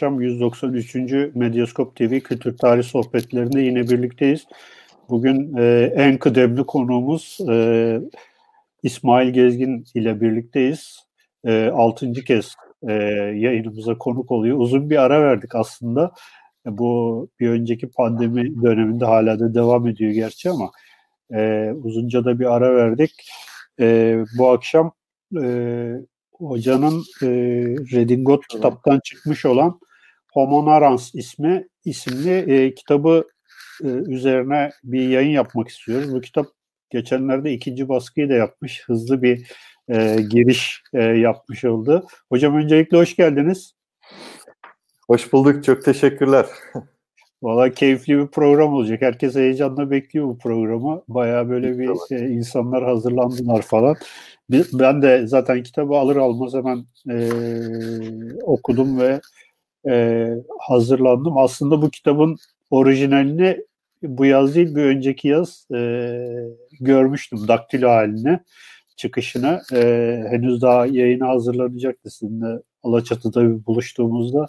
akşam 193. Medyaskop TV Kültür Tarih Sohbetlerinde yine birlikteyiz. Bugün e, en kıdemli konuğumuz e, İsmail Gezgin ile birlikteyiz. E, altıncı kez e, yayınımıza konuk oluyor. Uzun bir ara verdik aslında. E, bu bir önceki pandemi döneminde hala da devam ediyor gerçi ama e, uzunca da bir ara verdik. E, bu akşam e, hocanın e, Redingot kitaptan çıkmış olan Homo Narans ismi isimli e, kitabı e, üzerine bir yayın yapmak istiyoruz. Bu kitap geçenlerde ikinci baskıyı da yapmış. Hızlı bir e, giriş e, yapmış oldu. Hocam öncelikle hoş geldiniz. Hoş bulduk. Çok teşekkürler. Valla keyifli bir program olacak. Herkes heyecanla bekliyor bu programı. Baya böyle bir e, insanlar hazırlandılar falan. Ben de zaten kitabı alır almaz hemen e, okudum ve e, hazırlandım. Aslında bu kitabın orijinalini bu yaz değil bir önceki yaz e, görmüştüm daktilo haline çıkışını. E, henüz daha yayına hazırlanacaktı sizinle Alaçatı'da bir buluştuğumuzda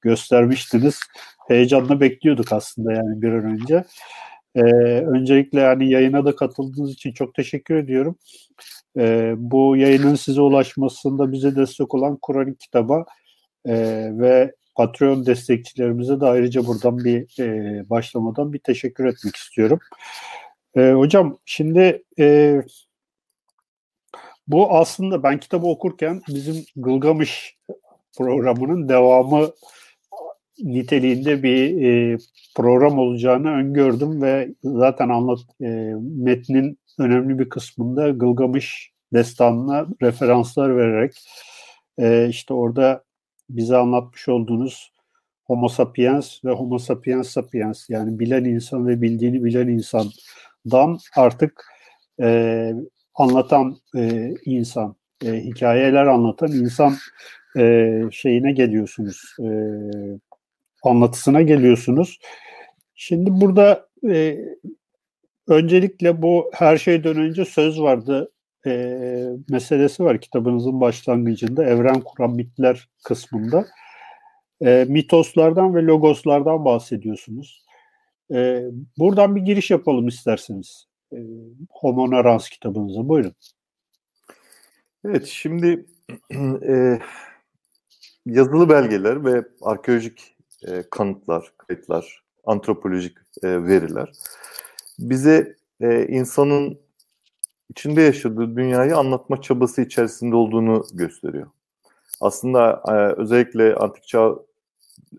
göstermiştiniz. Heyecanla bekliyorduk aslında yani bir an önce. Ee, öncelikle yani yayına da katıldığınız için çok teşekkür ediyorum. Ee, bu yayının size ulaşmasında bize destek olan Kur'an kitaba e, ve Patreon destekçilerimize de ayrıca buradan bir e, başlamadan bir teşekkür etmek istiyorum. E, hocam şimdi e, bu aslında ben kitabı okurken bizim Gılgamış programının devamı niteliğinde bir e, program olacağını öngördüm ve zaten anlat e, metnin önemli bir kısmında Gılgamış destanına referanslar vererek e, işte orada bize anlatmış olduğunuz Homo sapiens ve Homo sapiens sapiens yani bilen insan ve bildiğini bilen insandan artık e, anlatan e, insan, e, hikayeler anlatan insan e, şeyine geliyorsunuz, e, anlatısına geliyorsunuz. Şimdi burada e, öncelikle bu her şeyden önce söz vardı e, meselesi var kitabınızın başlangıcında evren kuran mitler kısmında. E, mitoslardan ve logoslardan bahsediyorsunuz. E, buradan bir giriş yapalım isterseniz. E, Homo Narans kitabınıza. Buyurun. Evet, şimdi e, yazılı belgeler ve arkeolojik e, kanıtlar, kayıtlar, antropolojik e, veriler bize e, insanın içinde yaşadığı dünyayı anlatma çabası içerisinde olduğunu gösteriyor. Aslında e, özellikle antik çağ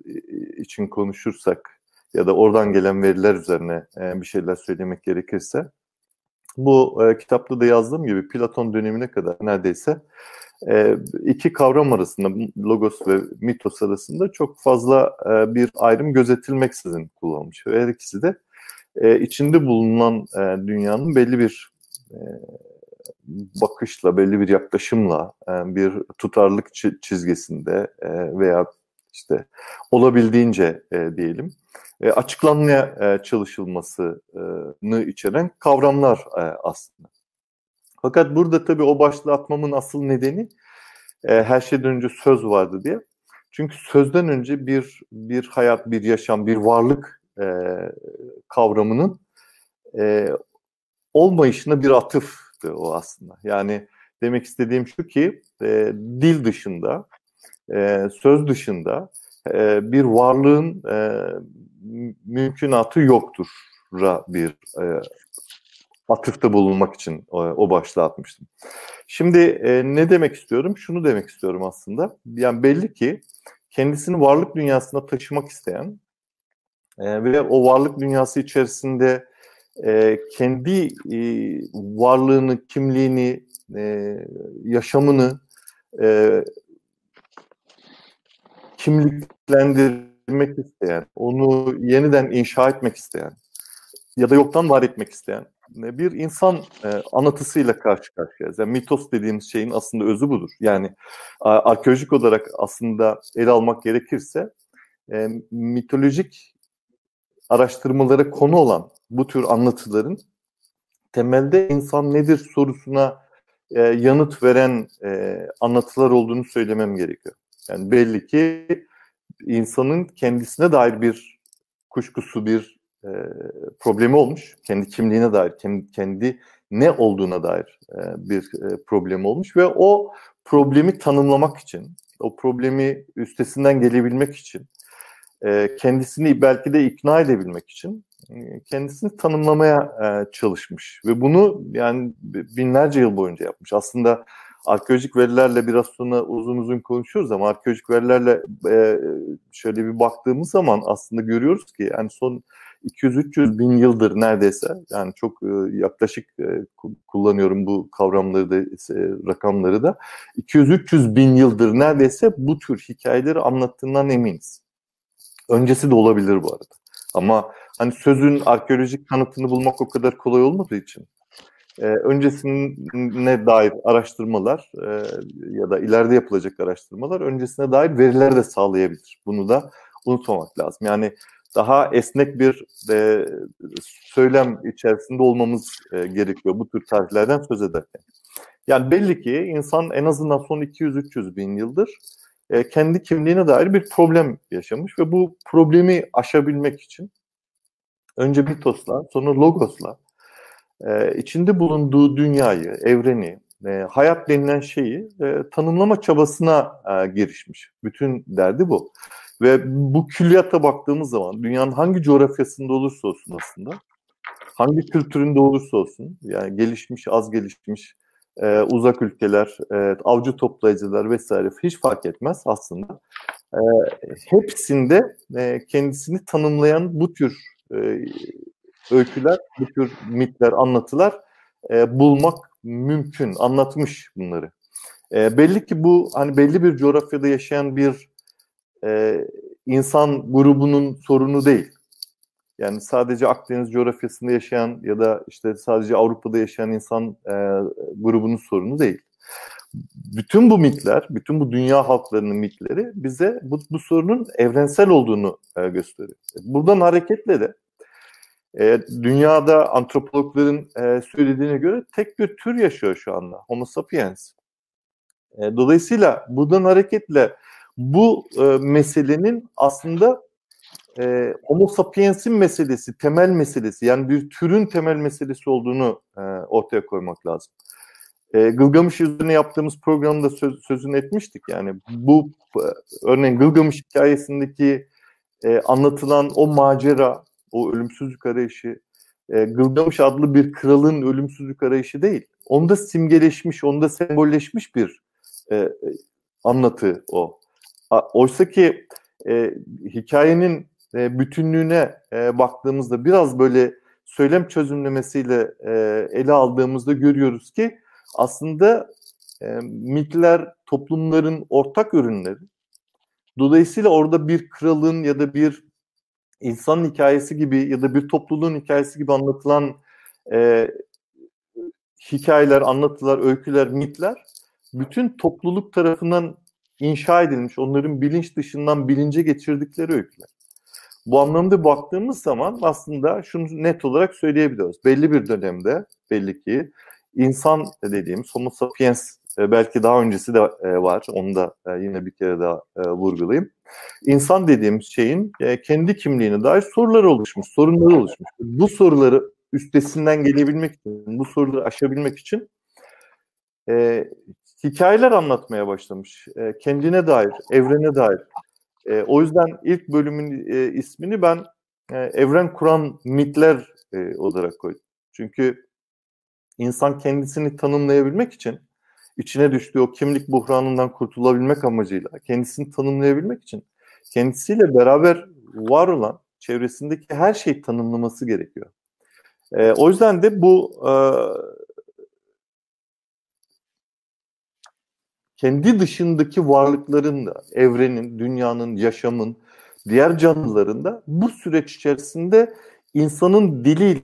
e, için konuşursak ya da oradan gelen veriler üzerine e, bir şeyler söylemek gerekirse bu kitapta da yazdığım gibi Platon dönemine kadar neredeyse iki kavram arasında logos ve mitos arasında çok fazla bir ayrım gözetilmeksizin kullanılmış. Her ikisi de içinde bulunan dünyanın belli bir bakışla, belli bir yaklaşımla, e, bir tutarlık çizgisinde e, veya işte olabildiğince e, diyelim açıklanmaya çalışılmasını içeren kavramlar aslında. Fakat burada tabii o başlığı atmamın asıl nedeni her şeyden önce söz vardı diye. Çünkü sözden önce bir bir hayat, bir yaşam, bir varlık kavramının olmayışına bir atıftı o aslında. Yani demek istediğim şu ki e, dil dışında, e, söz dışında e, bir varlığın e, mümkünatı yoktur bir e, atıfta bulunmak için o, o başlığı atmıştım. Şimdi e, ne demek istiyorum? Şunu demek istiyorum aslında. Yani belli ki kendisini varlık dünyasına taşımak isteyen e, ve o varlık dünyası içerisinde e, kendi e, varlığını, kimliğini, e, yaşamını e, kimliklendirmek isteyen, onu yeniden inşa etmek isteyen ya da yoktan var etmek isteyen bir insan e, anlatısıyla karşı karşıyayız. Yani mitos dediğimiz şeyin aslında özü budur. Yani arkeolojik olarak aslında ele almak gerekirse e, mitolojik araştırmalara konu olan bu tür anlatıların temelde insan nedir sorusuna e, yanıt veren e, anlatılar olduğunu söylemem gerekiyor. Yani belli ki insanın kendisine dair bir kuşkusu, bir e, problemi olmuş. Kendi kimliğine dair, kendi, kendi ne olduğuna dair e, bir e, problemi olmuş ve o problemi tanımlamak için, o problemi üstesinden gelebilmek için, e, kendisini belki de ikna edebilmek için e, kendisini tanımlamaya e, çalışmış ve bunu yani binlerce yıl boyunca yapmış. Aslında arkeolojik verilerle biraz sonra uzun uzun konuşuyoruz ama arkeolojik verilerle şöyle bir baktığımız zaman aslında görüyoruz ki yani son 200-300 bin yıldır neredeyse yani çok yaklaşık kullanıyorum bu kavramları da rakamları da 200-300 bin yıldır neredeyse bu tür hikayeleri anlattığından eminiz. Öncesi de olabilir bu arada. Ama hani sözün arkeolojik kanıtını bulmak o kadar kolay olmadığı için e, öncesine dair araştırmalar e, ya da ileride yapılacak araştırmalar öncesine dair veriler de sağlayabilir. Bunu da unutmamak lazım. Yani daha esnek bir e, söylem içerisinde olmamız e, gerekiyor bu tür tarihlerden söz ederken. Yani belli ki insan en azından son 200-300 bin yıldır e, kendi kimliğine dair bir problem yaşamış ve bu problemi aşabilmek için önce mitosla sonra logosla e, içinde bulunduğu dünyayı, evreni, e, hayat denilen şeyi e, tanımlama çabasına e, girişmiş. Bütün derdi bu. Ve bu külliyata baktığımız zaman dünyanın hangi coğrafyasında olursa olsun aslında, hangi kültüründe olursa olsun, yani gelişmiş, az gelişmiş, e, uzak ülkeler, e, avcı toplayıcılar vesaire hiç fark etmez aslında. E, hepsinde e, kendisini tanımlayan bu tür e, öyküler, bu tür mitler, anlatılar e, bulmak mümkün. Anlatmış bunları. E, belli ki bu hani belli bir coğrafyada yaşayan bir e, insan grubunun sorunu değil. Yani sadece Akdeniz coğrafyasında yaşayan ya da işte sadece Avrupa'da yaşayan insan e, grubunun sorunu değil. Bütün bu mitler, bütün bu dünya halklarının mitleri bize bu, bu sorunun evrensel olduğunu e, gösteriyor. Buradan hareketle de e, dünyada antropologların e, söylediğine göre tek bir tür yaşıyor şu anda. Homo sapiens. E, dolayısıyla buradan hareketle bu e, meselenin aslında e, Homo sapiens'in meselesi, temel meselesi yani bir türün temel meselesi olduğunu e, ortaya koymak lazım. E, Gılgamış üzerine yaptığımız programda söz, sözünü etmiştik. Yani bu e, örneğin Gılgamış hikayesindeki e, anlatılan o macera, o ölümsüzlük arayışı e, Gılgamış adlı bir kralın ölümsüzlük arayışı değil. Onda simgeleşmiş, onda sembolleşmiş bir e, anlatı o. Oysa ki e, hikayenin e, bütünlüğüne e, baktığımızda biraz böyle söylem çözümlemesiyle e, ele aldığımızda görüyoruz ki aslında mitler toplumların ortak ürünleri. Dolayısıyla orada bir kralın ya da bir insan hikayesi gibi ya da bir topluluğun hikayesi gibi anlatılan e, hikayeler, anlatılar, öyküler, mitler bütün topluluk tarafından inşa edilmiş, onların bilinç dışından bilince geçirdikleri öyküler. Bu anlamda baktığımız zaman aslında şunu net olarak söyleyebiliyoruz. Belli bir dönemde belli ki insan dediğimiz Homo sapiens e, belki daha öncesi de e, var. Onu da e, yine bir kere daha vurgulayayım. İnsan dediğimiz şeyin kendi kimliğine dair sorular oluşmuş, sorunları oluşmuş. Bu soruları üstesinden gelebilmek için, bu soruları aşabilmek için hikayeler anlatmaya başlamış. Kendine dair, evrene dair. E, o yüzden ilk bölümün e, ismini ben e, evren kuran mitler e, olarak koydum. Çünkü insan kendisini tanımlayabilmek için içine düştüğü o kimlik buhranından kurtulabilmek amacıyla kendisini tanımlayabilmek için kendisiyle beraber var olan çevresindeki her şeyi tanımlaması gerekiyor. E, o yüzden de bu e, kendi dışındaki varlıkların da, evrenin, dünyanın, yaşamın, diğer canlıların da bu süreç içerisinde insanın diliyle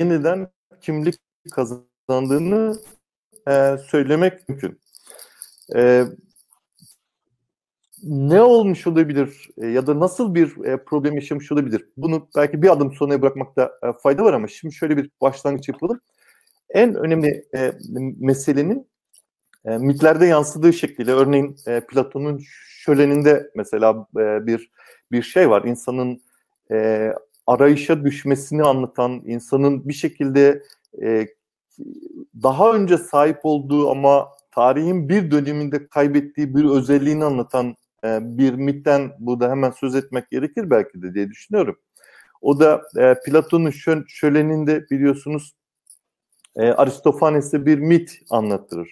yeniden kimlik kazandığını e, söylemek mümkün. E, ne olmuş olabilir e, ya da nasıl bir e, problem yaşamış olabilir? Bunu belki bir adım sonraya bırakmakta e, fayda var ama şimdi şöyle bir başlangıç yapalım. En önemli e, meselenin e, mitlerde yansıdığı şekilde örneğin e, Platon'un şöleninde mesela e, bir bir şey var. İnsanın e, arayışa düşmesini anlatan, insanın bir şekilde e, daha önce sahip olduğu ama tarihin bir döneminde kaybettiği bir özelliğini anlatan e, bir mitten burada hemen söz etmek gerekir belki de diye düşünüyorum. O da e, Platon'un şö şöleninde biliyorsunuz e, Aristofanes'te bir mit anlatırır.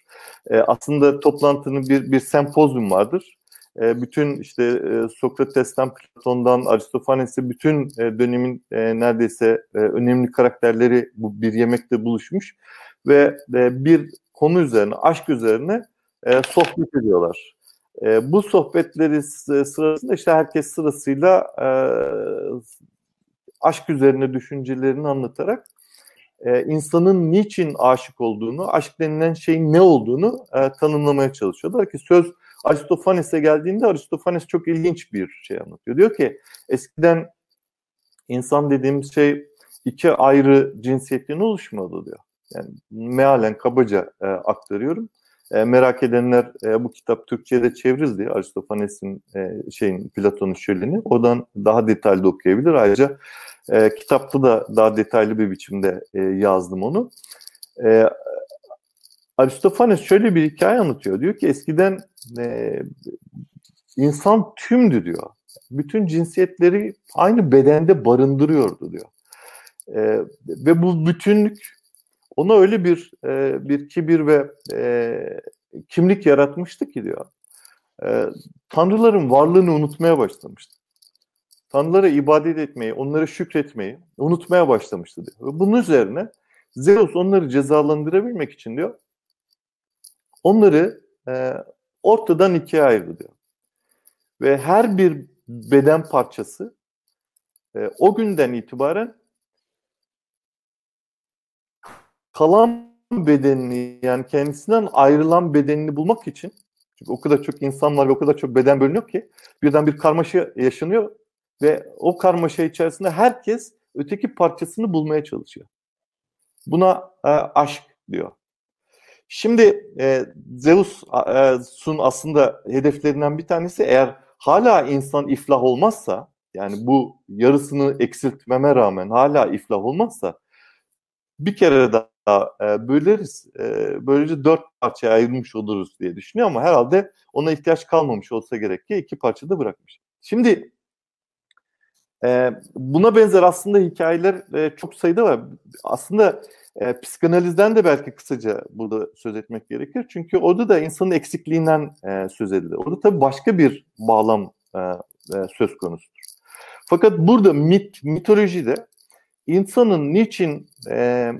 E, aslında toplantının bir, bir sempozyum vardır. E, bütün işte e, Sokrates'ten, Platon'dan, Aristofanes'e bütün e, dönemin e, neredeyse e, önemli karakterleri bu bir yemekte buluşmuş ve e, bir konu üzerine, aşk üzerine e, sohbet ediyorlar. E, bu sohbetleri sırasında işte herkes sırasıyla e, aşk üzerine düşüncelerini anlatarak e, insanın niçin aşık olduğunu, aşk denilen şeyin ne olduğunu e, tanımlamaya çalışıyorlar ki söz Aristofanes'e geldiğinde Aristofanes çok ilginç bir şey anlatıyor. Diyor ki eskiden insan dediğimiz şey iki ayrı cinsiyetten oluşmadı diyor. Yani mealen kabaca e, aktarıyorum. E, merak edenler e, bu kitap Türkçe'de çevrildi. Aristofanes'in e, şeyin Platon'un şöleni. Oradan daha detaylı okuyabilir. Ayrıca e, kitapta da daha detaylı bir biçimde e, yazdım onu. E, Aristofanes şöyle bir hikaye anlatıyor. Diyor ki eskiden e, insan tümdü diyor. Bütün cinsiyetleri aynı bedende barındırıyordu diyor. E, ve bu bütünlük ona öyle bir e, bir kibir ve e, kimlik yaratmıştı ki diyor. E, tanrıların varlığını unutmaya başlamıştı. Tanrılara ibadet etmeyi, onlara şükretmeyi unutmaya başlamıştı diyor. Ve bunun üzerine Zeus onları cezalandırabilmek için diyor onları e, ortadan ikiye ayırdı diyor. Ve her bir beden parçası e, o günden itibaren kalan bedenini yani kendisinden ayrılan bedenini bulmak için çünkü o kadar çok insan var ve o kadar çok beden bölünüyor ki birden bir karmaşa yaşanıyor ve o karmaşa içerisinde herkes öteki parçasını bulmaya çalışıyor. Buna e, aşk diyor. Şimdi e, Zeus'un e, aslında hedeflerinden bir tanesi eğer hala insan iflah olmazsa yani bu yarısını eksiltmeme rağmen hala iflah olmazsa bir kere daha e, böleriz. E, böylece dört parçaya ayrılmış oluruz diye düşünüyor ama herhalde ona ihtiyaç kalmamış olsa gerek ki iki parçada bırakmış. Şimdi e, buna benzer aslında hikayeler e, çok sayıda var. Aslında e, psikanalizden de belki kısaca burada söz etmek gerekir. Çünkü orada da insanın eksikliğinden e, söz edilir. Orada tabii başka bir bağlam e, e, söz konusudur. Fakat burada mit, mitolojide insanın niçin e,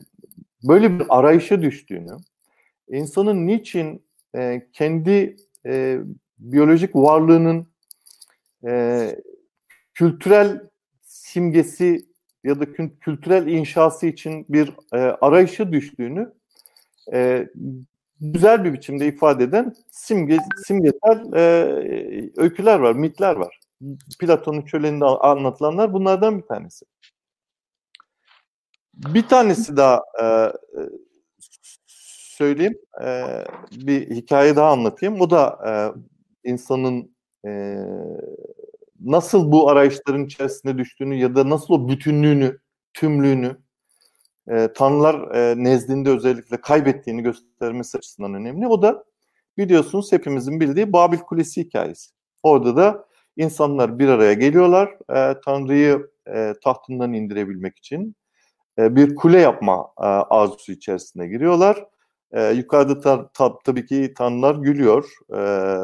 böyle bir arayışa düştüğünü, insanın niçin e, kendi e, biyolojik varlığının e, kültürel simgesi ya da kültürel inşası için bir e, arayışa düştüğünü e, güzel bir biçimde ifade eden simge, simgesel e, öyküler var, mitler var. Platon'un çölünde anlatılanlar bunlardan bir tanesi. Bir tanesi daha e, e, söyleyeyim, e, bir hikaye daha anlatayım. O da e, insanın e, nasıl bu arayışların içerisinde düştüğünü ya da nasıl o bütünlüğünü, tümlüğünü e, tanrılar e, nezdinde özellikle kaybettiğini göstermesi açısından önemli. O da biliyorsunuz hepimizin bildiği Babil Kulesi hikayesi. Orada da insanlar bir araya geliyorlar e, Tanrı'yı e, tahtından indirebilmek için e, bir kule yapma e, arzusu içerisine giriyorlar. E, yukarıda ta, ta, tabii ki tanrılar gülüyor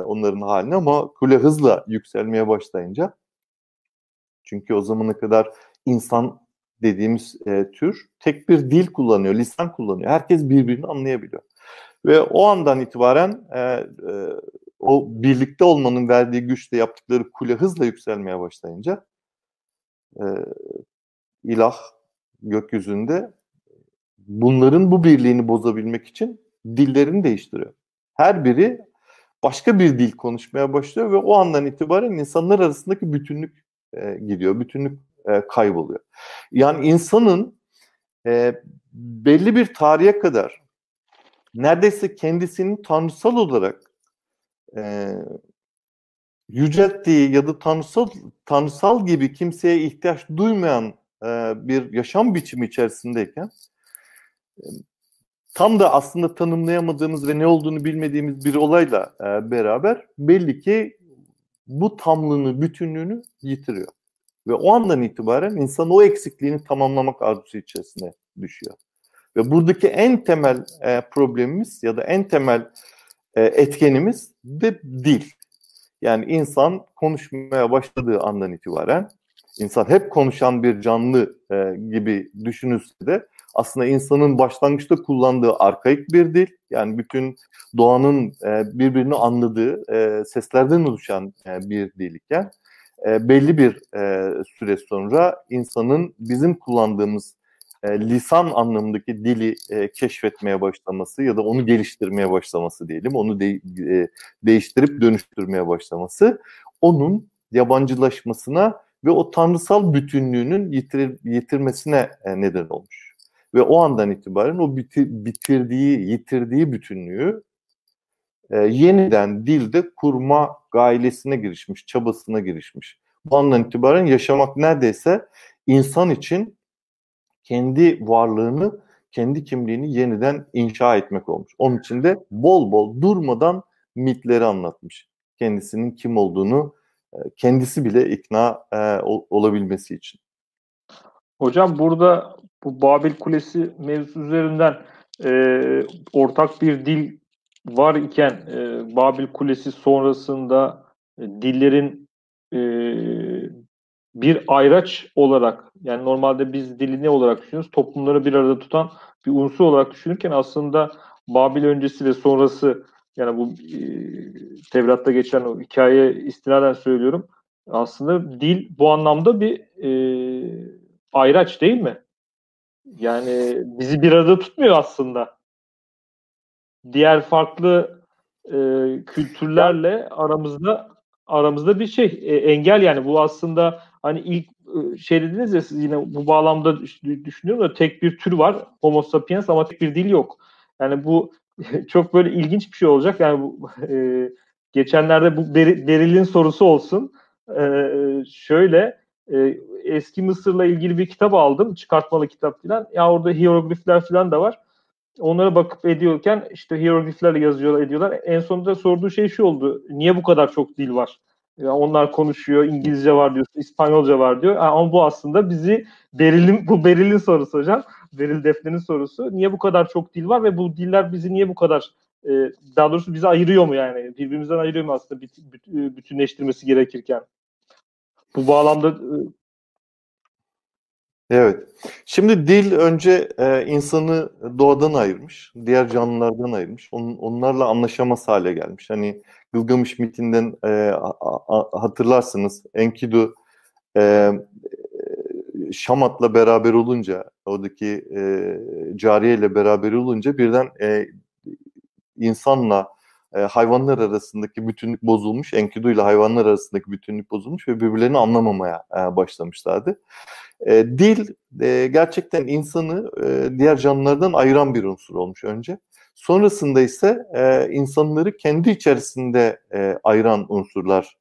onların haline ama kule hızla yükselmeye başlayınca çünkü o zamana kadar insan dediğimiz tür tek bir dil kullanıyor, lisan kullanıyor. Herkes birbirini anlayabiliyor. Ve o andan itibaren e, e, o birlikte olmanın verdiği güçle yaptıkları kule hızla yükselmeye başlayınca e, ilah gökyüzünde bunların bu birliğini bozabilmek için dillerini değiştiriyor. Her biri başka bir dil konuşmaya başlıyor ve o andan itibaren insanlar arasındaki bütünlük e, gidiyor, bütünlük e, kayboluyor. Yani insanın e, belli bir tarihe kadar neredeyse kendisini tanrısal olarak e, yücelttiği ya da tanrısal tanrısal gibi kimseye ihtiyaç duymayan e, bir yaşam biçimi içerisindeyken e, tam da aslında tanımlayamadığımız ve ne olduğunu bilmediğimiz bir olayla e, beraber belli ki bu tamlığını, bütünlüğünü yitiriyor. Ve o andan itibaren insan o eksikliğini tamamlamak arzusu içerisine düşüyor. Ve buradaki en temel problemimiz ya da en temel etkenimiz de dil. Yani insan konuşmaya başladığı andan itibaren insan hep konuşan bir canlı e, gibi düşünülse de aslında insanın başlangıçta kullandığı arkaik bir dil yani bütün doğanın e, birbirini anladığı e, seslerden oluşan e, bir dil iken e, belli bir e, süre sonra insanın bizim kullandığımız e, lisan anlamındaki dili e, keşfetmeye başlaması ya da onu geliştirmeye başlaması diyelim, onu de, e, değiştirip dönüştürmeye başlaması onun yabancılaşmasına ve o tanrısal bütünlüğünün yitir, yitirmesine e, neden olmuş. Ve o andan itibaren o bitir, bitirdiği, yitirdiği bütünlüğü e, yeniden dilde kurma gailesine girişmiş, çabasına girişmiş. Bu andan itibaren yaşamak neredeyse insan için kendi varlığını, kendi kimliğini yeniden inşa etmek olmuş. Onun için de bol bol durmadan mitleri anlatmış. Kendisinin kim olduğunu kendisi bile ikna e, olabilmesi için. Hocam burada bu Babil Kulesi mevzusu üzerinden e, ortak bir dil var iken e, Babil Kulesi sonrasında e, dillerin e, bir ayraç olarak yani normalde biz dili ne olarak düşünüyoruz? Toplumları bir arada tutan bir unsur olarak düşünürken aslında Babil öncesi ve sonrası yani bu e, Tevrat'ta geçen o hikaye istinaden söylüyorum. Aslında dil bu anlamda bir e, ayraç değil mi? Yani bizi bir arada tutmuyor aslında. Diğer farklı e, kültürlerle aramızda aramızda bir şey e, engel yani bu aslında hani ilk e, şey dediniz ya siz yine bu bağlamda düşünüyorum da tek bir tür var Homo sapiens ama tek bir dil yok. Yani bu çok böyle ilginç bir şey olacak. Yani bu e, geçenlerde bu Beril'in sorusu olsun. E, şöyle e, eski Mısır'la ilgili bir kitap aldım. Çıkartmalı kitap falan. Ya orada hieroglifler falan da var. Onlara bakıp ediyorken işte hierogliflerle yazıyorlar ediyorlar. En sonunda sorduğu şey şu oldu. Niye bu kadar çok dil var? Yani onlar konuşuyor, İngilizce var diyor, İspanyolca var diyor. Ama bu aslında bizi Beril'in, bu Beril'in sorusu hocam. Beril Defne'nin sorusu. Niye bu kadar çok dil var ve bu diller bizi niye bu kadar e, daha doğrusu bizi ayırıyor mu yani? Birbirimizden ayırıyor mu aslında bütünleştirmesi gerekirken? Bu bağlamda e, Evet. Şimdi dil önce e, insanı doğadan ayırmış, diğer canlılardan ayırmış. On, onlarla anlaşamaz hale gelmiş. Hani Gılgamış mitinden e, a, a, hatırlarsınız Enkidu e, Şamat'la beraber olunca, oradaki e, cariye ile beraber olunca birden e, insanla e, hayvanlar arasındaki bütünlük bozulmuş. Enkidu ile hayvanlar arasındaki bütünlük bozulmuş ve birbirlerini anlamamaya e, başlamışlardı. E, dil e, gerçekten insanı e, diğer canlılardan ayıran bir unsur olmuş önce. Sonrasında ise e, insanları kendi içerisinde e, ayıran unsurlar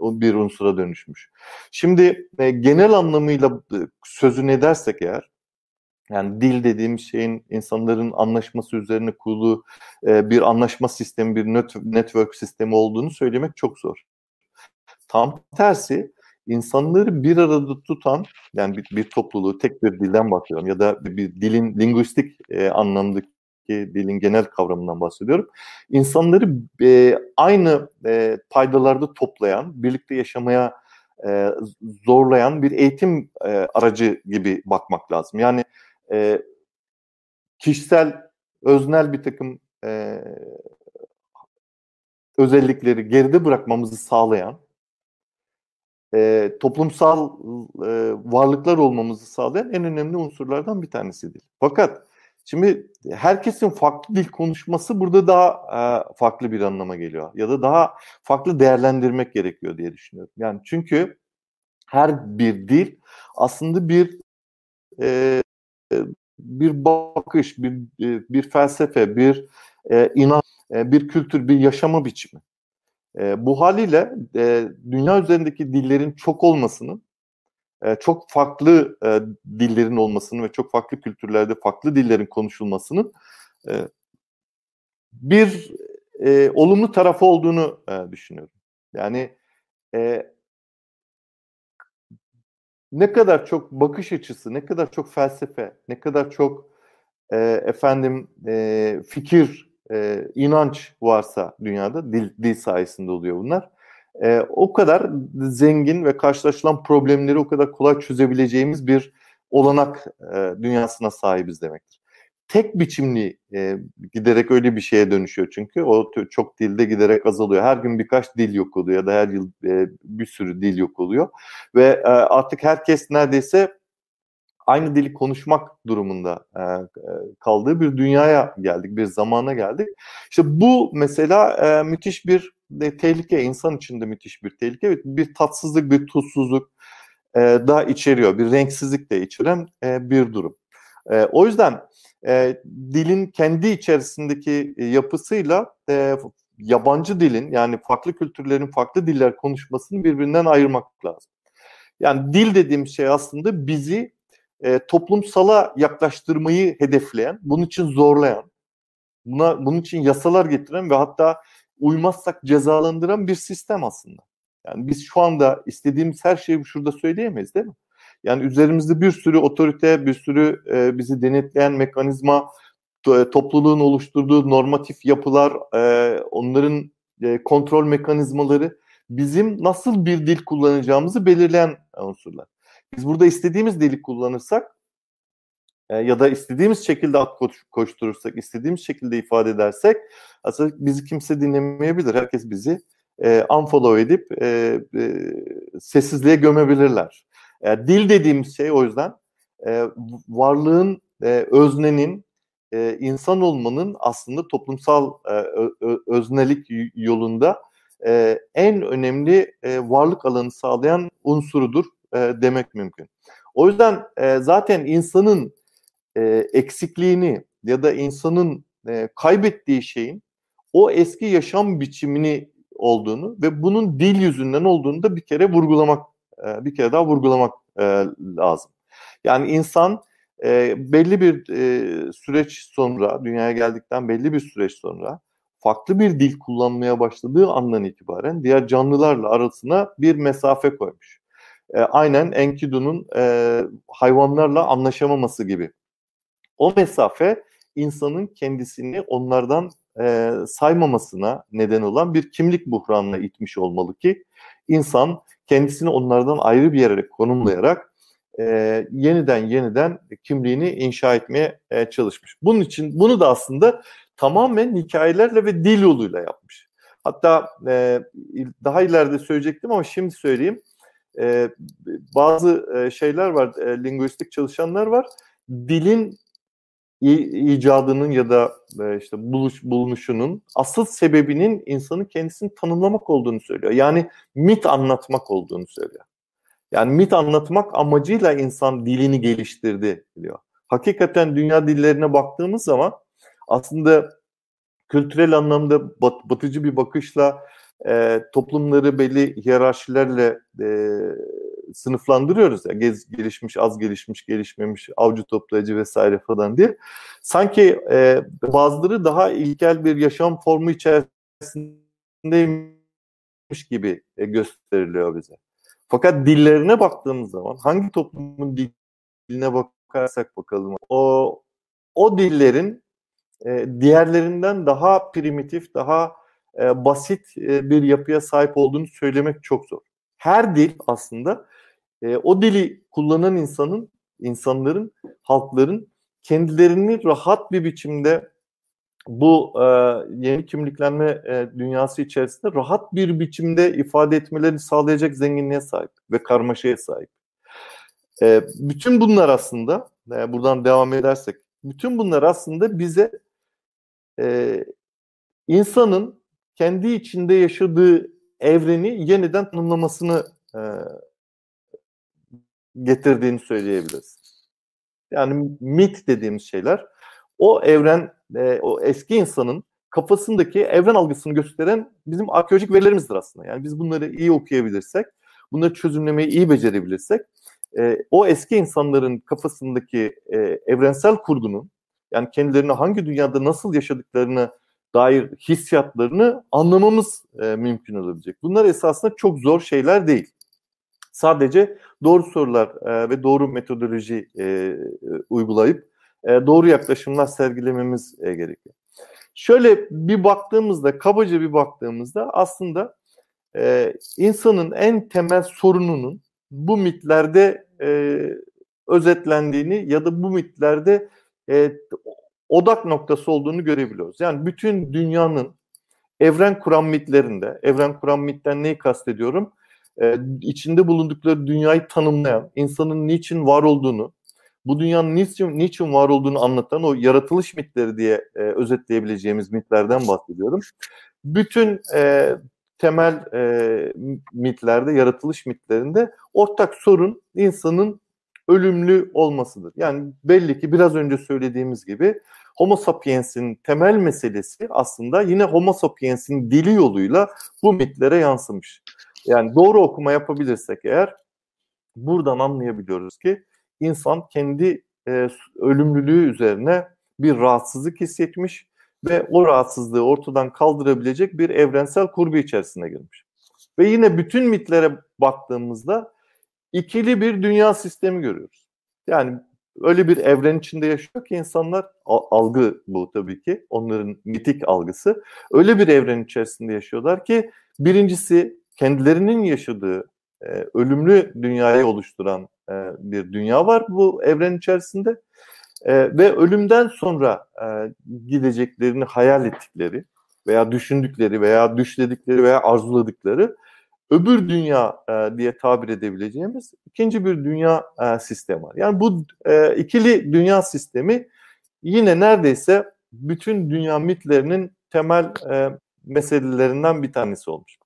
bir unsura dönüşmüş. Şimdi e, genel anlamıyla e, sözünü edersek eğer, yani dil dediğim şeyin insanların anlaşması üzerine kurulu e, bir anlaşma sistemi, bir network sistemi olduğunu söylemek çok zor. Tam tersi insanları bir arada tutan yani bir, bir topluluğu tek bir dilden bahsediyorum ya da bir dilin linguistik e, anlamdaki dilin genel kavramından bahsediyorum. İnsanları e, aynı e, paydalarda toplayan, birlikte yaşamaya e, zorlayan bir eğitim e, aracı gibi bakmak lazım. Yani e, kişisel, öznel bir takım e, özellikleri geride bırakmamızı sağlayan e, toplumsal e, varlıklar olmamızı sağlayan en önemli unsurlardan bir tanesidir. Fakat şimdi herkesin farklı dil konuşması burada daha e, farklı bir anlama geliyor ya da daha farklı değerlendirmek gerekiyor diye düşünüyorum. Yani çünkü her bir dil aslında bir e, bir bakış, bir bir felsefe, bir e, inan, e, bir kültür, bir yaşama biçimi. E, bu haliyle e, dünya üzerindeki dillerin çok olmasının, e, çok farklı e, dillerin olmasının ve çok farklı kültürlerde farklı dillerin konuşulmasının e, bir olumlu tarafı olduğunu düşünüyorum. Yani ne kadar çok bakış açısı, ne kadar çok felsefe, ne kadar çok efendim fikir, inanç varsa dünyada dil, dil sayesinde oluyor bunlar. E, o kadar zengin ve karşılaşılan problemleri o kadar kolay çözebileceğimiz bir olanak e, dünyasına sahibiz demektir. Tek biçimli e, giderek öyle bir şeye dönüşüyor çünkü o çok dilde giderek azalıyor. Her gün birkaç dil yok oluyor ya da her yıl e, bir sürü dil yok oluyor ve e, artık herkes neredeyse aynı dili konuşmak durumunda e, kaldığı bir dünyaya geldik, bir zamana geldik. İşte bu mesela e, müthiş bir de, tehlike, insan için de müthiş bir tehlike, bir tatsızlık, bir tuzsuzluk e, da içeriyor, bir renksizlik de içeren e, bir durum. E, o yüzden e, dilin kendi içerisindeki yapısıyla e, yabancı dilin yani farklı kültürlerin farklı diller konuşmasını birbirinden ayırmak lazım. Yani dil dediğim şey aslında bizi e, toplumsala yaklaştırmayı hedefleyen, bunun için zorlayan, buna bunun için yasalar getiren ve hatta uymazsak cezalandıran bir sistem aslında. Yani biz şu anda istediğimiz her şeyi şurada söyleyemeyiz değil mi? Yani üzerimizde bir sürü otorite, bir sürü e, bizi denetleyen mekanizma, to, topluluğun oluşturduğu normatif yapılar, e, onların e, kontrol mekanizmaları bizim nasıl bir dil kullanacağımızı belirleyen unsurlar. Biz burada istediğimiz dili kullanırsak e, ya da istediğimiz şekilde at koşturursak, istediğimiz şekilde ifade edersek aslında bizi kimse dinlemeyebilir. Herkes bizi e, unfollow edip e, e, sessizliğe gömebilirler. E, dil dediğimiz şey o yüzden e, varlığın, e, öznenin, e, insan olmanın aslında toplumsal e, öznelik yolunda e, en önemli e, varlık alanı sağlayan unsurudur e, demek mümkün. O yüzden e, zaten insanın e, eksikliğini ya da insanın e, kaybettiği şeyin o eski yaşam biçimini olduğunu ve bunun dil yüzünden olduğunu da bir kere vurgulamak, e, bir kere daha vurgulamak e, lazım. Yani insan e, belli bir e, süreç sonra, dünyaya geldikten belli bir süreç sonra farklı bir dil kullanmaya başladığı andan itibaren diğer canlılarla arasına bir mesafe koymuş. E, aynen Enkidu'nun e, hayvanlarla anlaşamaması gibi. O mesafe insanın kendisini onlardan e, saymamasına neden olan bir kimlik buhranına itmiş olmalı ki insan kendisini onlardan ayrı bir yere konumlayarak e, yeniden yeniden kimliğini inşa etmeye e, çalışmış. Bunun için bunu da aslında tamamen hikayelerle ve dil yoluyla yapmış. Hatta e, daha ileride söyleyecektim ama şimdi söyleyeyim. E, bazı e, şeyler var, e, linguistik çalışanlar var. Dilin icadının ya da e, işte buluş, bulunuşunun asıl sebebinin insanın kendisini tanımlamak olduğunu söylüyor. Yani mit anlatmak olduğunu söylüyor. Yani mit anlatmak amacıyla insan dilini geliştirdi diyor. Hakikaten dünya dillerine baktığımız zaman aslında kültürel anlamda bat, batıcı bir bakışla e, toplumları belli hiyerarşilerle e, sınıflandırıyoruz ya gez, gelişmiş, az gelişmiş, gelişmemiş, avcı toplayıcı vesaire falan diye. Sanki e, bazıları daha ilkel bir yaşam formu içerisindeymiş gibi e, gösteriliyor bize. Fakat dillerine baktığımız zaman hangi toplumun diline bakarsak bakalım o o dillerin e, diğerlerinden daha primitif, daha e, basit e, bir yapıya sahip olduğunu söylemek çok zor. Her dil aslında e, o dili kullanan insanın, insanların, halkların kendilerini rahat bir biçimde bu e, yeni kimliklenme e, dünyası içerisinde rahat bir biçimde ifade etmelerini sağlayacak zenginliğe sahip ve karmaşaya sahip. E, bütün bunlar aslında, e, buradan devam edersek, bütün bunlar aslında bize e, insanın kendi içinde yaşadığı evreni yeniden tanımlamasını e, getirdiğini söyleyebiliriz. Yani mit dediğimiz şeyler o evren, e, o eski insanın kafasındaki evren algısını gösteren bizim arkeolojik verilerimizdir aslında. Yani biz bunları iyi okuyabilirsek, bunları çözümlemeyi iyi becerebilirsek, e, o eski insanların kafasındaki e, evrensel kurgunun, yani kendilerini hangi dünyada nasıl yaşadıklarını dair hissiyatlarını anlamamız e, mümkün olabilecek. Bunlar esasında çok zor şeyler değil. Sadece doğru sorular e, ve doğru metodoloji e, uygulayıp e, doğru yaklaşımlar sergilememiz e, gerekiyor. Şöyle bir baktığımızda, kabaca bir baktığımızda aslında e, insanın en temel sorununun bu mitlerde e, özetlendiğini ya da bu mitlerde e, odak noktası olduğunu görebiliyoruz. Yani bütün dünyanın evren kuran mitlerinde, evren kuran mitten neyi kastediyorum? Ee, içinde bulundukları dünyayı tanımlayan, insanın niçin var olduğunu, bu dünyanın niçin, niçin var olduğunu anlatan o yaratılış mitleri diye e, özetleyebileceğimiz mitlerden bahsediyorum. Bütün e, temel e, mitlerde, yaratılış mitlerinde ortak sorun insanın ölümlü olmasıdır. Yani belli ki biraz önce söylediğimiz gibi Homo sapiens'in temel meselesi aslında yine Homo sapiens'in dili yoluyla bu mitlere yansımış. Yani doğru okuma yapabilirsek eğer buradan anlayabiliyoruz ki insan kendi e, ölümlülüğü üzerine bir rahatsızlık hissetmiş ve o rahatsızlığı ortadan kaldırabilecek bir evrensel kurgu içerisine girmiş. Ve yine bütün mitlere baktığımızda ikili bir dünya sistemi görüyoruz. Yani öyle bir evren içinde yaşıyor ki insanlar algı bu tabii ki onların mitik algısı. Öyle bir evren içerisinde yaşıyorlar ki birincisi kendilerinin yaşadığı e, ölümlü dünyayı oluşturan e, bir dünya var bu evren içerisinde. E, ve ölümden sonra e, gideceklerini hayal ettikleri veya düşündükleri veya düşledikleri veya arzuladıkları öbür dünya e, diye tabir edebileceğimiz ikinci bir dünya e, sistemi var. Yani bu e, ikili dünya sistemi yine neredeyse bütün dünya mitlerinin temel e, meselelerinden bir tanesi olmuş.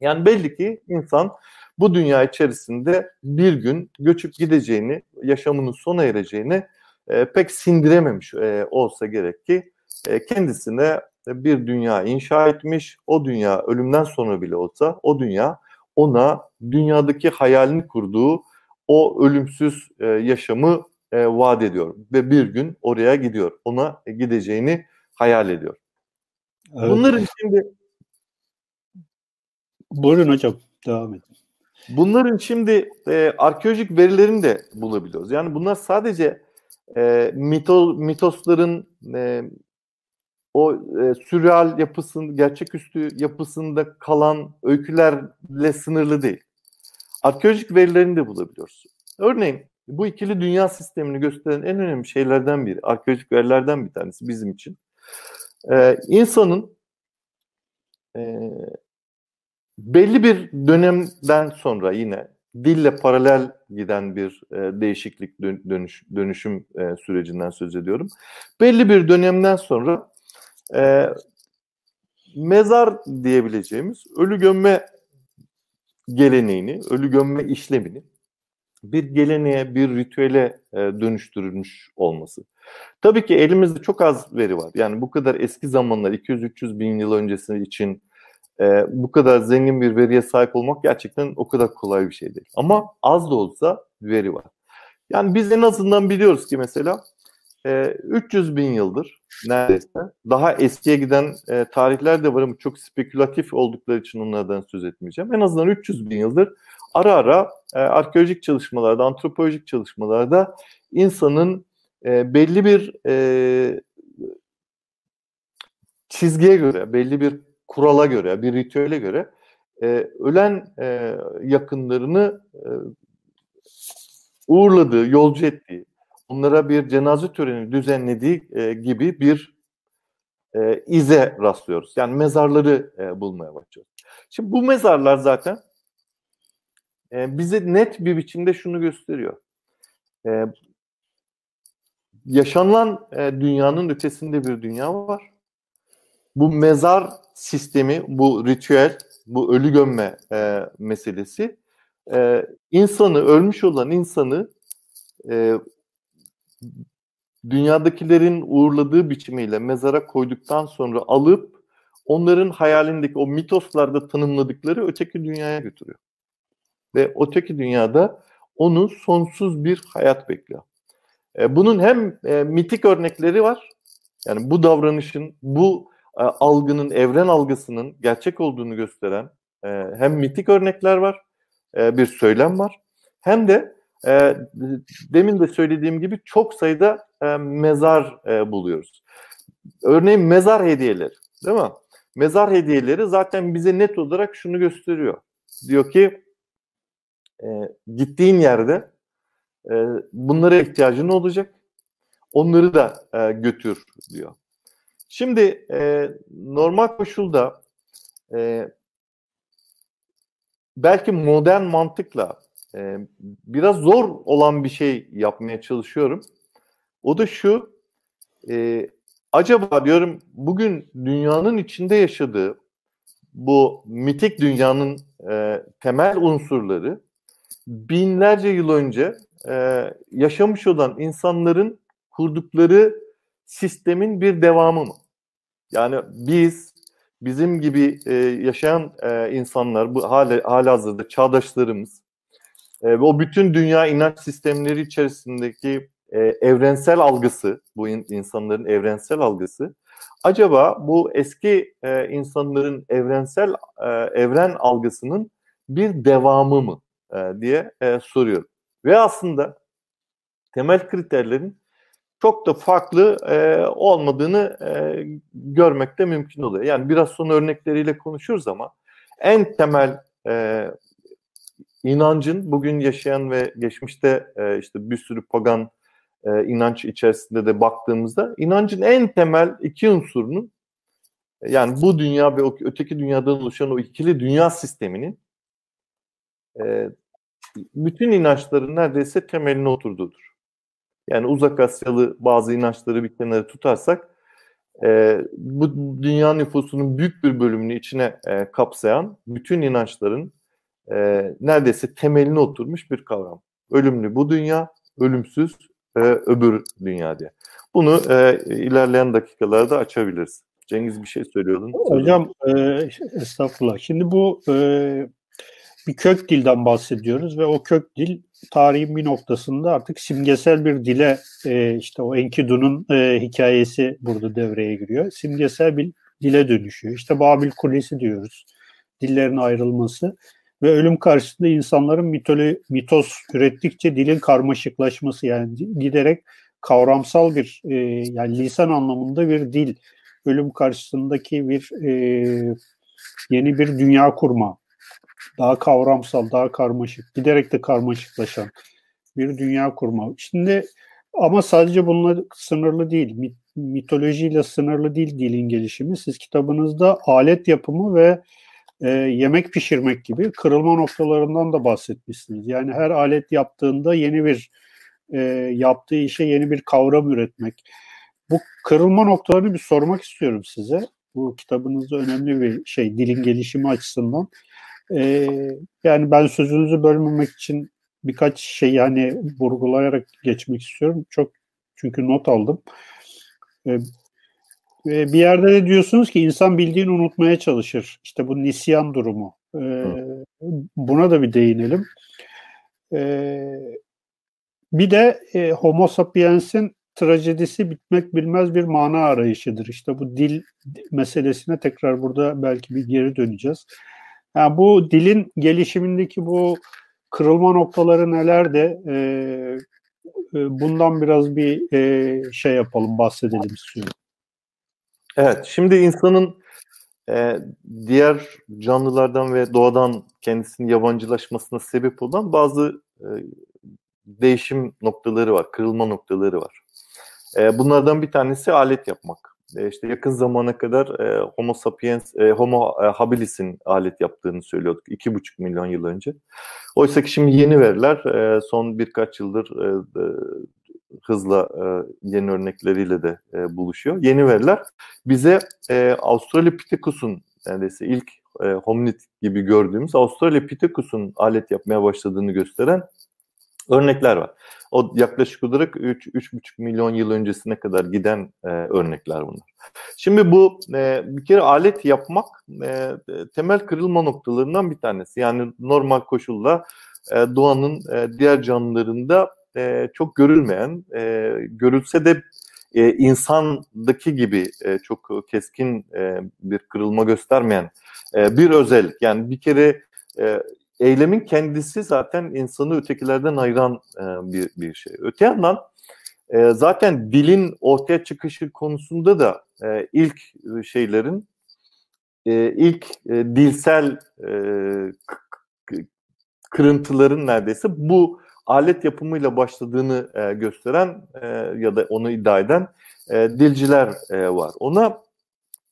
Yani belli ki insan bu dünya içerisinde bir gün göçüp gideceğini, yaşamının sona ereceğini e, pek sindirememiş e, olsa gerek ki e, kendisine bir dünya inşa etmiş. O dünya ölümden sonra bile olsa o dünya ona dünyadaki hayalini kurduğu o ölümsüz e, yaşamı e, vaat ediyor ve bir gün oraya gidiyor. Ona gideceğini hayal ediyor. Evet. Bunların şimdi Buyurun hocam devam edin. Bunların şimdi e, arkeolojik verilerini de bulabiliyoruz. Yani bunlar sadece e, mito, mitosların e, o e, sürreal yapısın, gerçeküstü yapısında kalan öykülerle sınırlı değil. Arkeolojik verilerini de bulabiliyoruz. Örneğin bu ikili dünya sistemini gösteren en önemli şeylerden biri, arkeolojik verilerden bir tanesi bizim için. Ee, insanın e, belli bir dönemden sonra yine dille paralel giden bir e, değişiklik dönüş, dönüşüm e, sürecinden söz ediyorum. Belli bir dönemden sonra e, mezar diyebileceğimiz ölü gömme geleneğini, ölü gömme işlemini bir geleneğe, bir ritüele e, dönüştürülmüş olması. Tabii ki elimizde çok az veri var. Yani bu kadar eski zamanlar, 200-300 bin yıl öncesi için e, bu kadar zengin bir veriye sahip olmak gerçekten o kadar kolay bir şey değil. Ama az da olsa veri var. Yani biz en azından biliyoruz ki mesela e, 300 bin yıldır neredeyse daha eskiye giden e, tarihler de var ama çok spekülatif oldukları için onlardan söz etmeyeceğim. En azından 300 bin yıldır ara ara e, arkeolojik çalışmalarda, antropolojik çalışmalarda insanın e, belli bir e, çizgiye göre, belli bir kurala göre, bir ritüele göre e, ölen e, yakınlarını e, uğurladığı, yolcu ettiği, onlara bir cenaze töreni düzenlediği e, gibi bir e, ize rastlıyoruz. Yani mezarları e, bulmaya başlıyoruz. Şimdi bu mezarlar zaten e, bize net bir biçimde şunu gösteriyor. E, yaşanılan e, dünyanın ötesinde bir dünya var. Bu mezar sistemi, bu ritüel, bu ölü gömme e, meselesi e, insanı, ölmüş olan insanı e, dünyadakilerin uğurladığı biçimiyle mezara koyduktan sonra alıp onların hayalindeki o mitoslarda tanımladıkları öteki dünyaya götürüyor. Ve öteki dünyada onu sonsuz bir hayat bekliyor. E, bunun hem e, mitik örnekleri var. Yani bu davranışın, bu e, algının, evren algısının gerçek olduğunu gösteren hem mitik örnekler var, bir söylem var. Hem de e, demin de söylediğim gibi çok sayıda e, mezar e, buluyoruz. Örneğin mezar hediyeleri, değil mi? Mezar hediyeleri zaten bize net olarak şunu gösteriyor. Diyor ki e, gittiğin yerde e, bunlara ihtiyacın olacak. Onları da e, götür diyor. Şimdi e, normal koşulda e, belki modern mantıkla e, biraz zor olan bir şey yapmaya çalışıyorum. O da şu, e, acaba diyorum bugün dünyanın içinde yaşadığı bu mitik dünyanın e, temel unsurları binlerce yıl önce e, yaşamış olan insanların kurdukları sistemin bir devamı mı? Yani biz bizim gibi e, yaşayan e, insanlar bu hali, hali hazırda çağdaşlarımız e, ve o bütün dünya inanç sistemleri içerisindeki e, evrensel algısı bu in, insanların evrensel algısı acaba bu eski e, insanların evrensel e, evren algısının bir devamı mı e, diye e, soruyorum. Ve aslında temel kriterlerin çok da farklı e, olmadığını e, görmek de mümkün oluyor. Yani biraz sonra örnekleriyle konuşuruz ama en temel e, inancın bugün yaşayan ve geçmişte e, işte bir sürü pagan e, inanç içerisinde de baktığımızda inancın en temel iki unsurunun yani bu dünya ve öteki dünyadan oluşan o ikili dünya sisteminin e, bütün inançların neredeyse temeline oturduğudur. Yani uzak Asyalı bazı inançları bir kenara tutarsak e, bu dünya nüfusunun büyük bir bölümünü içine e, kapsayan bütün inançların e, neredeyse temeline oturmuş bir kavram. Ölümlü bu dünya, ölümsüz e, öbür dünya diye. Bunu e, ilerleyen dakikalarda açabiliriz. Cengiz bir şey söylüyordun. Hocam e, estağfurullah. Şimdi bu e, bir kök dilden bahsediyoruz ve o kök dil tarihin bir noktasında artık simgesel bir dile e, işte o Enkidu'nun e, hikayesi burada devreye giriyor. Simgesel bir dile dönüşüyor. İşte Babil Kulesi diyoruz. Dillerin ayrılması ve ölüm karşısında insanların mitoli, mitos ürettikçe dilin karmaşıklaşması yani giderek kavramsal bir e, yani lisan anlamında bir dil ölüm karşısındaki bir e, yeni bir dünya kurma daha kavramsal, daha karmaşık, giderek de karmaşıklaşan bir dünya kurma. Şimdi ama sadece bununla sınırlı değil. mitolojiyle sınırlı değil dilin gelişimi. Siz kitabınızda alet yapımı ve e, yemek pişirmek gibi kırılma noktalarından da bahsetmişsiniz. Yani her alet yaptığında yeni bir e, yaptığı işe yeni bir kavram üretmek. Bu kırılma noktalarını bir sormak istiyorum size. Bu kitabınızda önemli bir şey dilin gelişimi açısından. E, yani ben sözünüzü bölmemek için birkaç şey yani vurgulayarak geçmek istiyorum. Çok çünkü not aldım. E, bir yerde de diyorsunuz ki insan bildiğini unutmaya çalışır. İşte bu nisyan durumu. E, buna da bir değinelim. E, bir de e, Homo sapiens'in trajedisi bitmek bilmez bir mana arayışıdır. İşte bu dil meselesine tekrar burada belki bir geri döneceğiz. Yani bu dilin gelişimindeki bu kırılma noktaları neler de e, e, bundan biraz bir e, şey yapalım, bahsedelim istiyorum. Evet, şimdi insanın e, diğer canlılardan ve doğadan kendisinin yabancılaşmasına sebep olan bazı e, değişim noktaları var, kırılma noktaları var. E, bunlardan bir tanesi alet yapmak e, işte yakın zamana kadar e, Homo sapiens, e, Homo e, habilis'in alet yaptığını söylüyorduk iki buçuk milyon yıl önce. Oysa ki şimdi yeni veriler e, son birkaç yıldır e, e, hızla e, yeni örnekleriyle de e, buluşuyor. Yeni veriler bize e, Australopithecus'un neredeyse ilk e, hominid gibi gördüğümüz Australopithecus'un alet yapmaya başladığını gösteren örnekler var. O yaklaşık olarak 3-3,5 milyon yıl öncesine kadar giden e, örnekler bunlar. Şimdi bu e, bir kere alet yapmak e, temel kırılma noktalarından bir tanesi. Yani normal koşulla e, doğanın e, diğer canlılarında e, çok görülmeyen, e, görülse de e, insandaki gibi e, çok keskin e, bir kırılma göstermeyen e, bir özellik. Yani bir kere e, eylemin kendisi zaten insanı ötekilerden ayıran e, bir, bir şey. Öte yandan e, zaten dilin ortaya çıkışı konusunda da e, ilk şeylerin e, ilk e, dilsel e, kırıntıların neredeyse bu alet yapımıyla başladığını e, gösteren e, ya da onu iddia eden e, dilciler e, var. Ona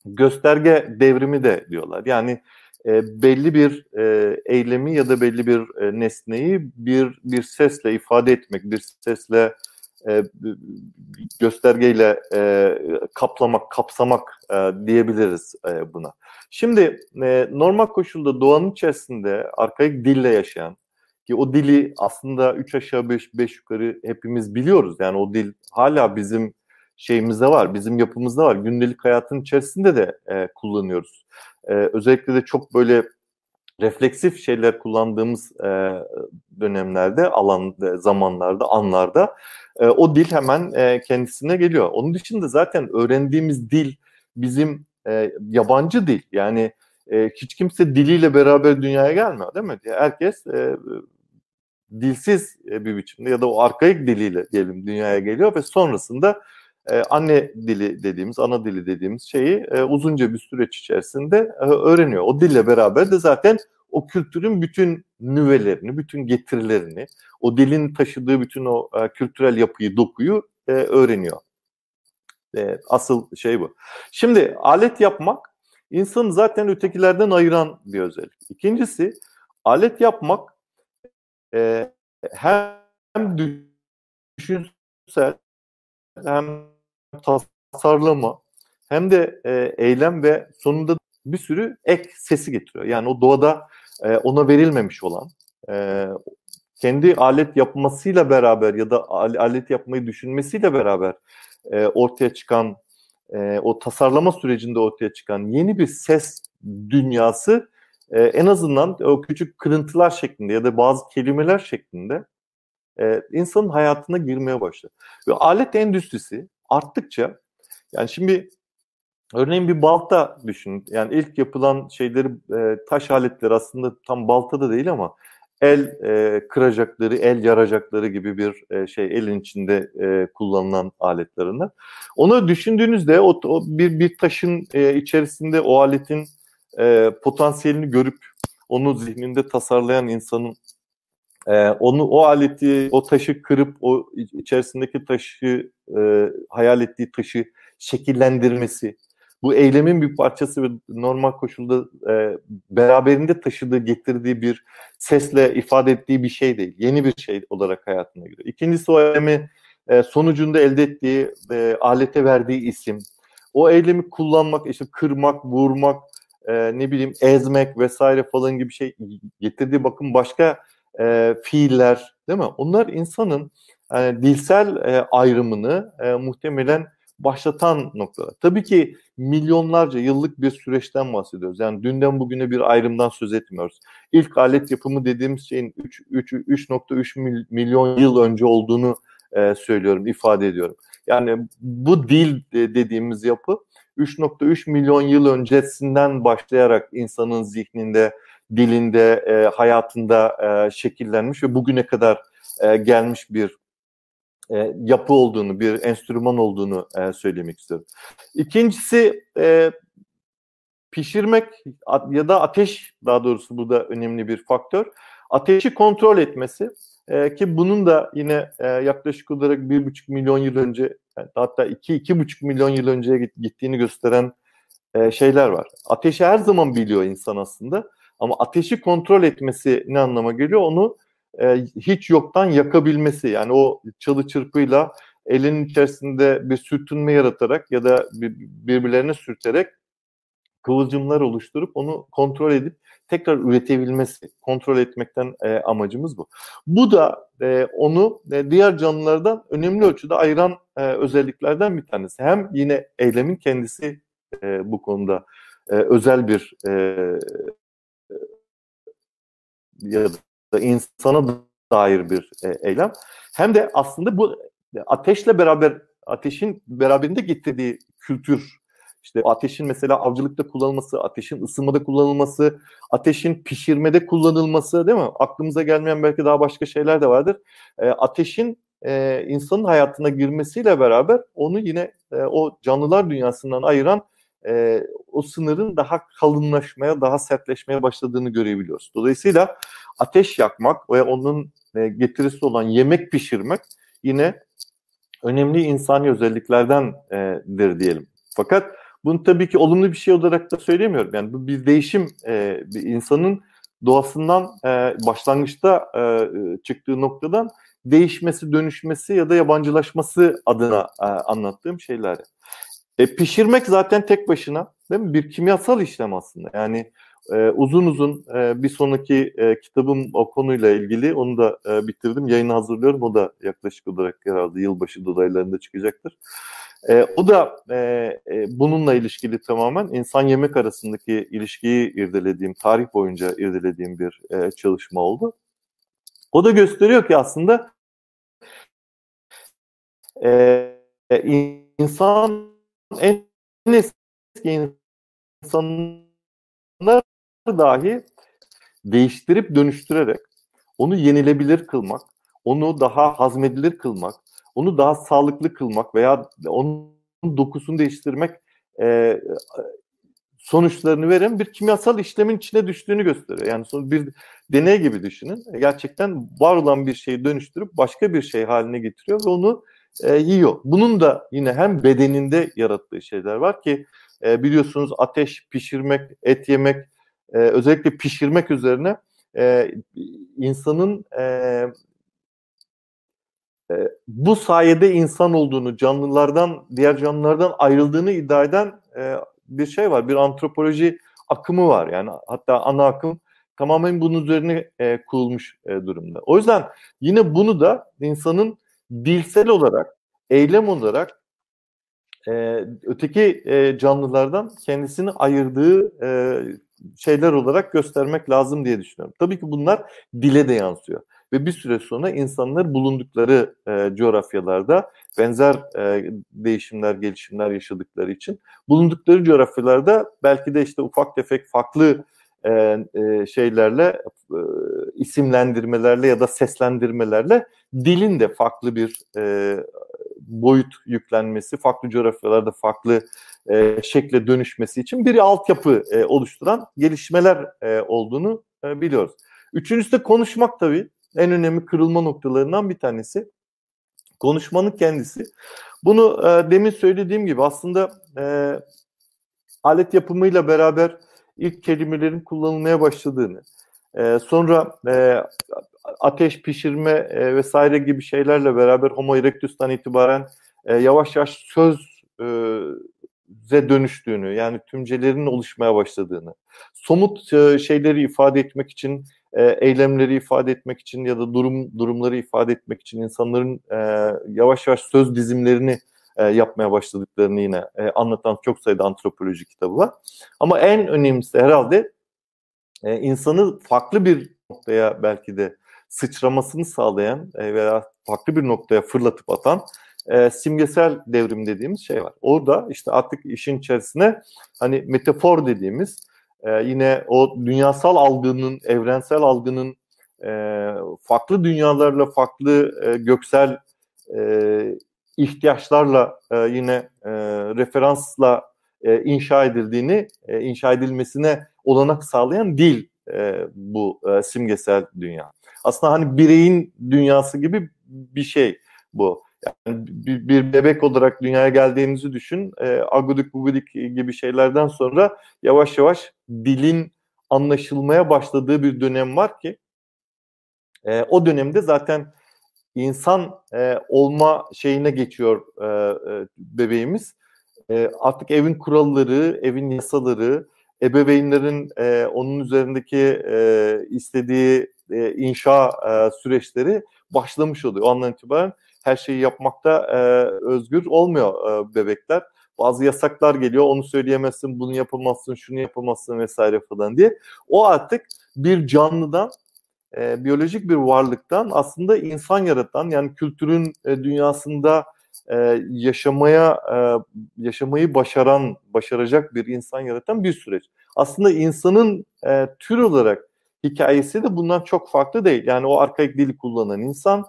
gösterge devrimi de diyorlar. Yani e, belli bir e, eylemi ya da belli bir e, nesneyi bir bir sesle ifade etmek, bir sesle e, göstergeyle e, kaplamak, kapsamak e, diyebiliriz e, buna. Şimdi e, normal koşulda doğanın içerisinde arkaik dille yaşayan ki o dili aslında üç aşağı beş, beş yukarı hepimiz biliyoruz. Yani o dil hala bizim şeyimizde var, bizim yapımızda var. Gündelik hayatın içerisinde de e, kullanıyoruz. E, özellikle de çok böyle refleksif şeyler kullandığımız e, dönemlerde, alan zamanlarda, anlarda e, o dil hemen e, kendisine geliyor. Onun dışında zaten öğrendiğimiz dil bizim e, yabancı dil. Yani e, hiç kimse diliyle beraber dünyaya gelmiyor değil mi? Herkes e, dilsiz e, bir biçimde ya da o arkaik diliyle diyelim dünyaya geliyor ve sonrasında e, anne dili dediğimiz, ana dili dediğimiz şeyi e, uzunca bir süreç içerisinde öğreniyor. O dille beraber de zaten o kültürün bütün nüvelerini, bütün getirilerini, o dilin taşıdığı bütün o kültürel yapıyı, dokuyu öğreniyor. Asıl şey bu. Şimdi alet yapmak insanı zaten ötekilerden ayıran bir özellik. İkincisi alet yapmak e, hem düşünsel hem tasarlama hem de e, eylem ve sonunda bir sürü ek sesi getiriyor. Yani o doğada e, ona verilmemiş olan e, kendi alet yapmasıyla beraber ya da alet yapmayı düşünmesiyle beraber e, ortaya çıkan e, o tasarlama sürecinde ortaya çıkan yeni bir ses dünyası e, en azından o küçük kırıntılar şeklinde ya da bazı kelimeler şeklinde e, insanın hayatına girmeye başladı. Ve alet endüstrisi arttıkça yani şimdi örneğin bir balta düşünün. Yani ilk yapılan şeyleri e, taş aletleri aslında tam balta da değil ama el e, kıracakları, el yaracakları gibi bir e, şey elin içinde e, kullanılan aletlerinden. Onu düşündüğünüzde o, o bir bir taşın e, içerisinde o aletin e, potansiyelini görüp onu zihninde tasarlayan insanın e, onu o aleti, o taşı kırıp o içerisindeki taşı e, hayal ettiği taşı şekillendirmesi, bu eylemin bir parçası ve normal koşulda e, beraberinde taşıdığı, getirdiği bir sesle ifade ettiği bir şey değil. Yeni bir şey olarak hayatına giriyor. İkincisi o eylemi e, sonucunda elde ettiği, e, alete verdiği isim. O eylemi kullanmak, işte kırmak, vurmak, e, ne bileyim ezmek vesaire falan gibi şey getirdiği bakın başka e, fiiller değil mi? Onlar insanın yani dilsel e, ayrımını e, muhtemelen başlatan noktalar. Tabii ki milyonlarca yıllık bir süreçten bahsediyoruz. Yani dünden bugüne bir ayrımdan söz etmiyoruz. İlk alet yapımı dediğimiz şeyin 3.3 milyon yıl önce olduğunu e, söylüyorum, ifade ediyorum. Yani bu dil dediğimiz yapı 3.3 milyon yıl öncesinden başlayarak insanın zihninde, dilinde, e, hayatında e, şekillenmiş ve bugüne kadar e, gelmiş bir e, yapı olduğunu, bir enstrüman olduğunu e, söylemek istiyorum. İkincisi e, pişirmek ya da ateş daha doğrusu bu da önemli bir faktör. Ateşi kontrol etmesi e, ki bunun da yine e, yaklaşık olarak bir buçuk milyon yıl önce hatta iki iki buçuk milyon yıl önceye gittiğini gösteren e, şeyler var. Ateşi her zaman biliyor insan aslında ama ateşi kontrol etmesi ne anlama geliyor? Onu e, hiç yoktan yakabilmesi yani o çalı çırpıyla elin içerisinde bir sürtünme yaratarak ya da bir, birbirlerine sürterek kıvılcımlar oluşturup onu kontrol edip tekrar üretebilmesi, kontrol etmekten e, amacımız bu. Bu da e, onu e, diğer canlılardan önemli ölçüde ayıran e, özelliklerden bir tanesi. Hem yine eylemin kendisi e, bu konuda e, özel bir e, ya da insana dair bir e, eylem. Hem de aslında bu ateşle beraber ateşin beraberinde getirdiği kültür işte ateşin mesela avcılıkta kullanılması, ateşin ısınmada kullanılması, ateşin pişirmede kullanılması değil mi? Aklımıza gelmeyen belki daha başka şeyler de vardır. E, ateşin e, insanın hayatına girmesiyle beraber onu yine e, o canlılar dünyasından ayıran e, o sınırın daha kalınlaşmaya, daha sertleşmeye başladığını görebiliyoruz. Dolayısıyla ateş yakmak ve onun e, getirisi olan yemek pişirmek yine önemli insani özelliklerdendir diyelim. Fakat bunu tabii ki olumlu bir şey olarak da söylemiyorum. Yani bu bir değişim, e, bir insanın doğasından e, başlangıçta e, çıktığı noktadan değişmesi, dönüşmesi ya da yabancılaşması adına e, anlattığım şeyler. E, pişirmek zaten tek başına değil mi? Bir kimyasal işlem aslında. Yani e, uzun uzun e, bir sonraki e, kitabım o konuyla ilgili onu da e, bitirdim. Yayını hazırlıyorum. O da yaklaşık olarak herhalde yılbaşı dolaylarında çıkacaktır. E, o da e, e, bununla ilişkili tamamen insan yemek arasındaki ilişkiyi irdelediğim, tarih boyunca irdelediğim bir e, çalışma oldu. O da gösteriyor ki aslında e, insan en eski insanlar dahi değiştirip dönüştürerek onu yenilebilir kılmak, onu daha hazmedilir kılmak, onu daha sağlıklı kılmak veya onun dokusunu değiştirmek e, sonuçlarını veren bir kimyasal işlemin içine düştüğünü gösteriyor. Yani bir deney gibi düşünün. Gerçekten var olan bir şeyi dönüştürüp başka bir şey haline getiriyor ve onu e, yiyor. Bunun da yine hem bedeninde yarattığı şeyler var ki e, biliyorsunuz ateş, pişirmek, et yemek, e, özellikle pişirmek üzerine e, insanın e, e, bu sayede insan olduğunu, canlılardan, diğer canlılardan ayrıldığını iddia eden e, bir şey var. Bir antropoloji akımı var. Yani hatta ana akım tamamen bunun üzerine e, kurulmuş e, durumda. O yüzden yine bunu da insanın dilsel olarak, eylem olarak e, öteki e, canlılardan kendisini ayırdığı e, şeyler olarak göstermek lazım diye düşünüyorum. Tabii ki bunlar dile de yansıyor ve bir süre sonra insanlar bulundukları e, coğrafyalarda benzer e, değişimler, gelişimler yaşadıkları için bulundukları coğrafyalarda belki de işte ufak tefek farklı e, e, şeylerle, e, isimlendirmelerle ya da seslendirmelerle dilin de farklı bir e, boyut yüklenmesi, farklı coğrafyalarda farklı e, şekle dönüşmesi için bir altyapı e, oluşturan gelişmeler e, olduğunu e, biliyoruz. Üçüncüsü de konuşmak tabii en önemli kırılma noktalarından bir tanesi. Konuşmanın kendisi. Bunu e, demin söylediğim gibi aslında e, alet yapımıyla beraber ilk kelimelerin kullanılmaya başladığını, e, sonra e, ateş pişirme e, vesaire gibi şeylerle beraber Homo erectus'tan itibaren e, yavaş yavaş söz e, ze dönüştüğünü yani tümcelerin oluşmaya başladığını, somut e, şeyleri ifade etmek için e, eylemleri ifade etmek için ya da durum durumları ifade etmek için insanların e, yavaş yavaş söz dizimlerini e, yapmaya başladıklarını yine e, anlatan çok sayıda antropoloji kitabı var. Ama en önemlisi herhalde e, insanı farklı bir noktaya belki de sıçramasını sağlayan e, veya farklı bir noktaya fırlatıp atan e, simgesel devrim dediğimiz şey var. Orada işte artık işin içerisine hani metafor dediğimiz e, yine o dünyasal algının, evrensel algının e, farklı dünyalarla, farklı e, göksel e, ihtiyaçlarla e, yine e, referansla e, inşa edildiğini, e, inşa edilmesine olanak sağlayan dil e, bu e, simgesel dünya. Aslında hani bireyin dünyası gibi bir şey bu. Yani bir, bebek olarak dünyaya geldiğinizi düşün. E, agudik bugudik gibi şeylerden sonra yavaş yavaş dilin anlaşılmaya başladığı bir dönem var ki e, o dönemde zaten insan e, olma şeyine geçiyor e, e, bebeğimiz. E, artık evin kuralları, evin yasaları, ebeveynlerin e, onun üzerindeki e, istediği e, inşa e, süreçleri başlamış oluyor. O andan itibaren her şeyi yapmakta e, özgür olmuyor e, bebekler. Bazı yasaklar geliyor, onu söyleyemezsin, bunu yapamazsın, şunu yapamazsın vesaire falan diye. O artık bir canlıdan, e, biyolojik bir varlıktan aslında insan yaratan, yani kültürün e, dünyasında e, yaşamaya e, yaşamayı başaran, başaracak bir insan yaratan bir süreç. Aslında insanın e, tür olarak hikayesi de bundan çok farklı değil. Yani o arkaik dili kullanan insan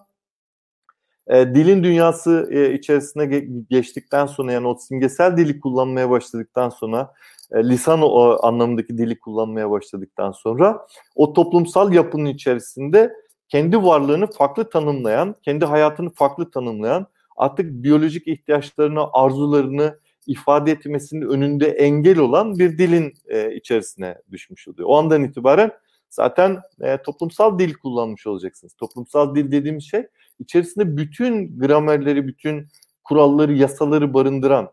e, dilin dünyası e, içerisine ge- geçtikten sonra yani o simgesel dili kullanmaya başladıktan sonra e, lisan o anlamındaki dili kullanmaya başladıktan sonra o toplumsal yapının içerisinde kendi varlığını farklı tanımlayan, kendi hayatını farklı tanımlayan, artık biyolojik ihtiyaçlarını, arzularını ifade etmesinin önünde engel olan bir dilin e, içerisine düşmüş oluyor. O andan itibaren zaten e, toplumsal dil kullanmış olacaksınız. Toplumsal dil dediğimiz şey içerisinde bütün gramerleri, bütün kuralları, yasaları barındıran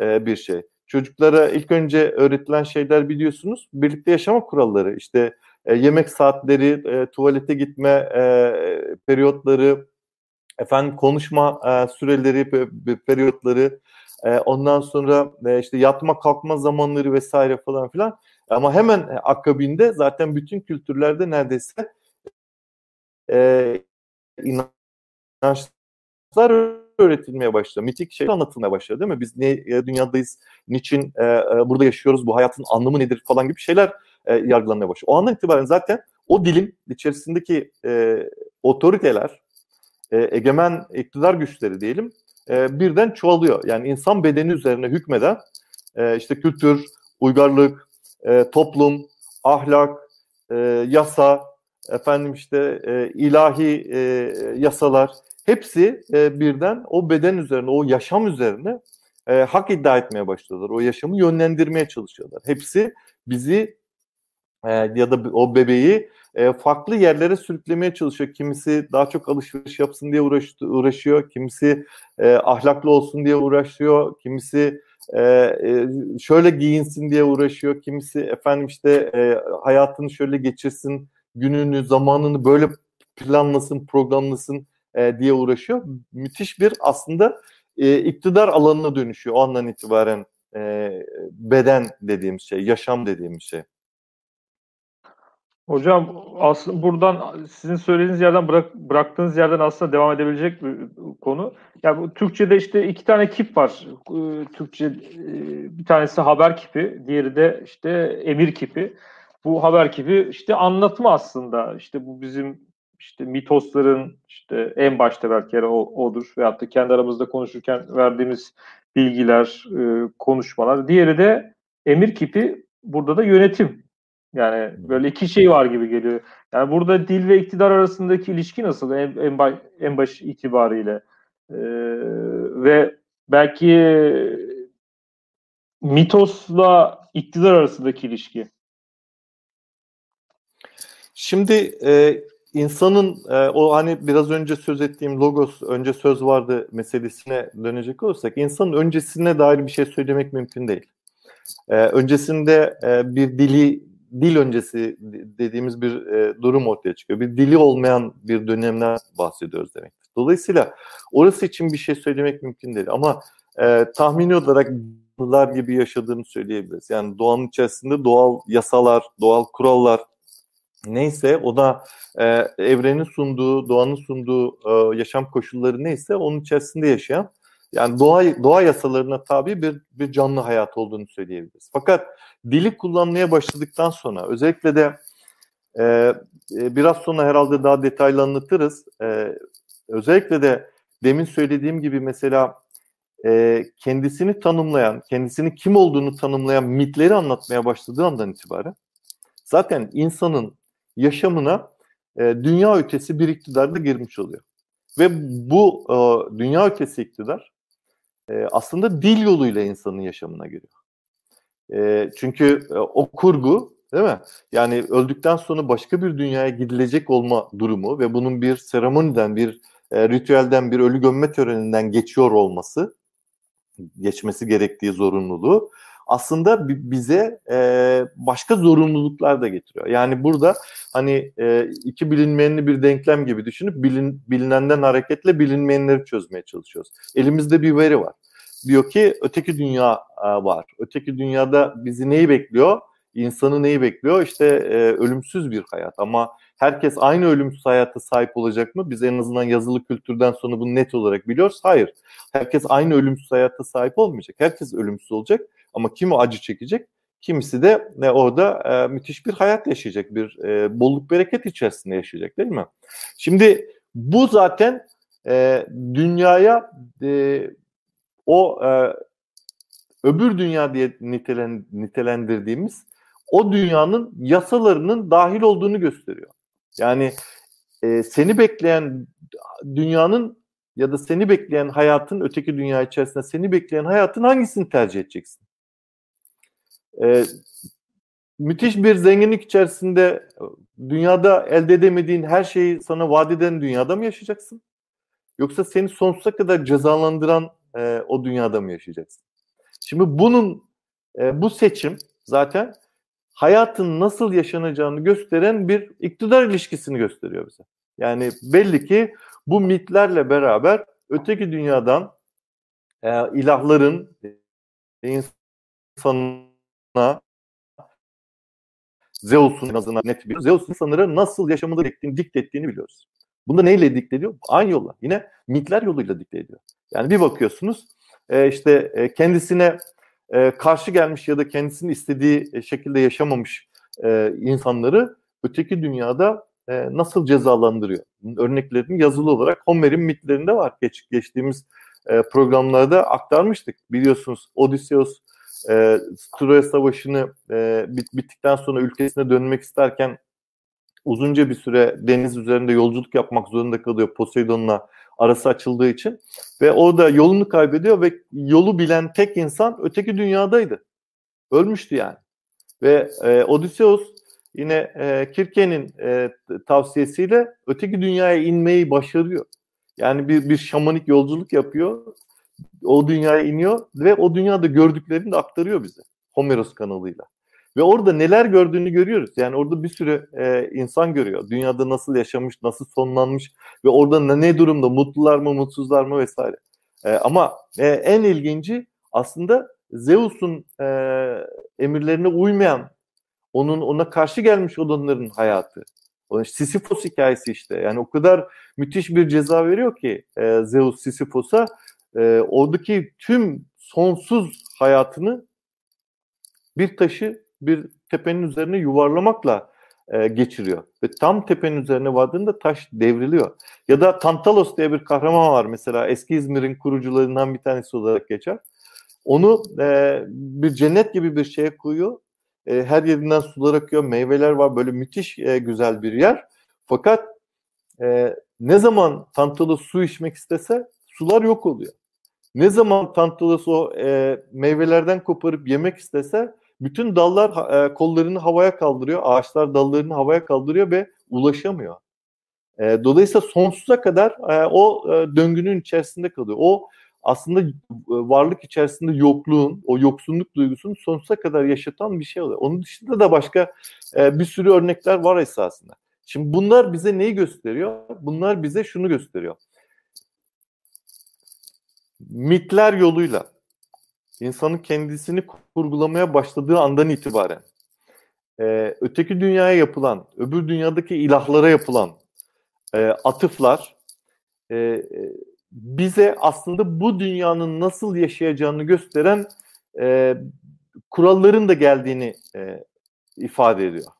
e, bir şey. Çocuklara ilk önce öğretilen şeyler biliyorsunuz. Birlikte yaşama kuralları, işte e, yemek saatleri, e, tuvalete gitme e, periyotları, efendim konuşma e, süreleri, periyotları, e, ondan sonra e, işte yatma kalkma zamanları vesaire falan filan. Ama hemen akabinde zaten bütün kültürlerde neredeyse e, inançlar öğretilmeye başladı. Mitik şey anlatılmaya başladı değil mi? Biz ne e, dünyadayız, niçin e, e, burada yaşıyoruz, bu hayatın anlamı nedir falan gibi şeyler e, yargılanmaya başladı. O andan itibaren zaten o dilin içerisindeki e, otoriteler, e, egemen iktidar güçleri diyelim e, birden çoğalıyor. Yani insan bedeni üzerine hükmeden e, işte kültür, uygarlık, e, toplum, ahlak, e, yasa, efendim işte e, ilahi e, yasalar hepsi e, birden o beden üzerine, o yaşam üzerine e, hak iddia etmeye başladılar. O yaşamı yönlendirmeye çalışıyorlar. Hepsi bizi e, ya da o bebeği e, farklı yerlere sürüklemeye çalışıyor. Kimisi daha çok alışveriş yapsın diye uğraş, uğraşıyor. Kimisi e, ahlaklı olsun diye uğraşıyor. Kimisi e, e, şöyle giyinsin diye uğraşıyor. Kimisi efendim işte e, hayatını şöyle geçirsin, gününü, zamanını böyle planlasın, programlasın e, diye uğraşıyor. Müthiş bir aslında iktidar alanına dönüşüyor o andan itibaren beden dediğimiz şey, yaşam dediğimiz şey. Hocam aslında buradan sizin söylediğiniz yerden bırak, bıraktığınız yerden aslında devam edebilecek bir konu. Yani bu Türkçe'de işte iki tane kip var. Ee, Türkçe e, bir tanesi haber kipi, diğeri de işte emir kipi. Bu haber kipi işte anlatma aslında. İşte bu bizim işte mitosların işte en başta belki o, odur. Veyahut da kendi aramızda konuşurken verdiğimiz bilgiler, e, konuşmalar. Diğeri de emir kipi burada da yönetim yani böyle iki şey var gibi geliyor. Yani burada dil ve iktidar arasındaki ilişki nasıl en, en, baş, en baş itibariyle? Ee, ve belki mitosla iktidar arasındaki ilişki. Şimdi e, insanın e, o hani biraz önce söz ettiğim logos önce söz vardı meselesine dönecek olursak insanın öncesine dair bir şey söylemek mümkün değil. E, öncesinde e, bir dili dil öncesi dediğimiz bir e, durum ortaya çıkıyor. Bir dili olmayan bir dönemden bahsediyoruz demektir. Dolayısıyla orası için bir şey söylemek mümkün değil ama e, tahmini olarak yıllar gibi yaşadığını söyleyebiliriz. Yani doğanın içerisinde doğal yasalar, doğal kurallar neyse o da e, evrenin sunduğu, doğanın sunduğu e, yaşam koşulları neyse onun içerisinde yaşayan yani doğa doğa yasalarına tabi bir bir canlı hayat olduğunu söyleyebiliriz. Fakat dili kullanmaya başladıktan sonra özellikle de e, e, biraz sonra herhalde daha detaylı anlatırız. E, özellikle de demin söylediğim gibi mesela e, kendisini tanımlayan, kendisini kim olduğunu tanımlayan mitleri anlatmaya başladığı andan itibaren zaten insanın yaşamına e, dünya ötesi bir iktidar da girmiş oluyor. Ve bu e, dünya ötesi iktidar e, aslında dil yoluyla insanın yaşamına giriyor. E, çünkü e, o kurgu değil mi? Yani öldükten sonra başka bir dünyaya gidilecek olma durumu ve bunun bir seremoniden, bir e, ritüelden, bir ölü gömme töreninden geçiyor olması, geçmesi gerektiği zorunluluğu aslında bize e, başka zorunluluklar da getiriyor. Yani burada hani e, iki bilinmeyenli bir denklem gibi düşünüp bilin, bilinenden hareketle bilinmeyenleri çözmeye çalışıyoruz. Elimizde bir veri var. Diyor ki öteki dünya e, var. Öteki dünyada bizi neyi bekliyor? İnsanı neyi bekliyor? İşte e, ölümsüz bir hayat ama herkes aynı ölümsüz hayata sahip olacak mı? Biz en azından yazılı kültürden sonra bunu net olarak biliyoruz. Hayır. Herkes aynı ölümsüz hayata sahip olmayacak. Herkes ölümsüz olacak ama kimi acı çekecek? Kimisi de e, orada e, müthiş bir hayat yaşayacak, bir e, bolluk bereket içerisinde yaşayacak değil mi? Şimdi bu zaten e, dünyaya e, o e, öbür dünya diye nitelen, nitelendirdiğimiz o dünyanın yasalarının dahil olduğunu gösteriyor. Yani e, seni bekleyen dünyanın ya da seni bekleyen hayatın öteki dünya içerisinde seni bekleyen hayatın hangisini tercih edeceksin? E, müthiş bir zenginlik içerisinde dünyada elde edemediğin her şeyi sana vaat eden dünyada mı yaşayacaksın? Yoksa seni sonsuza kadar cezalandıran e, o dünyada mı yaşayacaksın? Şimdi bunun e, bu seçim zaten hayatın nasıl yaşanacağını gösteren bir iktidar ilişkisini gösteriyor bize. Yani belli ki bu mitlerle beraber öteki dünyadan e, ilahların insana Zeus'un azına net biliyoruz. Zeus insanlara nasıl yaşamaları gerektiğini diktettiğini biliyoruz. Bunda neyle dikte? Aynı yolla. Yine mitler yoluyla dikte. Yani bir bakıyorsunuz e, işte e, kendisine e, karşı gelmiş ya da kendisinin istediği e, şekilde yaşamamış e, insanları öteki dünyada e, nasıl cezalandırıyor? Örneklerini yazılı olarak Homer'in mitlerinde var. Geç, geçtiğimiz e, programlarda aktarmıştık. Biliyorsunuz Odysseus e, Troya Savaşı'nı e, bit, bittikten sonra ülkesine dönmek isterken uzunca bir süre deniz üzerinde yolculuk yapmak zorunda kalıyor Poseidon'la arası açıldığı için ve orada yolunu kaybediyor ve yolu bilen tek insan öteki dünyadaydı. Ölmüştü yani. Ve e, Odysseus yine e, Kirke'nin e, tavsiyesiyle öteki dünyaya inmeyi başarıyor. Yani bir, bir şamanik yolculuk yapıyor. O dünyaya iniyor ve o dünyada gördüklerini de aktarıyor bize. Homeros kanalıyla. Ve orada neler gördüğünü görüyoruz. Yani orada bir sürü e, insan görüyor. Dünyada nasıl yaşamış, nasıl sonlanmış ve orada ne durumda, mutlular mı, mutsuzlar mı vesaire. E, ama e, en ilginci aslında Zeus'un e, emirlerine uymayan, onun ona karşı gelmiş olanların hayatı. Sisyphos hikayesi işte. Yani o kadar müthiş bir ceza veriyor ki e, Zeus Sisyphos'a e, oradaki tüm sonsuz hayatını bir taşı bir tepenin üzerine yuvarlamakla e, geçiriyor. Ve tam tepenin üzerine vardığında taş devriliyor. Ya da Tantalos diye bir kahraman var mesela eski İzmir'in kurucularından bir tanesi olarak geçer. Onu e, bir cennet gibi bir şeye koyuyor. E, her yerinden sular akıyor, meyveler var. Böyle müthiş e, güzel bir yer. Fakat e, ne zaman Tantalos su içmek istese sular yok oluyor. Ne zaman Tantalos o e, meyvelerden koparıp yemek istese bütün dallar e, kollarını havaya kaldırıyor, ağaçlar dallarını havaya kaldırıyor ve ulaşamıyor. E, dolayısıyla sonsuza kadar e, o e, döngünün içerisinde kalıyor. O aslında e, varlık içerisinde yokluğun, o yoksunluk duygusunu sonsuza kadar yaşatan bir şey oluyor. Onun dışında da başka e, bir sürü örnekler var esasında. Şimdi bunlar bize neyi gösteriyor? Bunlar bize şunu gösteriyor. Mitler yoluyla insanın kendisini kurgulamaya başladığı andan itibaren e, öteki dünyaya yapılan, öbür dünyadaki ilahlara yapılan e, atıflar e, bize aslında bu dünyanın nasıl yaşayacağını gösteren e, kuralların da geldiğini e, ifade ediyor.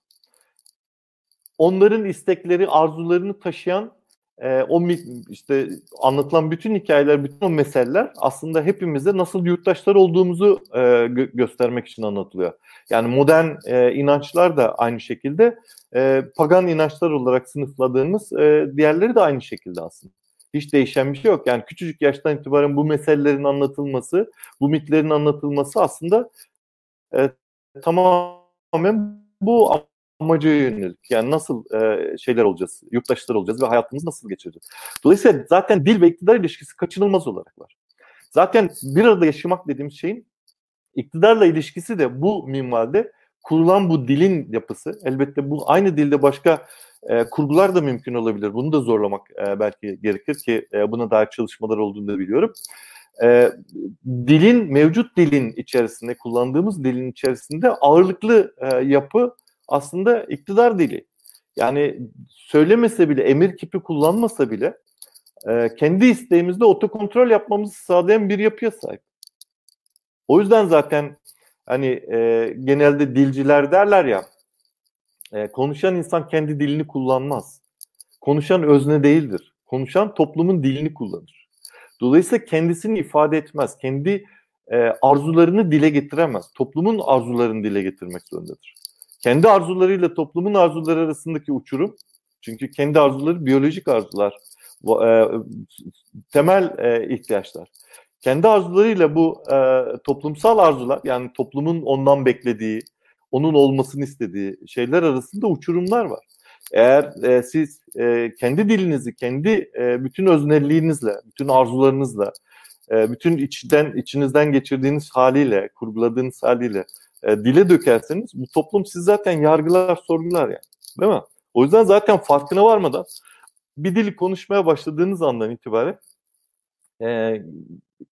Onların istekleri, arzularını taşıyan e, o işte anlatılan bütün hikayeler, bütün o meseleler aslında hepimize nasıl yurttaşlar olduğumuzu e, gö- göstermek için anlatılıyor. Yani modern e, inançlar da aynı şekilde, e, pagan inançlar olarak sınıfladığımız e, diğerleri de aynı şekilde aslında. Hiç değişen bir şey yok. Yani küçücük yaştan itibaren bu meselelerin anlatılması, bu mitlerin anlatılması aslında e, tamamen bu amaca yönelik. Yani nasıl e, şeyler olacağız, yurttaşlar olacağız ve hayatımızı nasıl geçireceğiz. Dolayısıyla zaten dil ve iktidar ilişkisi kaçınılmaz olarak var. Zaten bir arada yaşamak dediğimiz şeyin iktidarla ilişkisi de bu minvalde kurulan bu dilin yapısı elbette bu aynı dilde başka e, kurgular da mümkün olabilir. Bunu da zorlamak e, belki gerekir ki e, buna dair çalışmalar olduğunu da biliyorum. E, dilin mevcut dilin içerisinde kullandığımız dilin içerisinde ağırlıklı e, yapı aslında iktidar dili. Yani söylemese bile emir kipi kullanmasa bile e, kendi isteğimizde otokontrol yapmamızı sağlayan bir yapıya sahip. O yüzden zaten hani e, genelde dilciler derler ya e, konuşan insan kendi dilini kullanmaz. Konuşan özne değildir. Konuşan toplumun dilini kullanır. Dolayısıyla kendisini ifade etmez. Kendi e, arzularını dile getiremez. Toplumun arzularını dile getirmek zorundadır. Kendi arzularıyla toplumun arzuları arasındaki uçurum, çünkü kendi arzuları biyolojik arzular, e, temel e, ihtiyaçlar. Kendi arzularıyla bu e, toplumsal arzular, yani toplumun ondan beklediği, onun olmasını istediği şeyler arasında uçurumlar var. Eğer e, siz e, kendi dilinizi, kendi e, bütün öznelliğinizle, bütün arzularınızla, e, bütün içten içinizden geçirdiğiniz haliyle, kurguladığınız haliyle e, dile dökerseniz bu toplum siz zaten yargılar, sorgular yani. Değil mi? O yüzden zaten farkına varmadan bir dili konuşmaya başladığınız andan itibaren e,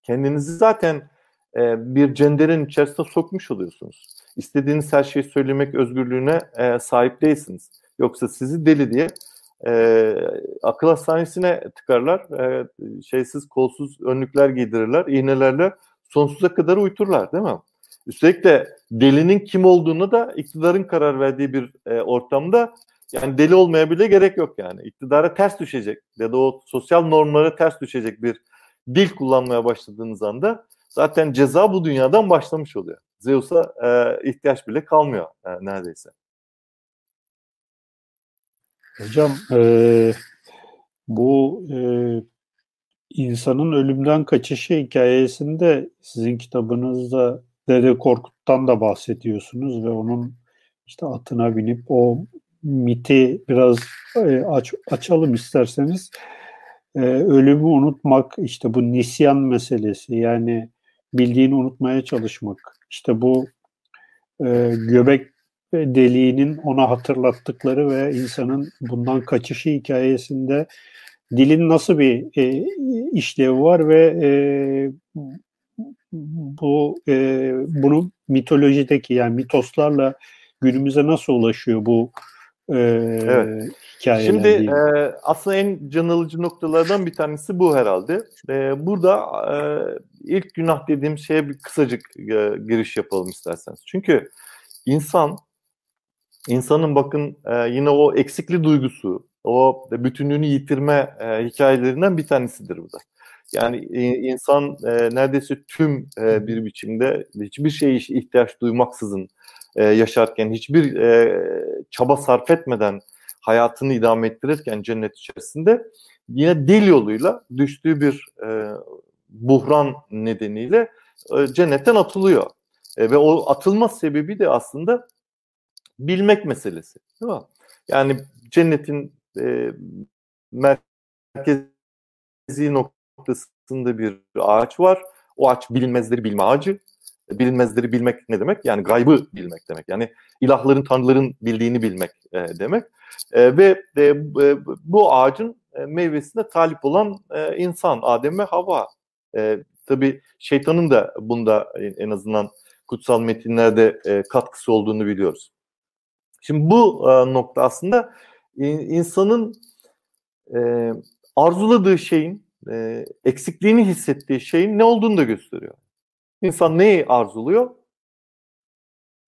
kendinizi zaten e, bir cenderin içerisine sokmuş oluyorsunuz. İstediğiniz her şeyi söylemek özgürlüğüne e, sahip değilsiniz. Yoksa sizi deli diye e, akıl hastanesine tıkarlar, e, şeysiz kolsuz önlükler giydirirler, iğnelerle sonsuza kadar uyuturlar değil mi? Üstelik de delinin kim olduğunu da iktidarın karar verdiği bir e, ortamda yani deli olmaya bile gerek yok yani. İktidara ters düşecek ya da o sosyal normlara ters düşecek bir dil kullanmaya başladığınız anda zaten ceza bu dünyadan başlamış oluyor. Zeus'a e, ihtiyaç bile kalmıyor e, neredeyse. Hocam e, bu e, insanın ölümden kaçışı hikayesinde sizin kitabınızda Dede Korkut'tan da bahsediyorsunuz ve onun işte atına binip o miti biraz e, aç, açalım isterseniz. E, ölümü unutmak, işte bu nisyan meselesi yani bildiğini unutmaya çalışmak. İşte bu e, göbek deliğinin ona hatırlattıkları ve insanın bundan kaçışı hikayesinde dilin nasıl bir e, işlevi var ve e, bu e, bunu mitolojideki yani mitoslarla günümüze nasıl ulaşıyor bu e, evet. hikayeler? Şimdi e, aslında en can alıcı noktalardan bir tanesi bu herhalde. E, burada e, ilk günah dediğim şeye bir kısacık e, giriş yapalım isterseniz. Çünkü insan insanın bakın e, yine o eksikli duygusu, o bütünlüğünü yitirme e, hikayelerinden bir tanesidir bu da. Yani insan e, neredeyse tüm e, bir biçimde hiçbir şeye ihtiyaç duymaksızın e, yaşarken, hiçbir e, çaba sarf etmeden hayatını idame ettirirken cennet içerisinde yine dil yoluyla düştüğü bir e, buhran nedeniyle e, cennetten atılıyor. E, ve o atılma sebebi de aslında bilmek meselesi. Değil mi? Yani cennetin e, merkezi noktasında bir ağaç var. O ağaç bilinmezleri bilme ağacı. Bilinmezleri bilmek ne demek? Yani gaybı bilmek demek. Yani ilahların, tanrıların bildiğini bilmek e, demek. E, ve e, bu ağacın e, meyvesine talip olan e, insan, Adem ve Havva. E, tabii şeytanın da bunda en azından kutsal metinlerde e, katkısı olduğunu biliyoruz. Şimdi bu e, nokta aslında insanın e, arzuladığı şeyin, e, eksikliğini hissettiği şeyin ne olduğunu da gösteriyor. İnsan neyi arzuluyor?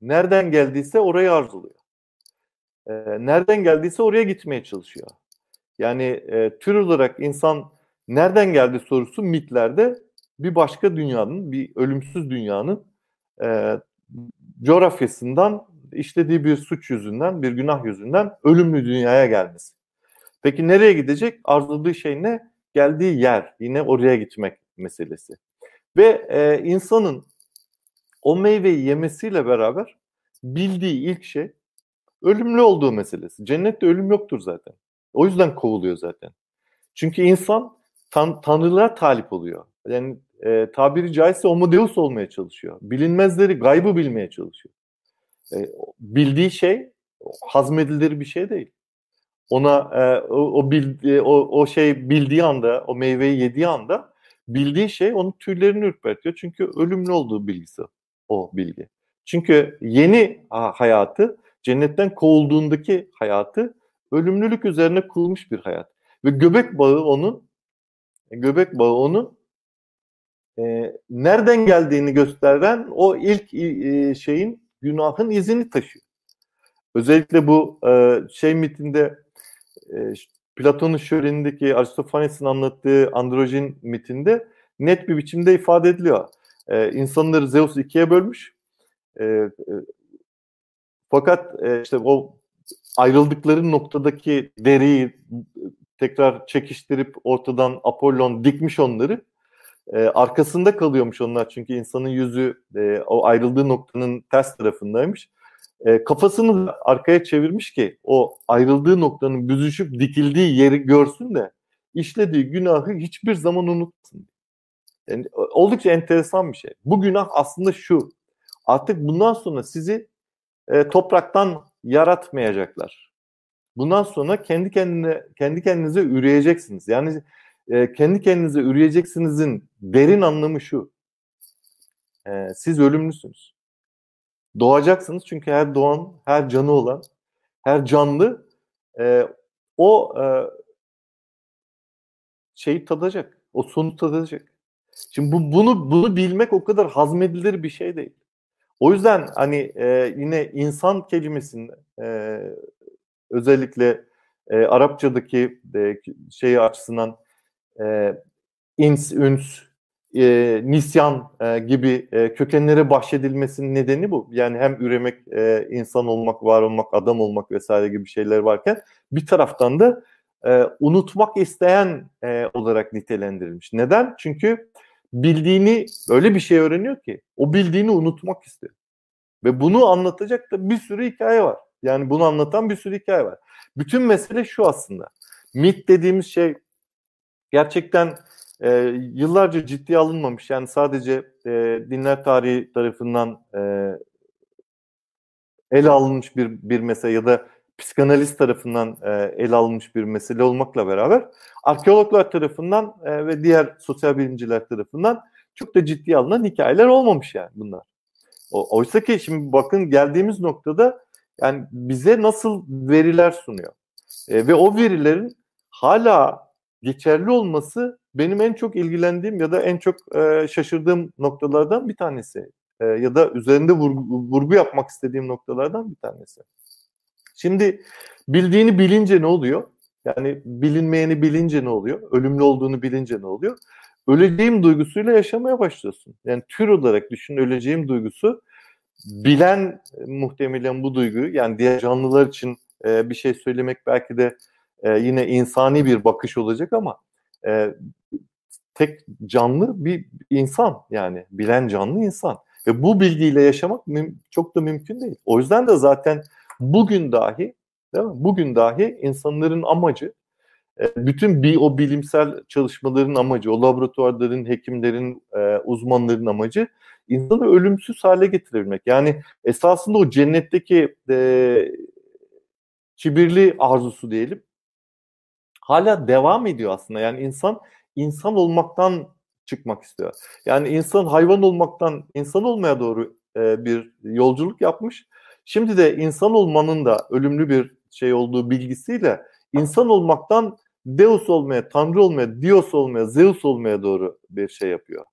Nereden geldiyse orayı arzuluyor. E, nereden geldiyse oraya gitmeye çalışıyor. Yani e, tür olarak insan nereden geldi sorusu mitlerde bir başka dünyanın, bir ölümsüz dünyanın e, coğrafyasından işlediği bir suç yüzünden, bir günah yüzünden ölümlü dünyaya gelmesi. Peki nereye gidecek? Arzuladığı şey ne? Geldiği yer. Yine oraya gitmek meselesi. Ve e, insanın o meyveyi yemesiyle beraber bildiği ilk şey ölümlü olduğu meselesi. Cennette ölüm yoktur zaten. O yüzden kovuluyor zaten. Çünkü insan tan tanrılığa talip oluyor. Yani e, tabiri caizse homodeus olmaya çalışıyor. Bilinmezleri, gaybı bilmeye çalışıyor. E, bildiği şey hazmedilir bir şey değil. Ona e, o, o, bildi, o, o şey bildiği anda, o meyveyi yediği anda bildiği şey onun tüylerini ürpertiyor. Çünkü ölümlü olduğu bilgisi o bilgi. Çünkü yeni hayatı, cennetten kovulduğundaki hayatı ölümlülük üzerine kurulmuş bir hayat. Ve göbek bağı onun göbek bağı onun e, nereden geldiğini gösteren o ilk e, şeyin günahın izini taşıyor. Özellikle bu e, şey mitinde e, Platon'un şölenindeki Aristofanes'in anlattığı androjin mitinde net bir biçimde ifade ediliyor. E, insanları Zeus ikiye bölmüş. E, e, fakat e, işte o ayrıldıkları noktadaki deriyi tekrar çekiştirip ortadan Apollon dikmiş onları. E, arkasında kalıyormuş onlar çünkü insanın yüzü e, o ayrıldığı noktanın ters tarafındaymış. E, kafasını arkaya çevirmiş ki o ayrıldığı noktanın büzüşüp dikildiği yeri görsün de işlediği günahı hiçbir zaman unutmasın. Yani, oldukça enteresan bir şey. Bu günah aslında şu. Artık bundan sonra sizi e, topraktan yaratmayacaklar. Bundan sonra kendi kendine kendi kendinize üreyeceksiniz. Yani e, kendi kendinize üreyeceksinizin derin anlamı şu. E, siz ölümlüsünüz. Doğacaksınız çünkü her doğan, her canı olan, her canlı e, o e, şeyi tadacak. O sonu tadacak. Şimdi bu, bunu bunu bilmek o kadar hazmedilir bir şey değil. O yüzden hani e, yine insan kelimesinde e, özellikle e, Arapçadaki e, şeyi açısından e, ins, üns, e, nisyan e, gibi e, kökenlere bahşedilmesinin nedeni bu. Yani hem üremek, e, insan olmak, var olmak, adam olmak vesaire gibi şeyler varken bir taraftan da e, unutmak isteyen e, olarak nitelendirilmiş. Neden? Çünkü bildiğini öyle bir şey öğreniyor ki o bildiğini unutmak istiyor. Ve bunu anlatacak da bir sürü hikaye var. Yani bunu anlatan bir sürü hikaye var. Bütün mesele şu aslında. Mit dediğimiz şey gerçekten e, yıllarca ciddiye alınmamış. Yani sadece e, dinler tarihi tarafından e, ele alınmış bir, bir mesele ya da psikanaliz tarafından e, ele alınmış bir mesele olmakla beraber arkeologlar tarafından e, ve diğer sosyal bilimciler tarafından çok da ciddi alınan hikayeler olmamış yani bunlar. O, oysa ki şimdi bakın geldiğimiz noktada yani bize nasıl veriler sunuyor. E, ve o verilerin hala geçerli olması benim en çok ilgilendiğim ya da en çok e, şaşırdığım noktalardan bir tanesi. E, ya da üzerinde vurgu, vurgu yapmak istediğim noktalardan bir tanesi. Şimdi bildiğini bilince ne oluyor? Yani bilinmeyeni bilince ne oluyor? Ölümlü olduğunu bilince ne oluyor? Öleceğim duygusuyla yaşamaya başlıyorsun. Yani tür olarak düşün öleceğim duygusu bilen muhtemelen bu duyguyu yani diğer canlılar için e, bir şey söylemek belki de e, yine insani bir bakış olacak ama e, tek canlı bir insan yani bilen canlı insan ve bu bilgiyle yaşamak çok da mümkün değil. O yüzden de zaten bugün dahi değil mi? Bugün dahi insanların amacı bütün bir o bilimsel çalışmaların amacı, o laboratuvarların, hekimlerin, e, uzmanların amacı insanı ölümsüz hale getirebilmek. Yani esasında o cennetteki e, kibirli arzusu diyelim hala devam ediyor aslında. Yani insan insan olmaktan çıkmak istiyor. Yani insan hayvan olmaktan insan olmaya doğru e, bir yolculuk yapmış. Şimdi de insan olmanın da ölümlü bir şey olduğu bilgisiyle insan olmaktan Deus olmaya, Tanrı olmaya, Dios olmaya, Zeus olmaya doğru bir şey yapıyor.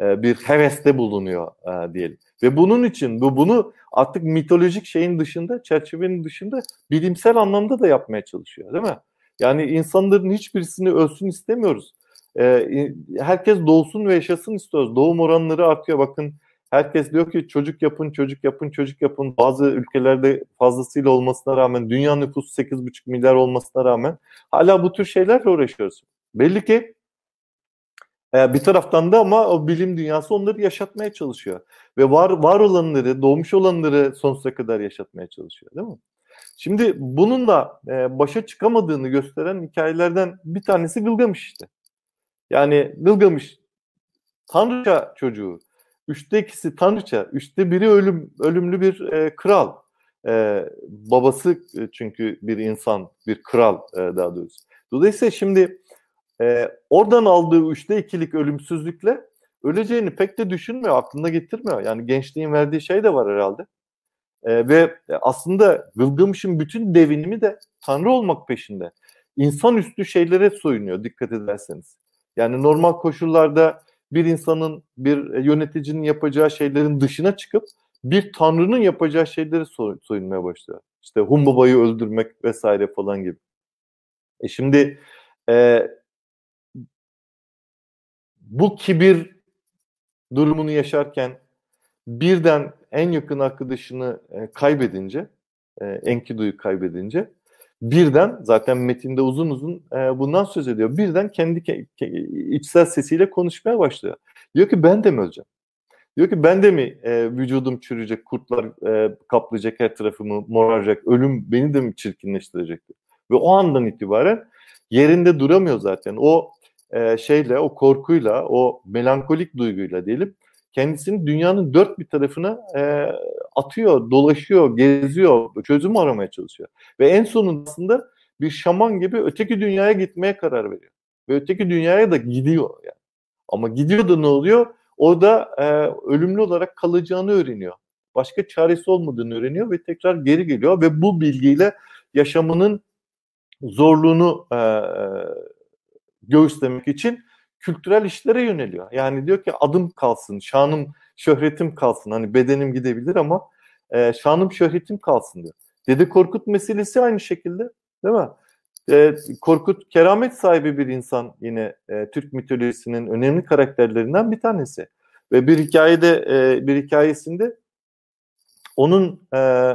E, bir heveste bulunuyor e, diyelim. Ve bunun için bu bunu artık mitolojik şeyin dışında, çerçevenin dışında bilimsel anlamda da yapmaya çalışıyor değil mi? Yani insanların hiçbirisini ölsün istemiyoruz. E, herkes doğsun ve yaşasın istiyoruz. Doğum oranları artıyor. Bakın herkes diyor ki çocuk yapın, çocuk yapın, çocuk yapın. Bazı ülkelerde fazlasıyla olmasına rağmen, dünya nüfusu 8,5 milyar olmasına rağmen hala bu tür şeylerle uğraşıyoruz. Belli ki e, bir taraftan da ama o bilim dünyası onları yaşatmaya çalışıyor. Ve var var olanları, doğmuş olanları sonsuza kadar yaşatmaya çalışıyor değil mi? Şimdi bunun da e, başa çıkamadığını gösteren hikayelerden bir tanesi Gılgamış işte. Yani Gılgamış tanrıça çocuğu. Üçte ikisi tanrıça, üçte biri ölüm ölümlü bir e, kral. E, babası e, çünkü bir insan, bir kral e, daha doğrusu. Dolayısıyla şimdi e, oradan aldığı üçte ikilik ölümsüzlükle öleceğini pek de düşünmüyor, aklına getirmiyor. Yani gençliğin verdiği şey de var herhalde. E, ve aslında Gılgamış'ın bütün devinimi de Tanrı olmak peşinde. İnsanüstü şeylere soyunuyor dikkat ederseniz. Yani normal koşullarda bir insanın, bir yöneticinin yapacağı şeylerin dışına çıkıp bir tanrının yapacağı şeyleri soyunmaya başlıyor. İşte Humbaba'yı öldürmek vesaire falan gibi. E şimdi e, bu kibir durumunu yaşarken birden en yakın arkadaşını e, kaybedince, e, Enkidu'yu kaybedince birden zaten metinde uzun uzun e, bundan söz ediyor. Birden kendi ke, ke, içsel sesiyle konuşmaya başlıyor. Diyor ki ben de mi öleceğim? Diyor ki ben de mi e, vücudum çürüyecek, kurtlar e, kaplayacak her tarafımı moraracak, ölüm beni de mi çirkinleştirecek? Ve o andan itibaren yerinde duramıyor zaten. O e, şeyle, o korkuyla, o melankolik duyguyla diyelim kendisini dünyanın dört bir tarafına e, atıyor, dolaşıyor, geziyor, çözüm aramaya çalışıyor. Ve en sonunda bir şaman gibi öteki dünyaya gitmeye karar veriyor. Ve öteki dünyaya da gidiyor yani. Ama gidiyor da ne oluyor? Orada e, ölümlü olarak kalacağını öğreniyor. Başka çaresi olmadığını öğreniyor ve tekrar geri geliyor ve bu bilgiyle yaşamının zorluğunu e, göğüslemek için kültürel işlere yöneliyor. Yani diyor ki adım kalsın, şanım, şöhretim kalsın. Hani bedenim gidebilir ama e, şanım, şöhretim kalsın diyor. Dede Korkut meselesi aynı şekilde değil mi? E, Korkut keramet sahibi bir insan yine e, Türk mitolojisinin önemli karakterlerinden bir tanesi. Ve bir hikayede e, bir hikayesinde onun e,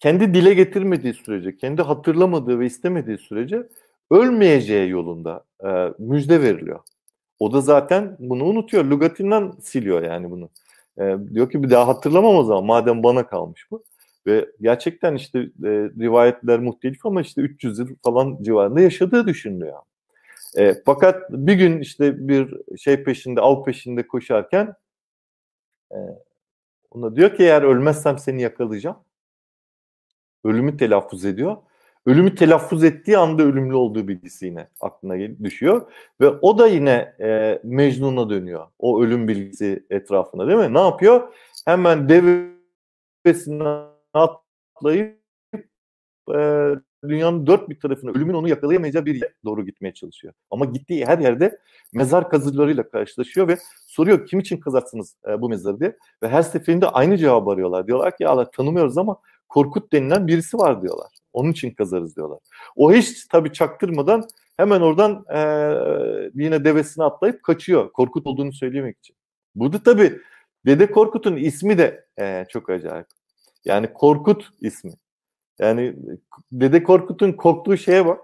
kendi dile getirmediği sürece, kendi hatırlamadığı ve istemediği sürece ölmeyeceği yolunda e, müjde veriliyor. O da zaten bunu unutuyor. Lugatinden siliyor yani bunu. E, diyor ki bir daha hatırlamam o zaman madem bana kalmış bu. Ve gerçekten işte e, rivayetler muhtelif ama işte 300 yıl falan civarında yaşadığı düşünülüyor. E, fakat bir gün işte bir şey peşinde, av peşinde koşarken e, ona diyor ki eğer ölmezsem seni yakalayacağım. Ölümü telaffuz ediyor ölümü telaffuz ettiği anda ölümlü olduğu bilgisi yine aklına düşüyor. Ve o da yine e, Mecnun'a dönüyor. O ölüm bilgisi etrafında değil mi? Ne yapıyor? Hemen devesine atlayıp e, dünyanın dört bir tarafına ölümün onu yakalayamayacağı bir yere doğru gitmeye çalışıyor. Ama gittiği her yerde mezar kazılarıyla karşılaşıyor ve soruyor kim için kazarsınız e, bu mezarı diye. Ve her seferinde aynı cevabı arıyorlar. Diyorlar ki ya tanımıyoruz ama Korkut denilen birisi var diyorlar. Onun için kazarız diyorlar. O hiç tabii çaktırmadan hemen oradan e, yine devesine atlayıp kaçıyor. Korkut olduğunu söylemek için. Burada tabii Dede Korkut'un ismi de e, çok acayip. Yani Korkut ismi. Yani Dede Korkut'un korktuğu şeye bak.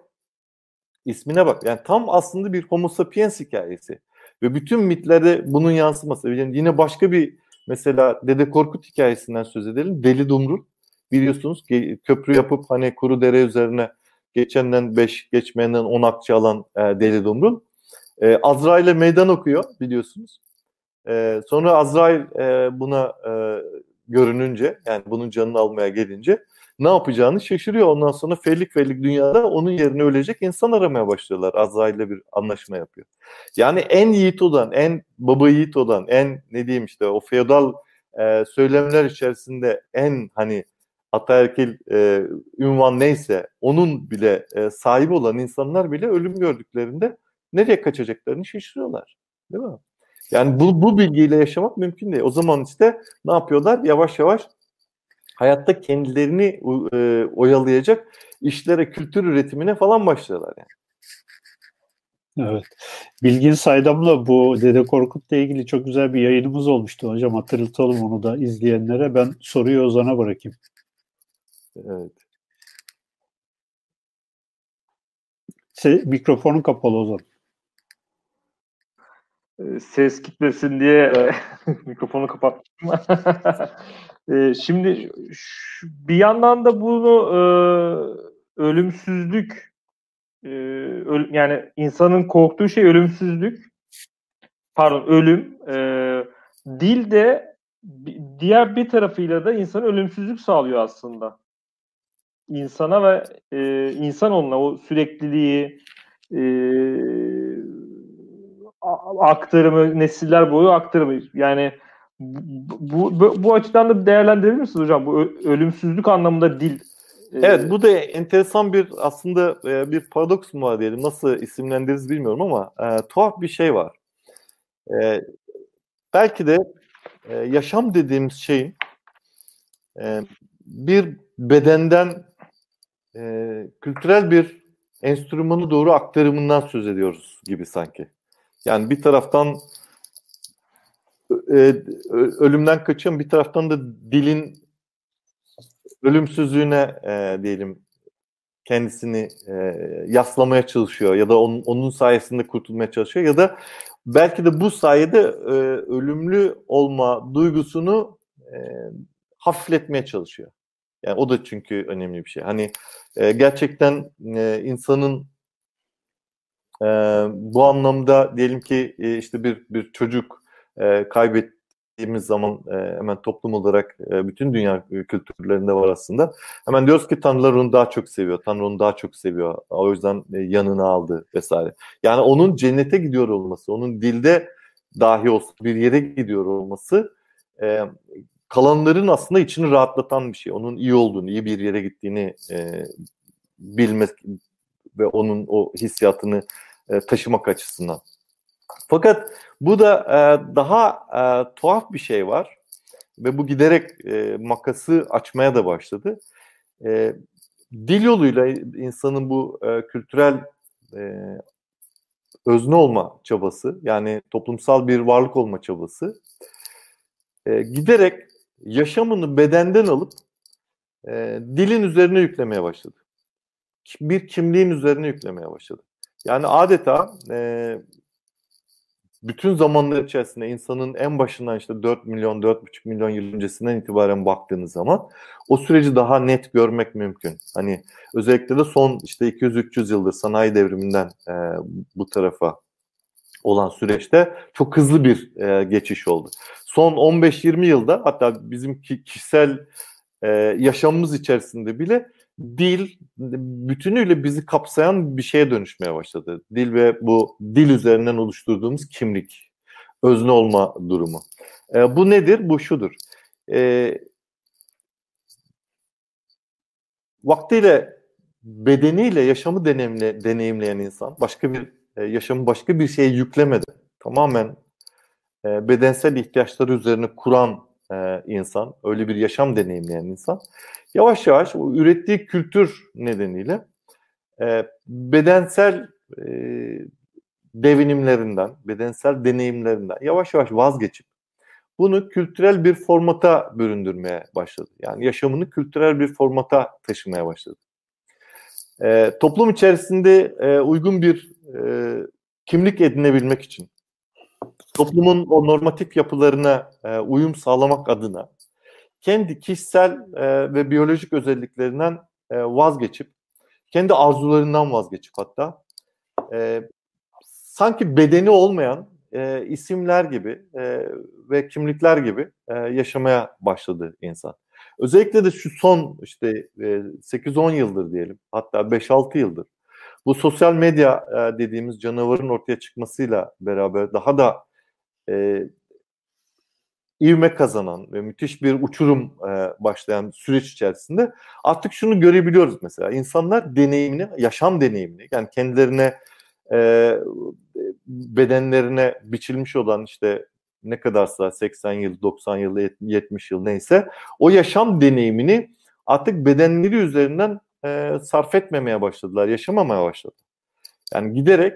İsmine bak. Yani tam aslında bir homo sapiens hikayesi. Ve bütün mitlerde bunun yansıması. Yani yine başka bir mesela Dede Korkut hikayesinden söz edelim. Deli Dumrul biliyorsunuz ki köprü yapıp hani kuru dere üzerine geçenden 5 geçmeyenden 10 akçe alan e, Deli Dumrul. E, Azrail'e meydan okuyor biliyorsunuz. E, sonra Azrail e, buna e, görününce yani bunun canını almaya gelince ne yapacağını şaşırıyor. Ondan sonra fellik fellik dünyada onun yerine ölecek insan aramaya başlıyorlar. Azrail'le bir anlaşma yapıyor. Yani en yiğit olan, en baba yiğit olan, en ne diyeyim işte o feodal e, söylemler içerisinde en hani ataerkil e, ünvan neyse onun bile e, sahibi olan insanlar bile ölüm gördüklerinde nereye kaçacaklarını şaşırıyorlar. Değil mi? Yani bu, bu bilgiyle yaşamak mümkün değil. O zaman işte ne yapıyorlar? Yavaş yavaş hayatta kendilerini e, oyalayacak işlere, kültür üretimine falan başlıyorlar yani. Evet. Bilgin Saydam'la bu Dede Korkut'la ilgili çok güzel bir yayınımız olmuştu hocam. Hatırlatalım onu da izleyenlere. Ben soruyu Ozan'a bırakayım. Evet. Se mikrofonun kapalı o zaman. Ses gitmesin diye mikrofonu kapattım. şimdi bir yandan da bunu ölümsüzlük öl, yani insanın korktuğu şey ölümsüzlük. pardon ölüm dil de diğer bir tarafıyla da insan ölümsüzlük sağlıyor aslında. İnsana ve e, insan onunla o sürekliliği e, aktarımı, nesiller boyu aktarımı. Yani bu, bu, bu açıdan da değerlendirir misiniz hocam? Bu ölümsüzlük anlamında dil. E, evet bu da enteresan bir aslında e, bir paradoks mu var diyelim. Nasıl isimlendiririz bilmiyorum ama e, tuhaf bir şey var. E, belki de e, yaşam dediğimiz şeyin e, bir bedenden e, kültürel bir enstrümanı doğru aktarımından söz ediyoruz gibi sanki. Yani bir taraftan e, ölümden kaçıyorum, bir taraftan da dilin ölümsüzlüğüne e, diyelim kendisini e, yaslamaya çalışıyor ya da onun, onun sayesinde kurtulmaya çalışıyor ya da belki de bu sayede e, ölümlü olma duygusunu e, hafifletmeye çalışıyor. Yani o da çünkü önemli bir şey. Hani e, gerçekten e, insanın e, bu anlamda diyelim ki e, işte bir bir çocuk e, kaybettiğimiz zaman e, hemen toplum olarak e, bütün dünya kültürlerinde var aslında. Hemen diyoruz ki Tanrılar onu daha çok seviyor. Tanrı onu daha çok seviyor. O yüzden e, yanına aldı vesaire. Yani onun cennete gidiyor olması, onun dilde dahi olsa bir yere gidiyor olması e, kalanların aslında içini rahatlatan bir şey. Onun iyi olduğunu, iyi bir yere gittiğini e, bilmek ve onun o hissiyatını e, taşımak açısından. Fakat bu da e, daha e, tuhaf bir şey var ve bu giderek e, makası açmaya da başladı. E, dil yoluyla insanın bu e, kültürel e, özne olma çabası yani toplumsal bir varlık olma çabası e, giderek yaşamını bedenden alıp e, dilin üzerine yüklemeye başladı. Bir kimliğin üzerine yüklemeye başladı. Yani adeta e, bütün zamanlar içerisinde insanın en başından işte 4 milyon, 4,5 milyon yıl öncesinden itibaren baktığınız zaman o süreci daha net görmek mümkün. Hani özellikle de son işte 200-300 yıldır sanayi devriminden e, bu tarafa olan süreçte çok hızlı bir e, geçiş oldu. Son 15-20 yılda hatta bizim kişisel e, yaşamımız içerisinde bile dil bütünüyle bizi kapsayan bir şeye dönüşmeye başladı. Dil ve bu dil üzerinden oluşturduğumuz kimlik, özne olma durumu. E, bu nedir? Bu şudur. E, vaktiyle bedeniyle yaşamı deneyimle, deneyimleyen insan başka bir e, yaşamı başka bir şeye yüklemedi. Tamamen e, bedensel ihtiyaçları üzerine kuran e, insan, öyle bir yaşam deneyimleyen insan yavaş yavaş o ürettiği kültür nedeniyle e, bedensel e, devinimlerinden, bedensel deneyimlerinden yavaş yavaş vazgeçip bunu kültürel bir formata büründürmeye başladı. Yani yaşamını kültürel bir formata taşımaya başladı. E, toplum içerisinde e, uygun bir e, kimlik edinebilmek için, toplumun o normatif yapılarına e, uyum sağlamak adına kendi kişisel e, ve biyolojik özelliklerinden e, vazgeçip, kendi arzularından vazgeçip hatta e, sanki bedeni olmayan e, isimler gibi e, ve kimlikler gibi e, yaşamaya başladı insan. Özellikle de şu son işte e, 8-10 yıldır diyelim hatta 5-6 yıldır bu sosyal medya e, dediğimiz canavarın ortaya çıkmasıyla beraber daha da e, ivme kazanan ve müthiş bir uçurum e, başlayan süreç içerisinde artık şunu görebiliyoruz mesela. İnsanlar deneyimini, yaşam deneyimini yani kendilerine e, bedenlerine biçilmiş olan işte ne kadarsa 80 yıl, 90 yıl, 70 yıl neyse o yaşam deneyimini artık bedenleri üzerinden e, sarf etmemeye başladılar, yaşamamaya başladı. Yani giderek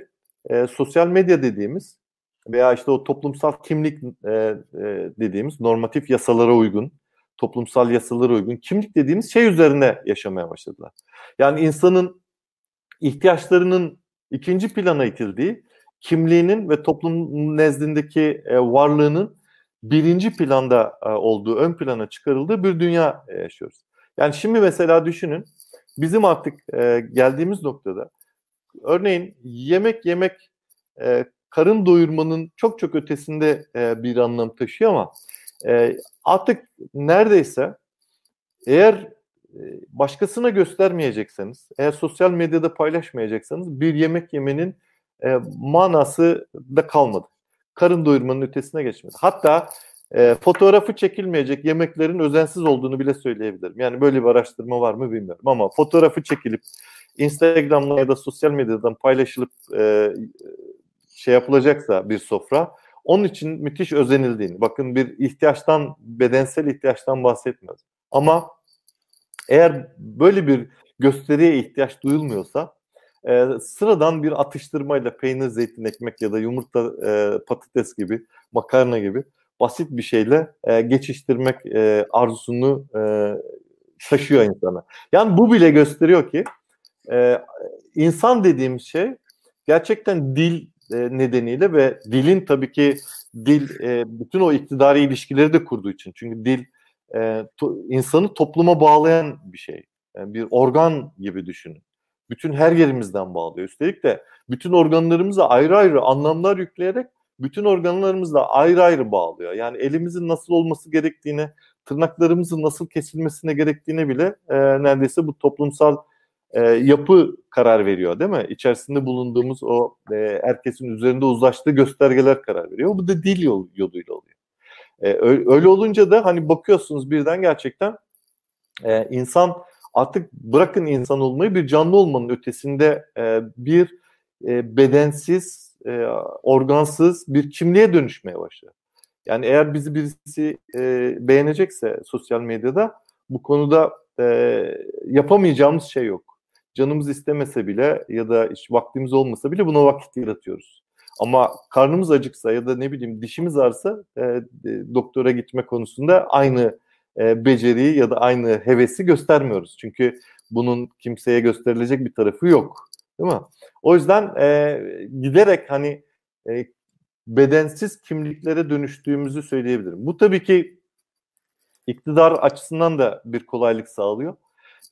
e, sosyal medya dediğimiz veya işte o toplumsal kimlik e, e, dediğimiz normatif yasalara uygun, toplumsal yasalara uygun kimlik dediğimiz şey üzerine yaşamaya başladılar. Yani insanın ihtiyaçlarının ikinci plana itildiği, kimliğinin ve toplum nezdindeki e, varlığının birinci planda e, olduğu, ön plana çıkarıldığı bir dünya yaşıyoruz. Yani şimdi mesela düşünün, bizim artık e, geldiğimiz noktada örneğin yemek yemek e, karın doyurmanın çok çok ötesinde e, bir anlam taşıyor ama e, artık neredeyse eğer e, başkasına göstermeyecekseniz, eğer sosyal medyada paylaşmayacaksanız bir yemek yemenin e, manası da kalmadı. Karın doyurmanın ötesine geçmedi. Hatta e, fotoğrafı çekilmeyecek yemeklerin özensiz olduğunu bile söyleyebilirim. Yani böyle bir araştırma var mı bilmiyorum ama fotoğrafı çekilip Instagram'da ya da sosyal medyadan paylaşılıp e, şey yapılacaksa bir sofra onun için müthiş özenildiğini. Bakın bir ihtiyaçtan, bedensel ihtiyaçtan bahsetmiyoruz. Ama eğer böyle bir gösteriye ihtiyaç duyulmuyorsa e, sıradan bir atıştırmayla peynir, zeytin, ekmek ya da yumurta, e, patates gibi, makarna gibi basit bir şeyle e, geçiştirmek e, arzusunu e, taşıyor insana. Yani bu bile gösteriyor ki e, insan dediğimiz şey gerçekten dil e, nedeniyle ve dilin tabii ki dil e, bütün o iktidari ilişkileri de kurduğu için. Çünkü dil e, to, insanı topluma bağlayan bir şey. Yani bir organ gibi düşünün. Bütün her yerimizden bağlıyor. Üstelik de bütün organlarımıza ayrı ayrı anlamlar yükleyerek bütün organlarımızla ayrı ayrı bağlıyor. Yani elimizin nasıl olması gerektiğine, tırnaklarımızın nasıl kesilmesine gerektiğine bile e, neredeyse bu toplumsal e, yapı karar veriyor değil mi? İçerisinde bulunduğumuz o e, herkesin üzerinde uzlaştığı göstergeler karar veriyor. Bu da dil yol, yoluyla oluyor. E, öyle olunca da hani bakıyorsunuz birden gerçekten e, insan artık bırakın insan olmayı bir canlı olmanın ötesinde e, bir e, bedensiz, e, organsız bir kimliğe dönüşmeye başlıyor. Yani eğer bizi birisi e, beğenecekse sosyal medyada bu konuda e, yapamayacağımız şey yok. Canımız istemese bile ya da hiç vaktimiz olmasa bile buna vakit yaratıyoruz. Ama karnımız acıksa ya da ne bileyim dişimiz ağrısa e, doktora gitme konusunda aynı e, beceriyi ya da aynı hevesi göstermiyoruz. Çünkü bunun kimseye gösterilecek bir tarafı yok. Değil mi? O yüzden e, giderek hani e, bedensiz kimliklere dönüştüğümüzü söyleyebilirim. Bu tabii ki iktidar açısından da bir kolaylık sağlıyor.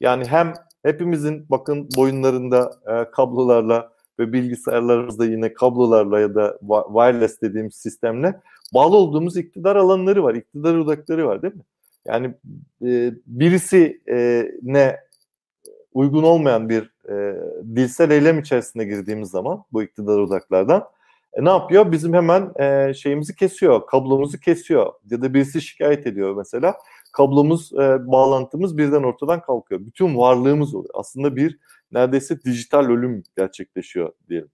Yani hem hepimizin bakın boyunlarında e, kablolarla ve bilgisayarlarımızda yine kablolarla ya da wireless dediğimiz sistemle bağlı olduğumuz iktidar alanları var, iktidar odakları var değil mi? Yani e, birisi ne uygun olmayan bir e, dilsel eylem içerisine girdiğimiz zaman bu iktidar odaklardan e, ne yapıyor? Bizim hemen e, şeyimizi kesiyor, kablomuzu kesiyor ya da birisi şikayet ediyor mesela. Kablomuz, e, bağlantımız birden ortadan kalkıyor. Bütün varlığımız oluyor. Aslında bir neredeyse dijital ölüm gerçekleşiyor diyelim.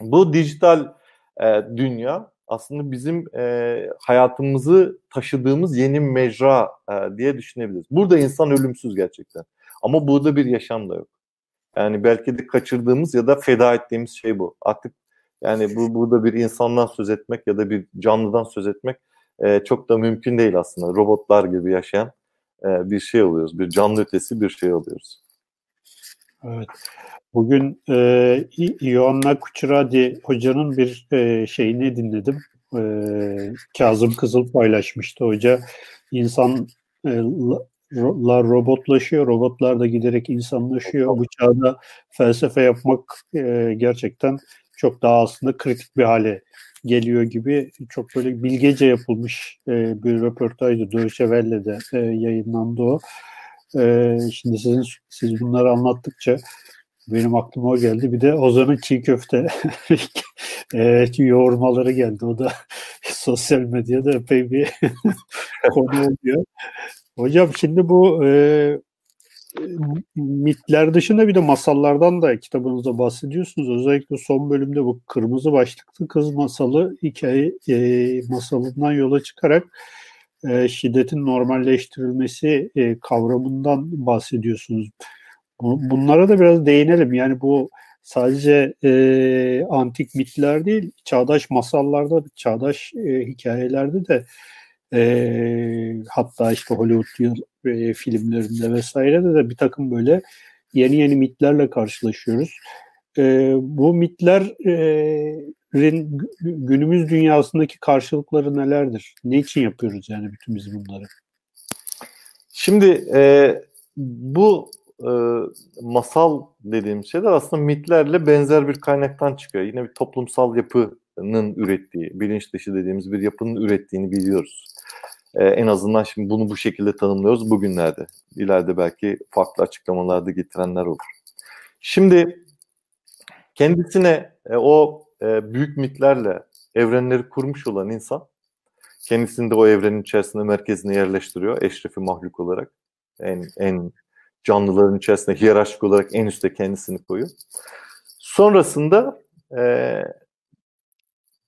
Bu dijital e, dünya aslında bizim e, hayatımızı taşıdığımız yeni mecra e, diye düşünebiliriz. Burada insan ölümsüz gerçekten. Ama burada bir yaşam da yok. Yani belki de kaçırdığımız ya da feda ettiğimiz şey bu. Artık yani bu burada bir insandan söz etmek ya da bir canlıdan söz etmek e, çok da mümkün değil aslında. Robotlar gibi yaşayan e, bir şey oluyoruz. Bir canlı ötesi bir şey oluyoruz. Evet. Bugün e, Ioanna Kuçuradi hocanın bir e, şeyini dinledim. E, Kazım Kızıl paylaşmıştı hoca. İnsan e, robotlar robotlaşıyor, robotlar da giderek insanlaşıyor. Bu çağda felsefe yapmak e, gerçekten çok daha aslında kritik bir hale geliyor gibi çok böyle bilgece yapılmış e, bir röportajdı. Deutsche Welle'de e, yayınlandı o. E, şimdi sizin siz bunları anlattıkça benim aklıma o geldi. Bir de Ozan'ın çiğ köfte e, yoğurmaları geldi. O da sosyal medyada epey bir konu oluyor. Hocam şimdi bu e, mitler dışında bir de masallardan da kitabınızda bahsediyorsunuz. Özellikle son bölümde bu kırmızı başlıklı kız masalı hikaye e, masalından yola çıkarak e, şiddetin normalleştirilmesi e, kavramından bahsediyorsunuz. Bunlara da biraz değinelim. Yani bu sadece e, antik mitler değil, çağdaş masallarda, çağdaş e, hikayelerde de e, hatta işte Hollywood e, filmlerinde vesairede de bir takım böyle yeni yeni mitlerle karşılaşıyoruz. E, bu mitlerin günümüz dünyasındaki karşılıkları nelerdir? Ne için yapıyoruz yani bütün biz bunları? Şimdi e, bu e, masal dediğim şeyler aslında mitlerle benzer bir kaynaktan çıkıyor. Yine bir toplumsal yapı yapının ürettiği, bilinç dışı dediğimiz bir yapının ürettiğini biliyoruz. Ee, en azından şimdi bunu bu şekilde tanımlıyoruz bugünlerde. İleride belki farklı açıklamalarda getirenler olur. Şimdi kendisine e, o e, büyük mitlerle evrenleri kurmuş olan insan kendisini de o evrenin içerisinde merkezine yerleştiriyor eşrefi mahluk olarak. En, en canlıların içerisinde hiyerarşik olarak en üstte kendisini koyuyor. Sonrasında e,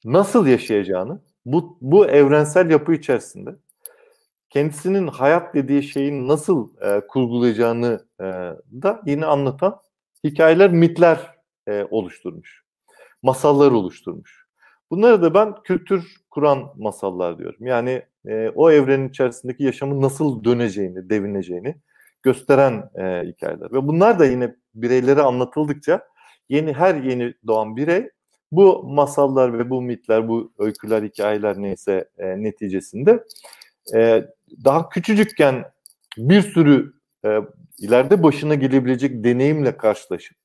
nasıl yaşayacağını bu, bu evrensel yapı içerisinde kendisinin hayat dediği şeyin nasıl e, kurgulayacağını e, da yine anlatan hikayeler, mitler e, oluşturmuş. Masallar oluşturmuş. Bunları da ben kültür kuran masallar diyorum. Yani e, o evrenin içerisindeki yaşamın nasıl döneceğini, devineceğini gösteren e, hikayeler. Ve bunlar da yine bireylere anlatıldıkça yeni her yeni doğan birey bu masallar ve bu mitler, bu öyküler, hikayeler neyse e, neticesinde e, daha küçücükken bir sürü e, ileride başına gelebilecek deneyimle karşılaşıp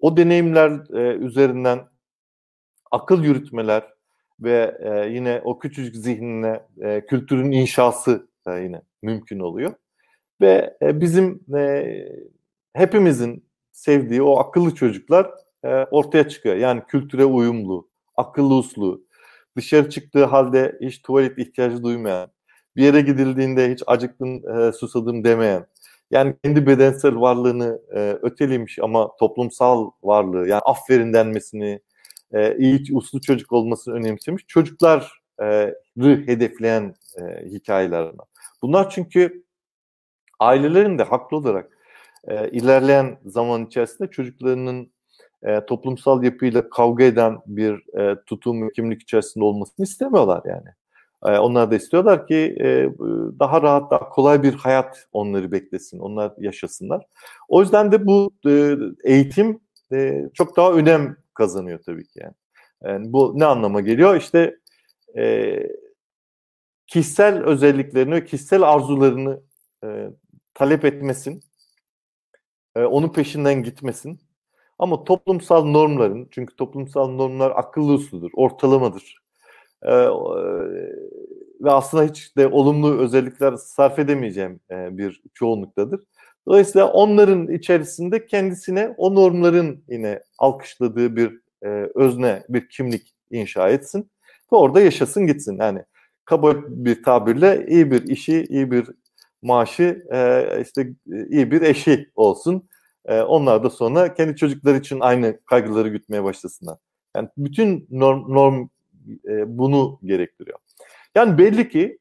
o deneyimler e, üzerinden akıl yürütmeler ve e, yine o küçücük zihnine e, kültürün inşası e, yine mümkün oluyor. Ve e, bizim e, hepimizin sevdiği o akıllı çocuklar e, ortaya çıkıyor. Yani kültüre uyumlu, akıllı uslu, dışarı çıktığı halde hiç tuvalet ihtiyacı duymayan, bir yere gidildiğinde hiç acıktım, e, susadım demeyen, yani kendi bedensel varlığını e, ötelemiş ama toplumsal varlığı, yani aferin denmesini, e, iyi uslu çocuk olmasını önemsemiş çocukları hedefleyen e, hikayeler. Bunlar çünkü ailelerin de haklı olarak e, ilerleyen zaman içerisinde çocuklarının e, toplumsal yapıyla kavga eden bir e, tutum ve kimlik içerisinde olmasını istemiyorlar yani. E, onlar da istiyorlar ki e, daha rahat, daha kolay bir hayat onları beklesin, onlar yaşasınlar. O yüzden de bu e, eğitim e, çok daha önem kazanıyor tabii ki yani. yani bu ne anlama geliyor? İşte kişisel özelliklerini, kişisel arzularını talep etmesin, onun peşinden gitmesin. Ama toplumsal normların, çünkü toplumsal normlar akıllı usludur, ortalamadır. E, ve aslında hiç de olumlu özellikler sarf edemeyeceğim e, bir çoğunluktadır. Dolayısıyla onların içerisinde kendisine o normların yine alkışladığı bir e, özne, bir kimlik inşa etsin ve orada yaşasın gitsin. Yani kaba bir tabirle iyi bir işi, iyi bir maaşı, e, işte iyi bir eşi olsun. E, onlar da sonra kendi çocukları için aynı kaygıları gütmeye başlasınlar. Yani bütün norm, norm e, bunu gerektiriyor. Yani belli ki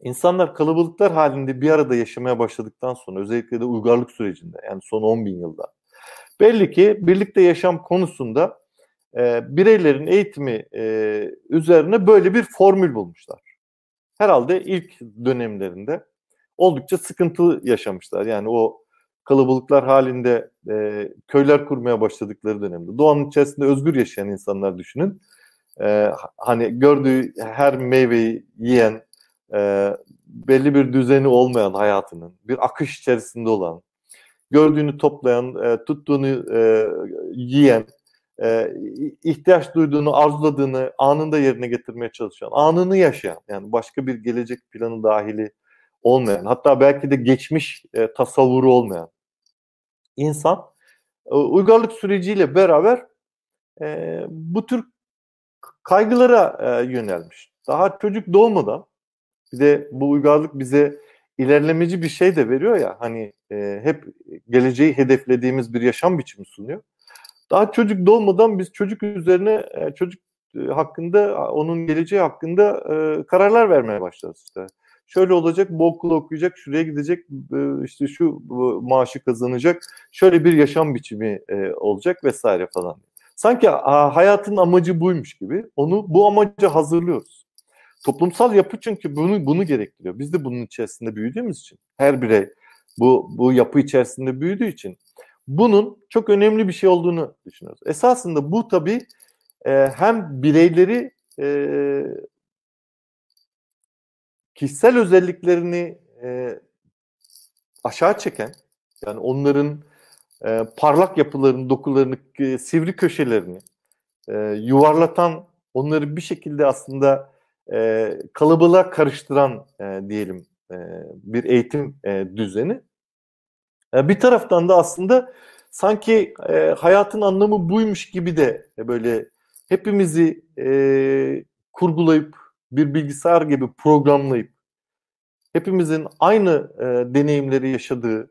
insanlar kalabalıklar halinde bir arada yaşamaya başladıktan sonra özellikle de uygarlık sürecinde yani son 10 bin yılda belli ki birlikte yaşam konusunda e, bireylerin eğitimi e, üzerine böyle bir formül bulmuşlar. Herhalde ilk dönemlerinde oldukça sıkıntı yaşamışlar. Yani o kalabalıklar halinde e, köyler kurmaya başladıkları dönemde. Doğanın içerisinde özgür yaşayan insanlar düşünün. E, hani gördüğü her meyveyi yiyen, e, belli bir düzeni olmayan hayatının, bir akış içerisinde olan, gördüğünü toplayan, e, tuttuğunu e, yiyen, e, ihtiyaç duyduğunu, arzuladığını anında yerine getirmeye çalışan, anını yaşayan, yani başka bir gelecek planı dahili olmayan, hatta belki de geçmiş e, tasavvuru olmayan insan e, uygarlık süreciyle beraber e, bu tür kaygılara e, yönelmiş. Daha çocuk doğmadan bir de bu uygarlık bize ilerlemeci bir şey de veriyor ya hani e, hep geleceği hedeflediğimiz bir yaşam biçimi sunuyor. Daha çocuk doğmadan biz çocuk üzerine e, çocuk e, hakkında onun geleceği hakkında e, kararlar vermeye başlarız işte şöyle olacak, bu okulu okuyacak, şuraya gidecek, işte şu maaşı kazanacak, şöyle bir yaşam biçimi e, olacak vesaire falan. Sanki hayatın amacı buymuş gibi onu bu amaca hazırlıyoruz. Toplumsal yapı çünkü bunu bunu gerektiriyor. Biz de bunun içerisinde büyüdüğümüz için her birey bu bu yapı içerisinde büyüdüğü için bunun çok önemli bir şey olduğunu düşünüyoruz. Esasında bu tabii e, hem bireyleri kişisel özelliklerini e, aşağı çeken, yani onların e, parlak yapılarını, dokularını, e, sivri köşelerini e, yuvarlatan, onları bir şekilde aslında e, kalabalığa karıştıran e, diyelim e, bir eğitim e, düzeni. E, bir taraftan da aslında sanki e, hayatın anlamı buymuş gibi de e, böyle hepimizi e, kurgulayıp bir bilgisayar gibi programlayıp hepimizin aynı e, deneyimleri yaşadığı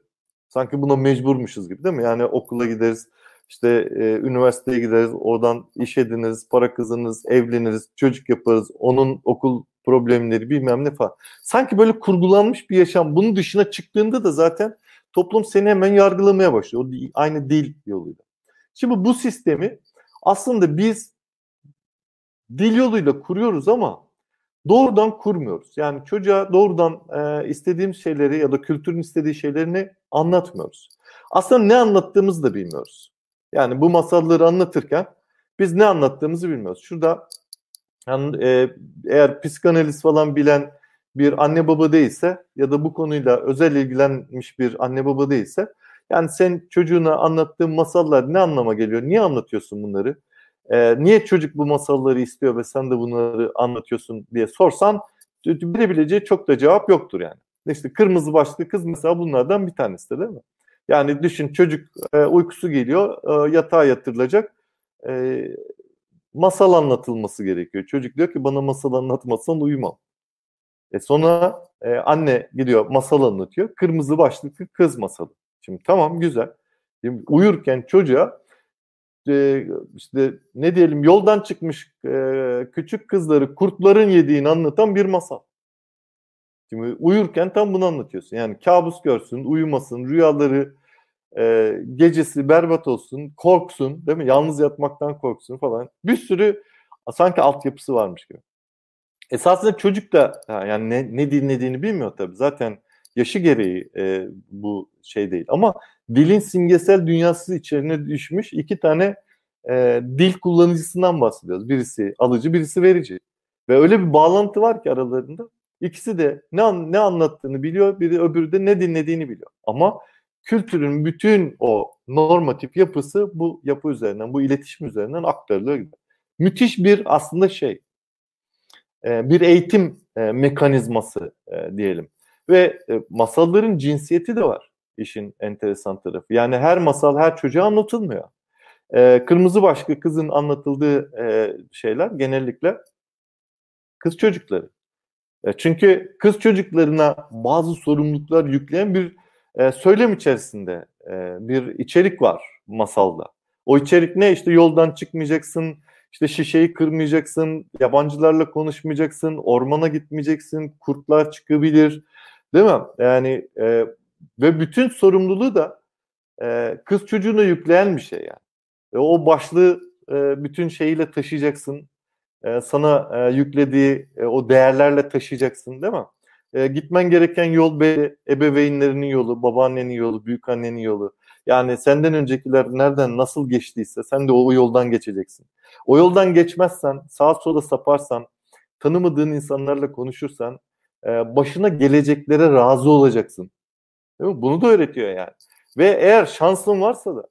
sanki buna mecburmuşuz gibi değil mi? Yani okula gideriz, işte e, üniversiteye gideriz, oradan iş ediniriz, para kazanırız, evleniriz, çocuk yaparız, onun okul problemleri bilmem ne falan. Sanki böyle kurgulanmış bir yaşam. Bunun dışına çıktığında da zaten toplum seni hemen yargılamaya başlıyor. O aynı dil yoluyla. Şimdi bu sistemi aslında biz dil yoluyla kuruyoruz ama doğrudan kurmuyoruz. Yani çocuğa doğrudan e, istediğimiz şeyleri ya da kültürün istediği şeylerini anlatmıyoruz. Aslında ne anlattığımızı da bilmiyoruz. Yani bu masalları anlatırken biz ne anlattığımızı bilmiyoruz. Şurada yani, e, eğer psikanaliz falan bilen bir anne baba değilse ya da bu konuyla özel ilgilenmiş bir anne baba değilse yani sen çocuğuna anlattığın masallar ne anlama geliyor? Niye anlatıyorsun bunları? Ee, niye çocuk bu masalları istiyor ve sen de bunları anlatıyorsun diye sorsan bilebileceği çok da cevap yoktur yani. İşte kırmızı başlı kız mesela bunlardan bir tanesi de değil mi? Yani düşün çocuk e, uykusu geliyor e, yatağa yatırılacak e, masal anlatılması gerekiyor. Çocuk diyor ki bana masal anlatmazsan uyumam. E sonra e, anne gidiyor masal anlatıyor. Kırmızı başlıklı kız masalı. Şimdi tamam güzel. Şimdi uyurken çocuğa e, işte ne diyelim yoldan çıkmış e, küçük kızları kurtların yediğini anlatan bir masal. Şimdi uyurken tam bunu anlatıyorsun. Yani kabus görsün, uyumasın, rüyaları e, gecesi berbat olsun, korksun değil mi? Yalnız yatmaktan korksun falan. Bir sürü sanki altyapısı varmış gibi. Esasında çocuk da yani ne, ne dinlediğini bilmiyor tabii. Zaten yaşı gereği e, bu şey değil. Ama dilin simgesel dünyası içerisine düşmüş iki tane e, dil kullanıcısından bahsediyoruz. Birisi alıcı, birisi verici. Ve öyle bir bağlantı var ki aralarında. İkisi de ne, ne anlattığını biliyor, biri öbürü de ne dinlediğini biliyor. Ama kültürün bütün o normatif yapısı bu yapı üzerinden, bu iletişim üzerinden aktarılıyor. Müthiş bir aslında şey, e, bir eğitim e, mekanizması e, diyelim. Ve masalların cinsiyeti de var işin enteresan tarafı. Yani her masal her çocuğa anlatılmıyor. Kırmızı başlı kızın anlatıldığı şeyler genellikle kız çocukları. Çünkü kız çocuklarına bazı sorumluluklar yükleyen bir söylem içerisinde bir içerik var masalda. O içerik ne? İşte yoldan çıkmayacaksın, işte şişeyi kırmayacaksın, yabancılarla konuşmayacaksın, ormana gitmeyeceksin, kurtlar çıkabilir. Değil mi? Yani e, ve bütün sorumluluğu da e, kız çocuğuna yükleyen bir şey yani. E, o başlığı e, bütün şeyiyle taşıyacaksın. E, sana e, yüklediği e, o değerlerle taşıyacaksın değil mi? E, gitmen gereken yol belli. Ebeveynlerinin yolu, babaannenin yolu, büyükannenin yolu. Yani senden öncekiler nereden nasıl geçtiyse sen de o yoldan geçeceksin. O yoldan geçmezsen, sağa sola saparsan, tanımadığın insanlarla konuşursan e, başına geleceklere razı olacaksın. Değil mi? Bunu da öğretiyor yani. Ve eğer şansın varsa da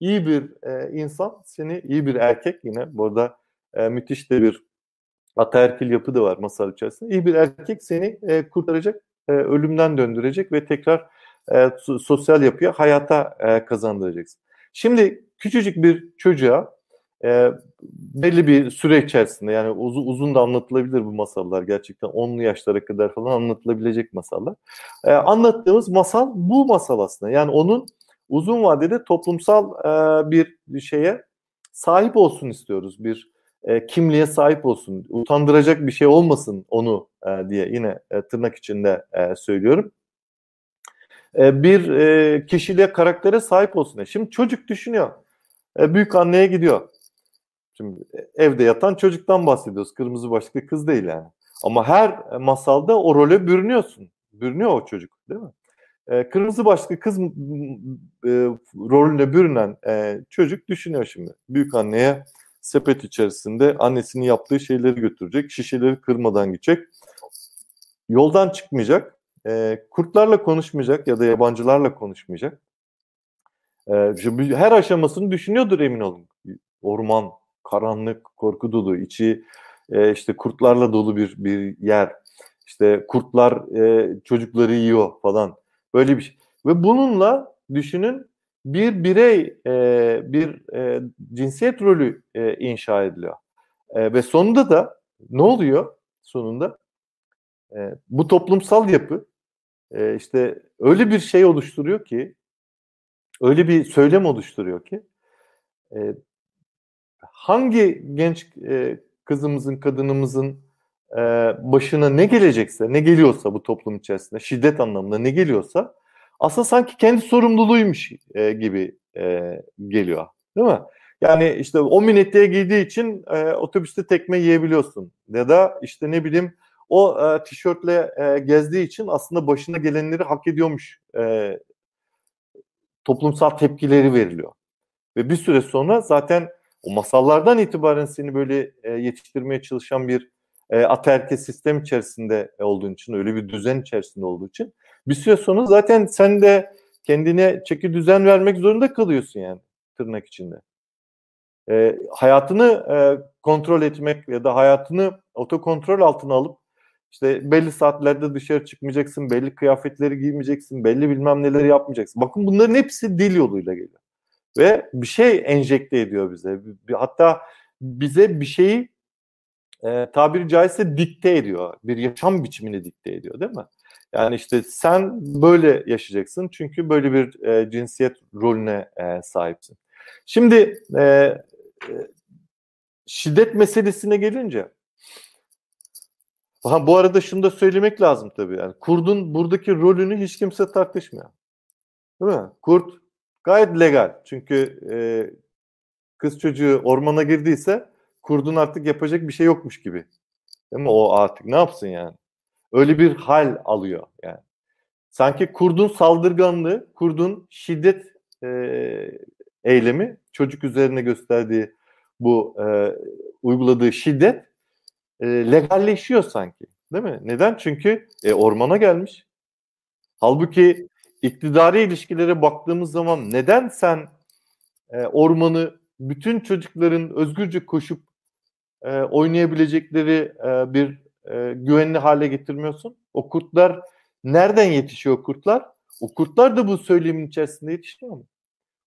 iyi bir e, insan seni, iyi bir erkek yine burada e, müthiş de bir ataerkil yapı da var masal içerisinde. İyi bir erkek seni e, kurtaracak, e, ölümden döndürecek ve tekrar e, sosyal yapıya hayata e, kazandıracaksın. Şimdi küçücük bir çocuğa e, belli bir süre içerisinde yani uzun, uzun da anlatılabilir bu masallar gerçekten 10'lu yaşlara kadar falan anlatılabilecek masallar. E, anlattığımız masal bu masal aslında yani onun uzun vadede toplumsal e, bir şeye sahip olsun istiyoruz bir e, kimliğe sahip olsun utandıracak bir şey olmasın onu e, diye yine e, tırnak içinde e, söylüyorum. E, bir e, kişiliğe, karaktere sahip olsun. Şimdi çocuk düşünüyor. E, büyük anneye gidiyor. Şimdi evde yatan çocuktan bahsediyoruz. Kırmızı başlıklı kız değil yani. Ama her masalda o role bürünüyorsun. Bürünüyor o çocuk değil mi? kırmızı başlıklı kız rolüne bürünen çocuk düşünüyor şimdi. Büyük anneye sepet içerisinde annesinin yaptığı şeyleri götürecek. Şişeleri kırmadan gidecek. Yoldan çıkmayacak e, kurtlarla konuşmayacak ya da yabancılarla konuşmayacak. E, her aşamasını düşünüyordur emin olun. Orman, karanlık, korku dolu, içi e, işte kurtlarla dolu bir bir yer. İşte kurtlar e, çocukları yiyor falan. Böyle bir şey. Ve bununla düşünün bir birey e, bir e, cinsiyet rolü e, inşa ediliyor. E, ve sonunda da ne oluyor sonunda? E, bu toplumsal yapı e, işte öyle bir şey oluşturuyor ki öyle bir söylem oluşturuyor ki e, hangi genç e, kızımızın, kadınımızın e, başına ne gelecekse, ne geliyorsa bu toplum içerisinde, şiddet anlamında ne geliyorsa aslında sanki kendi sorumluluğuymuş e, gibi e, geliyor. Değil mi? Yani işte o minetliğe giydiği için e, otobüste tekme yiyebiliyorsun. Ya da işte ne bileyim o e, tişörtle e, gezdiği için aslında başına gelenleri hak ediyormuş e, toplumsal tepkileri veriliyor. Ve bir süre sonra zaten o masallardan itibaren seni böyle e, yetiştirmeye çalışan bir e, ataerkil sistem içerisinde olduğun için, öyle bir düzen içerisinde olduğu için bir süre sonra zaten sen de kendine çeki düzen vermek zorunda kalıyorsun yani tırnak içinde. E, hayatını e, kontrol etmek ya da hayatını otokontrol altına alıp işte belli saatlerde dışarı çıkmayacaksın, belli kıyafetleri giymeyeceksin, belli bilmem neleri yapmayacaksın. Bakın bunların hepsi dil yoluyla geliyor. Ve bir şey enjekte ediyor bize. Hatta bize bir şeyi e, tabiri caizse dikte ediyor. Bir yaşam biçimini dikte ediyor değil mi? Yani işte sen böyle yaşayacaksın çünkü böyle bir e, cinsiyet rolüne e, sahipsin. Şimdi e, e, şiddet meselesine gelince ha, bu arada şunu da söylemek lazım tabii. Yani kurdun buradaki rolünü hiç kimse tartışmıyor. Değil mi? Kurt gayet legal. Çünkü e, kız çocuğu ormana girdiyse kurdun artık yapacak bir şey yokmuş gibi. Değil mi? O artık ne yapsın yani? Öyle bir hal alıyor yani. Sanki kurdun saldırganlığı, kurdun şiddet e, eylemi, çocuk üzerine gösterdiği bu e, uyguladığı şiddet e, legalleşiyor sanki. Değil mi? Neden? Çünkü e, ormana gelmiş. Halbuki iktidari ilişkilere baktığımız zaman neden sen e, ormanı bütün çocukların özgürce koşup e, oynayabilecekleri e, bir e, güvenli hale getirmiyorsun. O kurtlar nereden yetişiyor kurtlar? O kurtlar da bu söylemin içerisinde yetişiyor mu?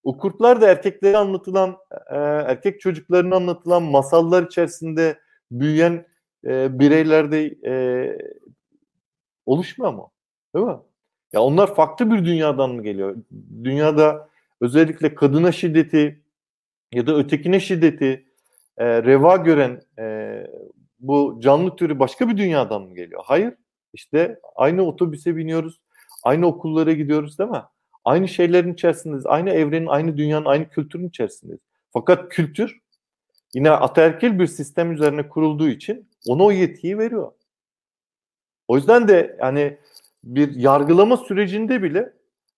O kurtlar da erkeklere anlatılan, e, erkek çocuklarına anlatılan masallar içerisinde büyüyen e, bireylerde oluşmuyor mu? Değil mi? Ya onlar farklı bir dünyadan mı geliyor? Dünyada özellikle kadına şiddeti ya da ötekine şiddeti e, reva gören e, bu canlı türü başka bir dünyadan mı geliyor? Hayır. İşte aynı otobüse biniyoruz. Aynı okullara gidiyoruz değil mi? Aynı şeylerin içerisindeyiz. Aynı evrenin, aynı dünyanın, aynı kültürün içerisindeyiz. Fakat kültür yine ataerkil bir sistem üzerine kurulduğu için ona o yetkiyi veriyor. O yüzden de yani bir yargılama sürecinde bile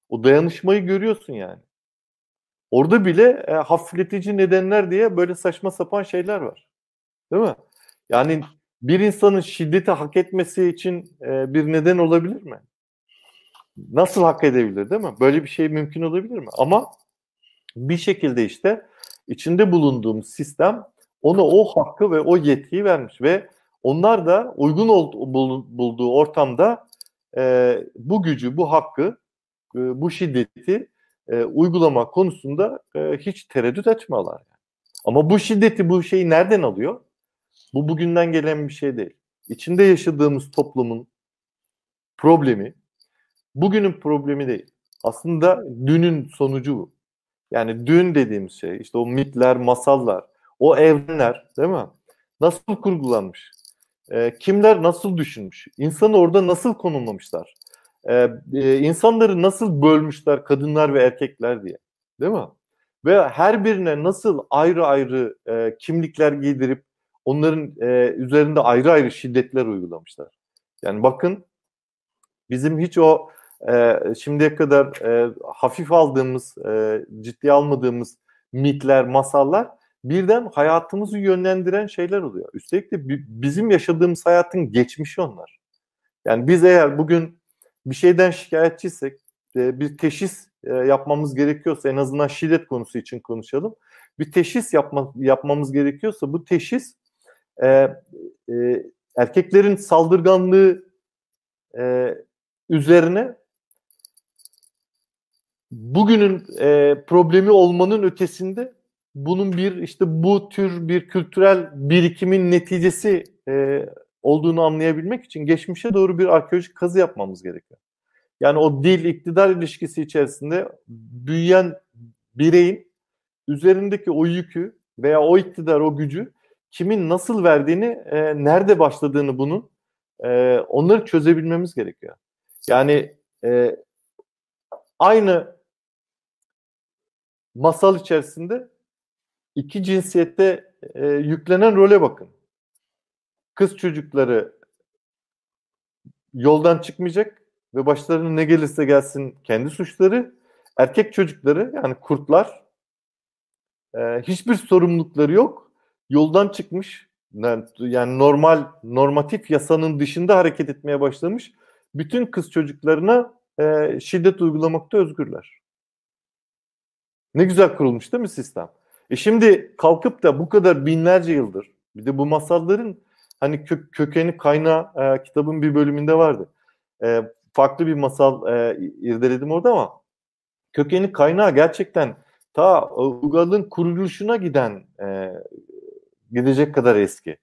o dayanışmayı görüyorsun yani. Orada bile e, hafifletici nedenler diye böyle saçma sapan şeyler var. Değil mi? Yani bir insanın şiddeti hak etmesi için e, bir neden olabilir mi? Nasıl hak edebilir değil mi? Böyle bir şey mümkün olabilir mi? Ama bir şekilde işte içinde bulunduğum sistem ona o hakkı ve o yetkiyi vermiş ve onlar da uygun ol, bulduğu ortamda e, bu gücü, bu hakkı, e, bu şiddeti e, uygulama konusunda e, hiç tereddüt etmiyorlar. Ama bu şiddeti, bu şeyi nereden alıyor? Bu bugünden gelen bir şey değil. İçinde yaşadığımız toplumun problemi bugünün problemi değil. Aslında dünün sonucu bu. Yani dün dediğimiz şey işte o mitler, masallar, o evrenler değil mi? Nasıl kurgulanmış? E, kimler nasıl düşünmüş? İnsanı orada nasıl konumlamışlar? E, e, insanları nasıl bölmüşler kadınlar ve erkekler diye. Değil mi? Ve her birine nasıl ayrı ayrı e, kimlikler giydirip onların e, üzerinde ayrı ayrı şiddetler uygulamışlar. Yani bakın bizim hiç o e, şimdiye kadar e, hafif aldığımız, e, ciddi almadığımız mitler, masallar birden hayatımızı yönlendiren şeyler oluyor. Üstelik de bizim yaşadığımız hayatın geçmişi onlar. Yani biz eğer bugün bir şeyden şikayetçiysek, e, bir teşhis e, yapmamız gerekiyorsa en azından şiddet konusu için konuşalım. bir teşhis yapma, yapmamız gerekiyorsa bu teşhis e, e, erkeklerin saldırganlığı e, üzerine bugünün e, problemi olmanın ötesinde bunun bir işte bu tür bir kültürel birikimin neticesi e, olduğunu anlayabilmek için geçmişe doğru bir arkeolojik kazı yapmamız gerekiyor. Yani o dil iktidar ilişkisi içerisinde büyüyen bireyin üzerindeki o yükü veya o iktidar o gücü kimin nasıl verdiğini, e, nerede başladığını bunun e, onları çözebilmemiz gerekiyor. Yani e, aynı masal içerisinde iki cinsiyette e, yüklenen role bakın. Kız çocukları yoldan çıkmayacak ve başlarına ne gelirse gelsin kendi suçları. Erkek çocukları yani kurtlar e, hiçbir sorumlulukları yok. Yoldan çıkmış yani normal normatif yasanın dışında hareket etmeye başlamış. Bütün kız çocuklarına e, şiddet uygulamakta özgürler. Ne güzel kurulmuş değil mi sistem? E şimdi kalkıp da bu kadar binlerce yıldır bir de bu masalların hani kö- kökeni kaynağı e, kitabın bir bölümünde vardı. E, farklı bir masal e, irdeledim orada ama kökeni kaynağı gerçekten ta Uygarlığın kuruluşuna giden e, gidecek kadar eski.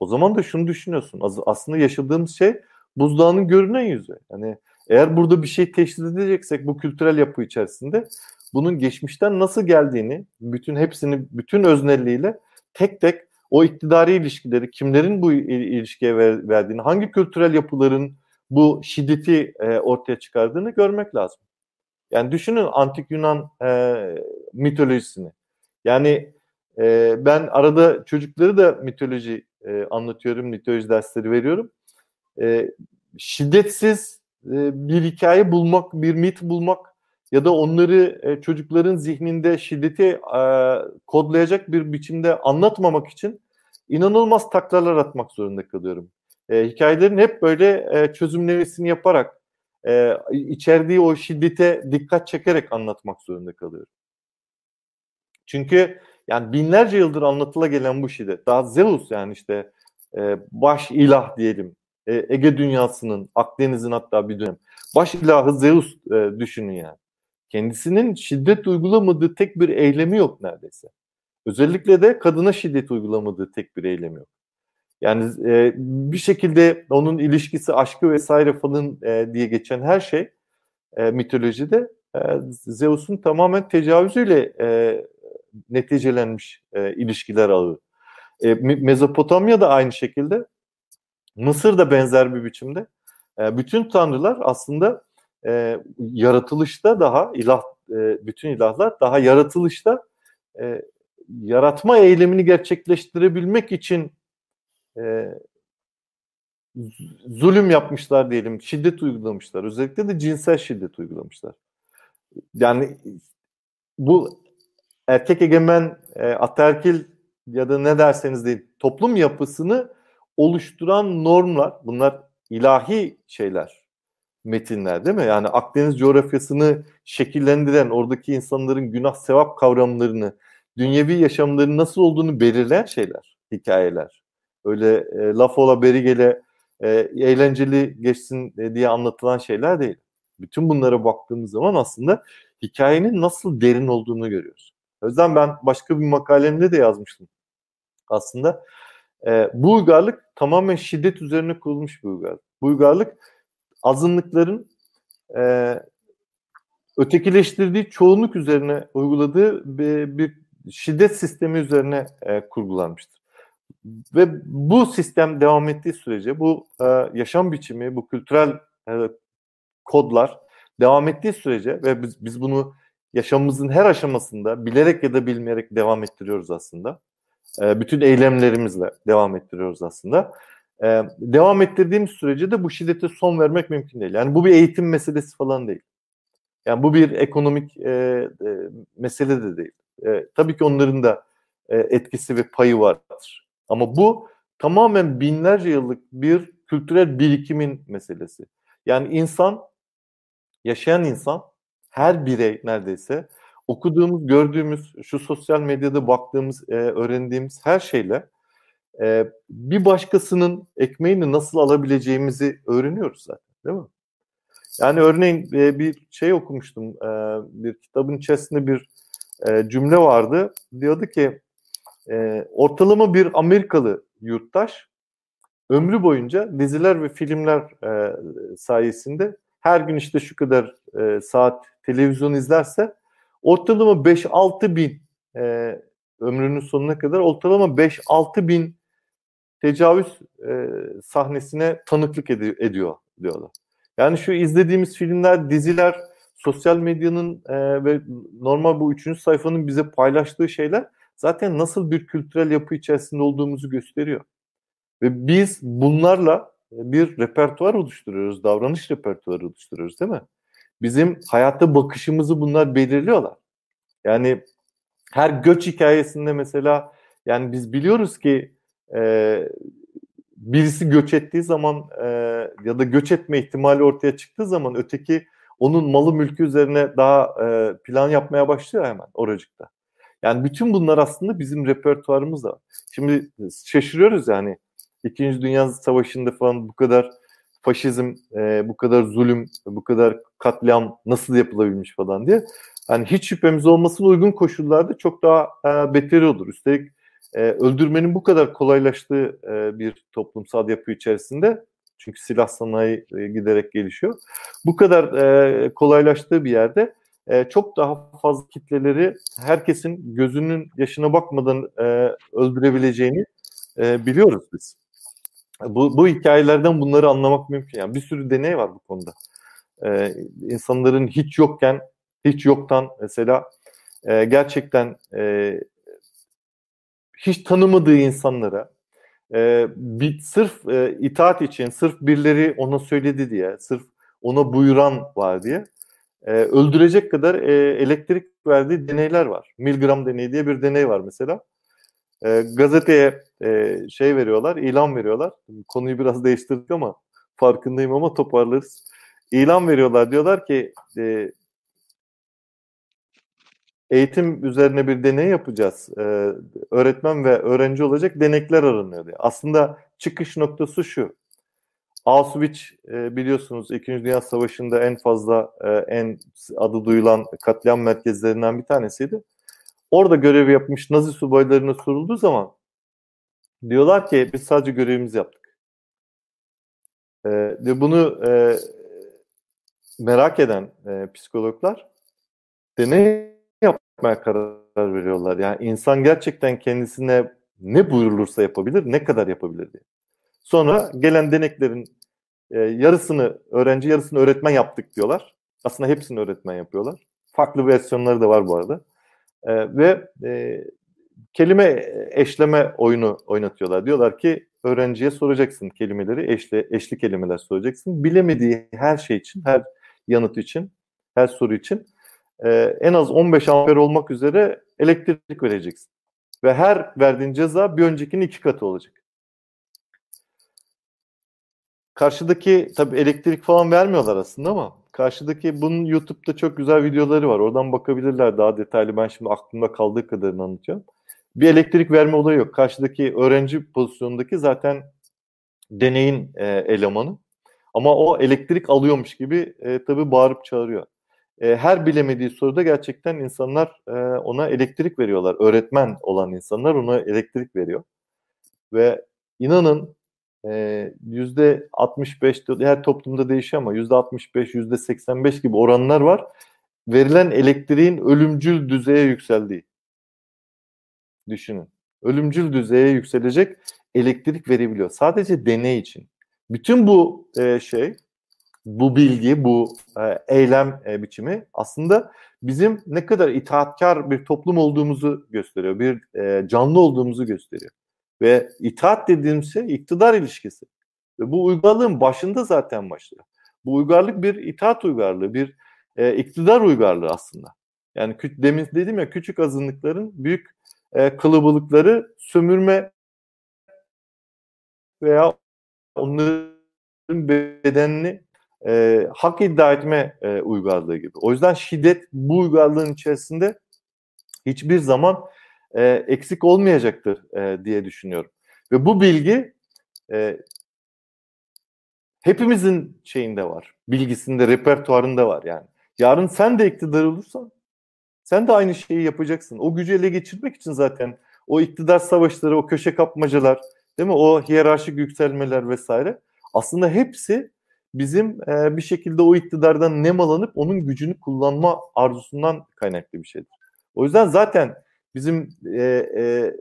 O zaman da şunu düşünüyorsun. Aslında yaşadığımız şey buzdağının görünen yüzü. Yani eğer burada bir şey teşhis edeceksek bu kültürel yapı içerisinde bunun geçmişten nasıl geldiğini, bütün hepsini, bütün öznelliğiyle tek tek o iktidari ilişkileri, kimlerin bu ilişkiye verdiğini, hangi kültürel yapıların bu şiddeti e, ortaya çıkardığını görmek lazım. Yani düşünün antik Yunan e, mitolojisini. Yani e, ben arada çocukları da mitoloji e, anlatıyorum, mitoloji dersleri veriyorum. E, şiddetsiz e, bir hikaye bulmak, bir mit bulmak ya da onları e, çocukların zihninde şiddeti kodlayacak bir biçimde anlatmamak için inanılmaz taklalar atmak zorunda kalıyorum. Hikayelerin hep böyle çözümlemesini yaparak içerdiği o şiddete dikkat çekerek anlatmak zorunda kalıyorum. Çünkü yani binlerce yıldır anlatıla gelen bu şiddet, daha Zeus yani işte e, baş ilah diyelim, e, Ege dünyasının, Akdeniz'in hatta bir dönem baş ilahı Zeus e, düşünün yani. Kendisinin şiddet uygulamadığı tek bir eylemi yok neredeyse. Özellikle de kadına şiddet uygulamadığı tek bir eylemi yok. Yani e, bir şekilde onun ilişkisi, aşkı vesaire falan e, diye geçen her şey e, mitolojide e, Zeus'un tamamen tecavüzüyle e, neticelenmiş e, ilişkiler ağı. E, Mezopotamya da aynı şekilde. Mısır da benzer bir biçimde. E, bütün tanrılar aslında e, yaratılışta daha ilah e, bütün ilahlar daha yaratılışta e, yaratma eylemini gerçekleştirebilmek için e, zulüm yapmışlar diyelim, şiddet uygulamışlar. Özellikle de cinsel şiddet uygulamışlar. Yani bu erkek egemen, e, ataerkil ya da ne derseniz deyin toplum yapısını oluşturan normlar, bunlar ilahi şeyler metinler değil mi? Yani Akdeniz coğrafyasını şekillendiren, oradaki insanların günah sevap kavramlarını, dünyevi yaşamların nasıl olduğunu belirleyen şeyler, hikayeler. Öyle e, laf ola beri gele e, eğlenceli geçsin e, diye anlatılan şeyler değil. Bütün bunlara baktığımız zaman aslında hikayenin nasıl derin olduğunu görüyoruz. O yüzden ben başka bir makalemde de yazmıştım. Aslında e, bu uygarlık tamamen şiddet üzerine kurulmuş bir uygarlık. Bu uygarlık azınlıkların e, ötekileştirdiği çoğunluk üzerine uyguladığı bir, bir şiddet sistemi üzerine e, kurgulanmıştır. Ve bu sistem devam ettiği sürece bu e, yaşam biçimi, bu kültürel e, kodlar devam ettiği sürece ve biz, biz bunu yaşamımızın her aşamasında bilerek ya da bilmeyerek devam ettiriyoruz aslında. Bütün eylemlerimizle devam ettiriyoruz aslında devam ettirdiğimiz sürece de bu şiddete son vermek mümkün değil. Yani bu bir eğitim meselesi falan değil. Yani bu bir ekonomik mesele de değil. Tabii ki onların da etkisi ve payı vardır. Ama bu tamamen binlerce yıllık bir kültürel birikimin meselesi. Yani insan, yaşayan insan, her birey neredeyse okuduğumuz, gördüğümüz, şu sosyal medyada baktığımız, e, öğrendiğimiz her şeyle e, bir başkasının ekmeğini nasıl alabileceğimizi öğreniyoruz zaten değil mi? Yani örneğin e, bir şey okumuştum, e, bir kitabın içerisinde bir e, cümle vardı. Diyordu ki e, ortalama bir Amerikalı yurttaş ömrü boyunca diziler ve filmler e, sayesinde her gün işte şu kadar e, saat televizyon izlerse ortalama 5-6 bin e, ömrünün sonuna kadar ortalama 5-6 bin tecavüz e, sahnesine tanıklık ed- ediyor diyorlar. Yani şu izlediğimiz filmler, diziler, sosyal medyanın e, ve normal bu üçüncü sayfanın bize paylaştığı şeyler zaten nasıl bir kültürel yapı içerisinde olduğumuzu gösteriyor. Ve biz bunlarla bir repertuar oluşturuyoruz, davranış repertuarı oluşturuyoruz değil mi? Bizim hayatta bakışımızı bunlar belirliyorlar. Yani her göç hikayesinde mesela yani biz biliyoruz ki e, birisi göç ettiği zaman e, ya da göç etme ihtimali ortaya çıktığı zaman öteki onun malı mülkü üzerine daha e, plan yapmaya başlıyor hemen oracıkta. Yani bütün bunlar aslında bizim repertuarımızda. Şimdi şaşırıyoruz yani İkinci Dünya Savaşı'nda falan bu kadar faşizm, e, bu kadar zulüm, bu kadar katliam nasıl yapılabilmiş falan diye. Yani hiç şüphemiz olmasın uygun koşullarda çok daha e, beteri olur. Üstelik e, öldürmenin bu kadar kolaylaştığı e, bir toplumsal yapı içerisinde çünkü silah sanayi e, giderek gelişiyor. Bu kadar e, kolaylaştığı bir yerde e, çok daha fazla kitleleri herkesin gözünün yaşına bakmadan e, öldürebileceğini e, biliyoruz biz. Bu, bu hikayelerden bunları anlamak mümkün. Yani bir sürü deney var bu konuda. E, insanların hiç yokken, hiç yoktan mesela e, gerçekten e, hiç tanımadığı insanlara e, bir, sırf e, itaat için, sırf birileri ona söyledi diye, sırf ona buyuran var diye e, öldürecek kadar e, elektrik verdiği deneyler var. Milgram deneyi diye bir deney var mesela. E, gazeteye e, şey veriyorlar, ilan veriyorlar. Konuyu biraz değiştirdik ama farkındayım ama toparlarız. İlan veriyorlar. Diyorlar ki e, eğitim üzerine bir deney yapacağız. Ee, öğretmen ve öğrenci olacak denekler aranıyor diye. Aslında çıkış noktası şu. Auschwitz e, biliyorsunuz 2. Dünya Savaşı'nda en fazla e, en adı duyulan katliam merkezlerinden bir tanesiydi. Orada görev yapmış Nazi subaylarına sorulduğu zaman diyorlar ki biz sadece görevimizi yaptık. E, ve bunu e, merak eden e, psikologlar deney yapmaya karar veriyorlar. Yani insan gerçekten kendisine ne buyurulursa yapabilir, ne kadar yapabilir diye. Sonra gelen deneklerin e, yarısını öğrenci, yarısını öğretmen yaptık diyorlar. Aslında hepsini öğretmen yapıyorlar. Farklı versiyonları da var bu arada. E, ve e, kelime eşleme oyunu oynatıyorlar. Diyorlar ki öğrenciye soracaksın kelimeleri, eşli, eşli kelimeler soracaksın. Bilemediği her şey için, her yanıt için, her soru için e, en az 15 amper olmak üzere elektrik vereceksin. Ve her verdiğin ceza bir öncekinin iki katı olacak. Karşıdaki tabi elektrik falan vermiyorlar aslında ama karşıdaki bunun YouTube'da çok güzel videoları var. Oradan bakabilirler daha detaylı. Ben şimdi aklımda kaldığı kadarını anlatıyorum. Bir elektrik verme olayı yok. Karşıdaki öğrenci pozisyonundaki zaten deneyin e, elemanı. Ama o elektrik alıyormuş gibi e, tabii bağırıp çağırıyor e, her bilemediği soruda gerçekten insanlar e, ona elektrik veriyorlar. Öğretmen olan insanlar ona elektrik veriyor. Ve inanın e, yüzde 65 her toplumda değişiyor ama yüzde 65 yüzde 85 gibi oranlar var. Verilen elektriğin ölümcül düzeye yükseldiği. Düşünün. Ölümcül düzeye yükselecek elektrik verebiliyor. Sadece deney için. Bütün bu e, şey bu bilgi, bu e, eylem e, biçimi aslında bizim ne kadar itaatkar bir toplum olduğumuzu gösteriyor. Bir e, canlı olduğumuzu gösteriyor. Ve itaat dediğimiz şey iktidar ilişkisi. Ve bu uygarlığın başında zaten başlıyor. Bu uygarlık bir itaat uygarlığı, bir e, iktidar uygarlığı aslında. Yani demin dedim ya küçük azınlıkların büyük e, kalabalıkları sömürme veya onların bedenini e, hak iddia etme e, uygarlığı gibi. O yüzden şiddet bu uygarlığın içerisinde hiçbir zaman e, eksik olmayacaktır e, diye düşünüyorum. Ve bu bilgi e, hepimizin şeyinde var. Bilgisinde, repertuarında var yani. Yarın sen de iktidar olursan sen de aynı şeyi yapacaksın. O gücü ele geçirmek için zaten o iktidar savaşları, o köşe kapmacalar, değil mi? O hiyerarşik yükselmeler vesaire. Aslında hepsi bizim e, bir şekilde o iktidardan nemalanıp onun gücünü kullanma arzusundan kaynaklı bir şeydir. O yüzden zaten bizim e, e,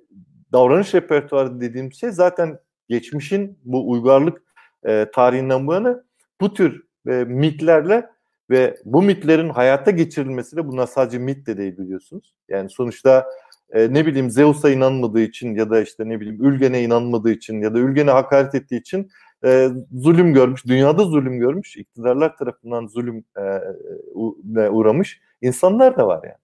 davranış repertuarı dediğim şey zaten geçmişin bu uygarlık e, tarihinden bu yana bu tür e, mitlerle ve bu mitlerin hayata geçirilmesiyle bunlar sadece mit de değil biliyorsunuz. Yani sonuçta e, ne bileyim Zeus'a inanmadığı için ya da işte ne bileyim Ülgen'e inanmadığı için ya da Ülgen'e hakaret ettiği için e, zulüm görmüş, dünyada zulüm görmüş, iktidarlar tarafından zulüm e, uğramış insanlar da var yani.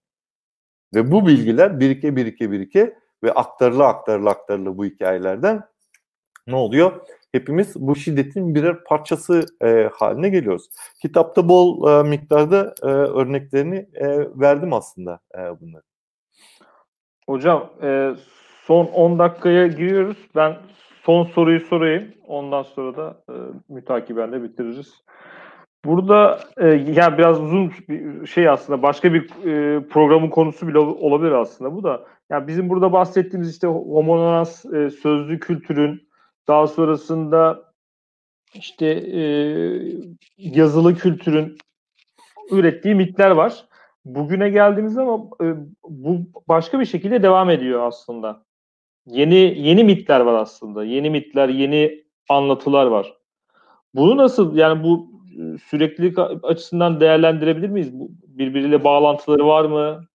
Ve bu bilgiler birike birike birike ve aktarıla aktarıla aktarıla bu hikayelerden ne oluyor? Hepimiz bu şiddetin birer parçası e, haline geliyoruz. Kitapta bol e, miktarda e, örneklerini e, verdim aslında e, bunları. Hocam e, son 10 dakikaya giriyoruz. Ben son soruyu sorayım. Ondan sonra da e, mütakiben bitiririz. Burada e, yani biraz uzun bir şey aslında başka bir e, programın konusu bile olabilir aslında bu da. Yani bizim burada bahsettiğimiz işte homonas e, sözlü kültürün daha sonrasında işte e, yazılı kültürün ürettiği mitler var. Bugüne geldiğimizde ama e, bu başka bir şekilde devam ediyor aslında. Yeni yeni mitler var aslında. Yeni mitler, yeni anlatılar var. Bunu nasıl yani bu süreklilik açısından değerlendirebilir miyiz? Birbiriyle bağlantıları var mı?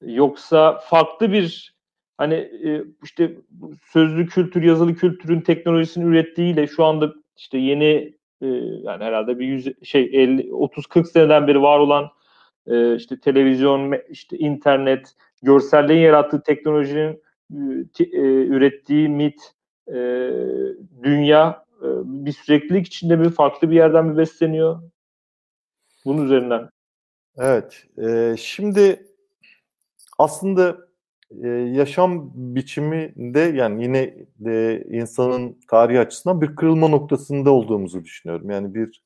Yoksa farklı bir hani e, işte sözlü kültür, yazılı kültürün teknolojisini ürettiğiyle şu anda işte yeni e, yani herhalde bir yüz, şey 50 30 40 seneden beri var olan işte televizyon, işte internet, görselliğin yarattığı teknolojinin ürettiği mit, dünya bir süreklilik içinde mi farklı bir yerden mi besleniyor? Bunun üzerinden. Evet. E, şimdi aslında e, yaşam biçiminde yani yine de insanın tarihi açısından bir kırılma noktasında olduğumuzu düşünüyorum. Yani bir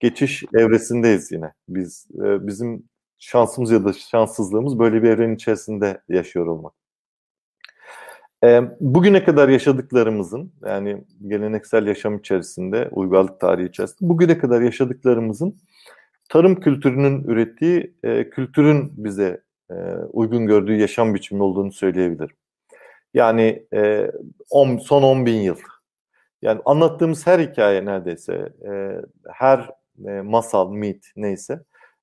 geçiş evresindeyiz yine. Biz e, bizim şansımız ya da şanssızlığımız böyle bir evrenin içerisinde yaşıyor olmak. E, bugüne kadar yaşadıklarımızın yani geleneksel yaşam içerisinde, uygarlık tarihi içerisinde bugüne kadar yaşadıklarımızın tarım kültürünün ürettiği e, kültürün bize e, uygun gördüğü yaşam biçimi olduğunu söyleyebilirim. Yani e, on, son 10 bin yıl. Yani anlattığımız her hikaye neredeyse, e, her e, masal, mit neyse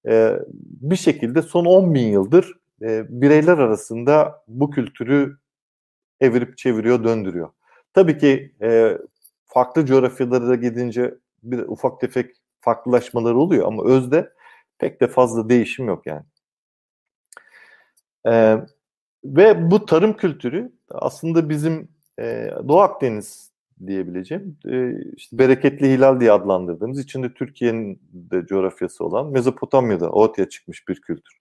e, bir şekilde son 10 bin yıldır e, bireyler arasında bu kültürü evirip çeviriyor, döndürüyor. Tabii ki e, farklı coğrafyalara da gidince bir ufak tefek farklılaşmalar oluyor ama özde pek de fazla değişim yok yani. E, ve bu tarım kültürü aslında bizim e, Doğu Akdeniz diyebileceğim e, işte bereketli hilal diye adlandırdığımız içinde Türkiye'nin de coğrafyası olan Mezopotamya'da ortaya çıkmış bir kültür.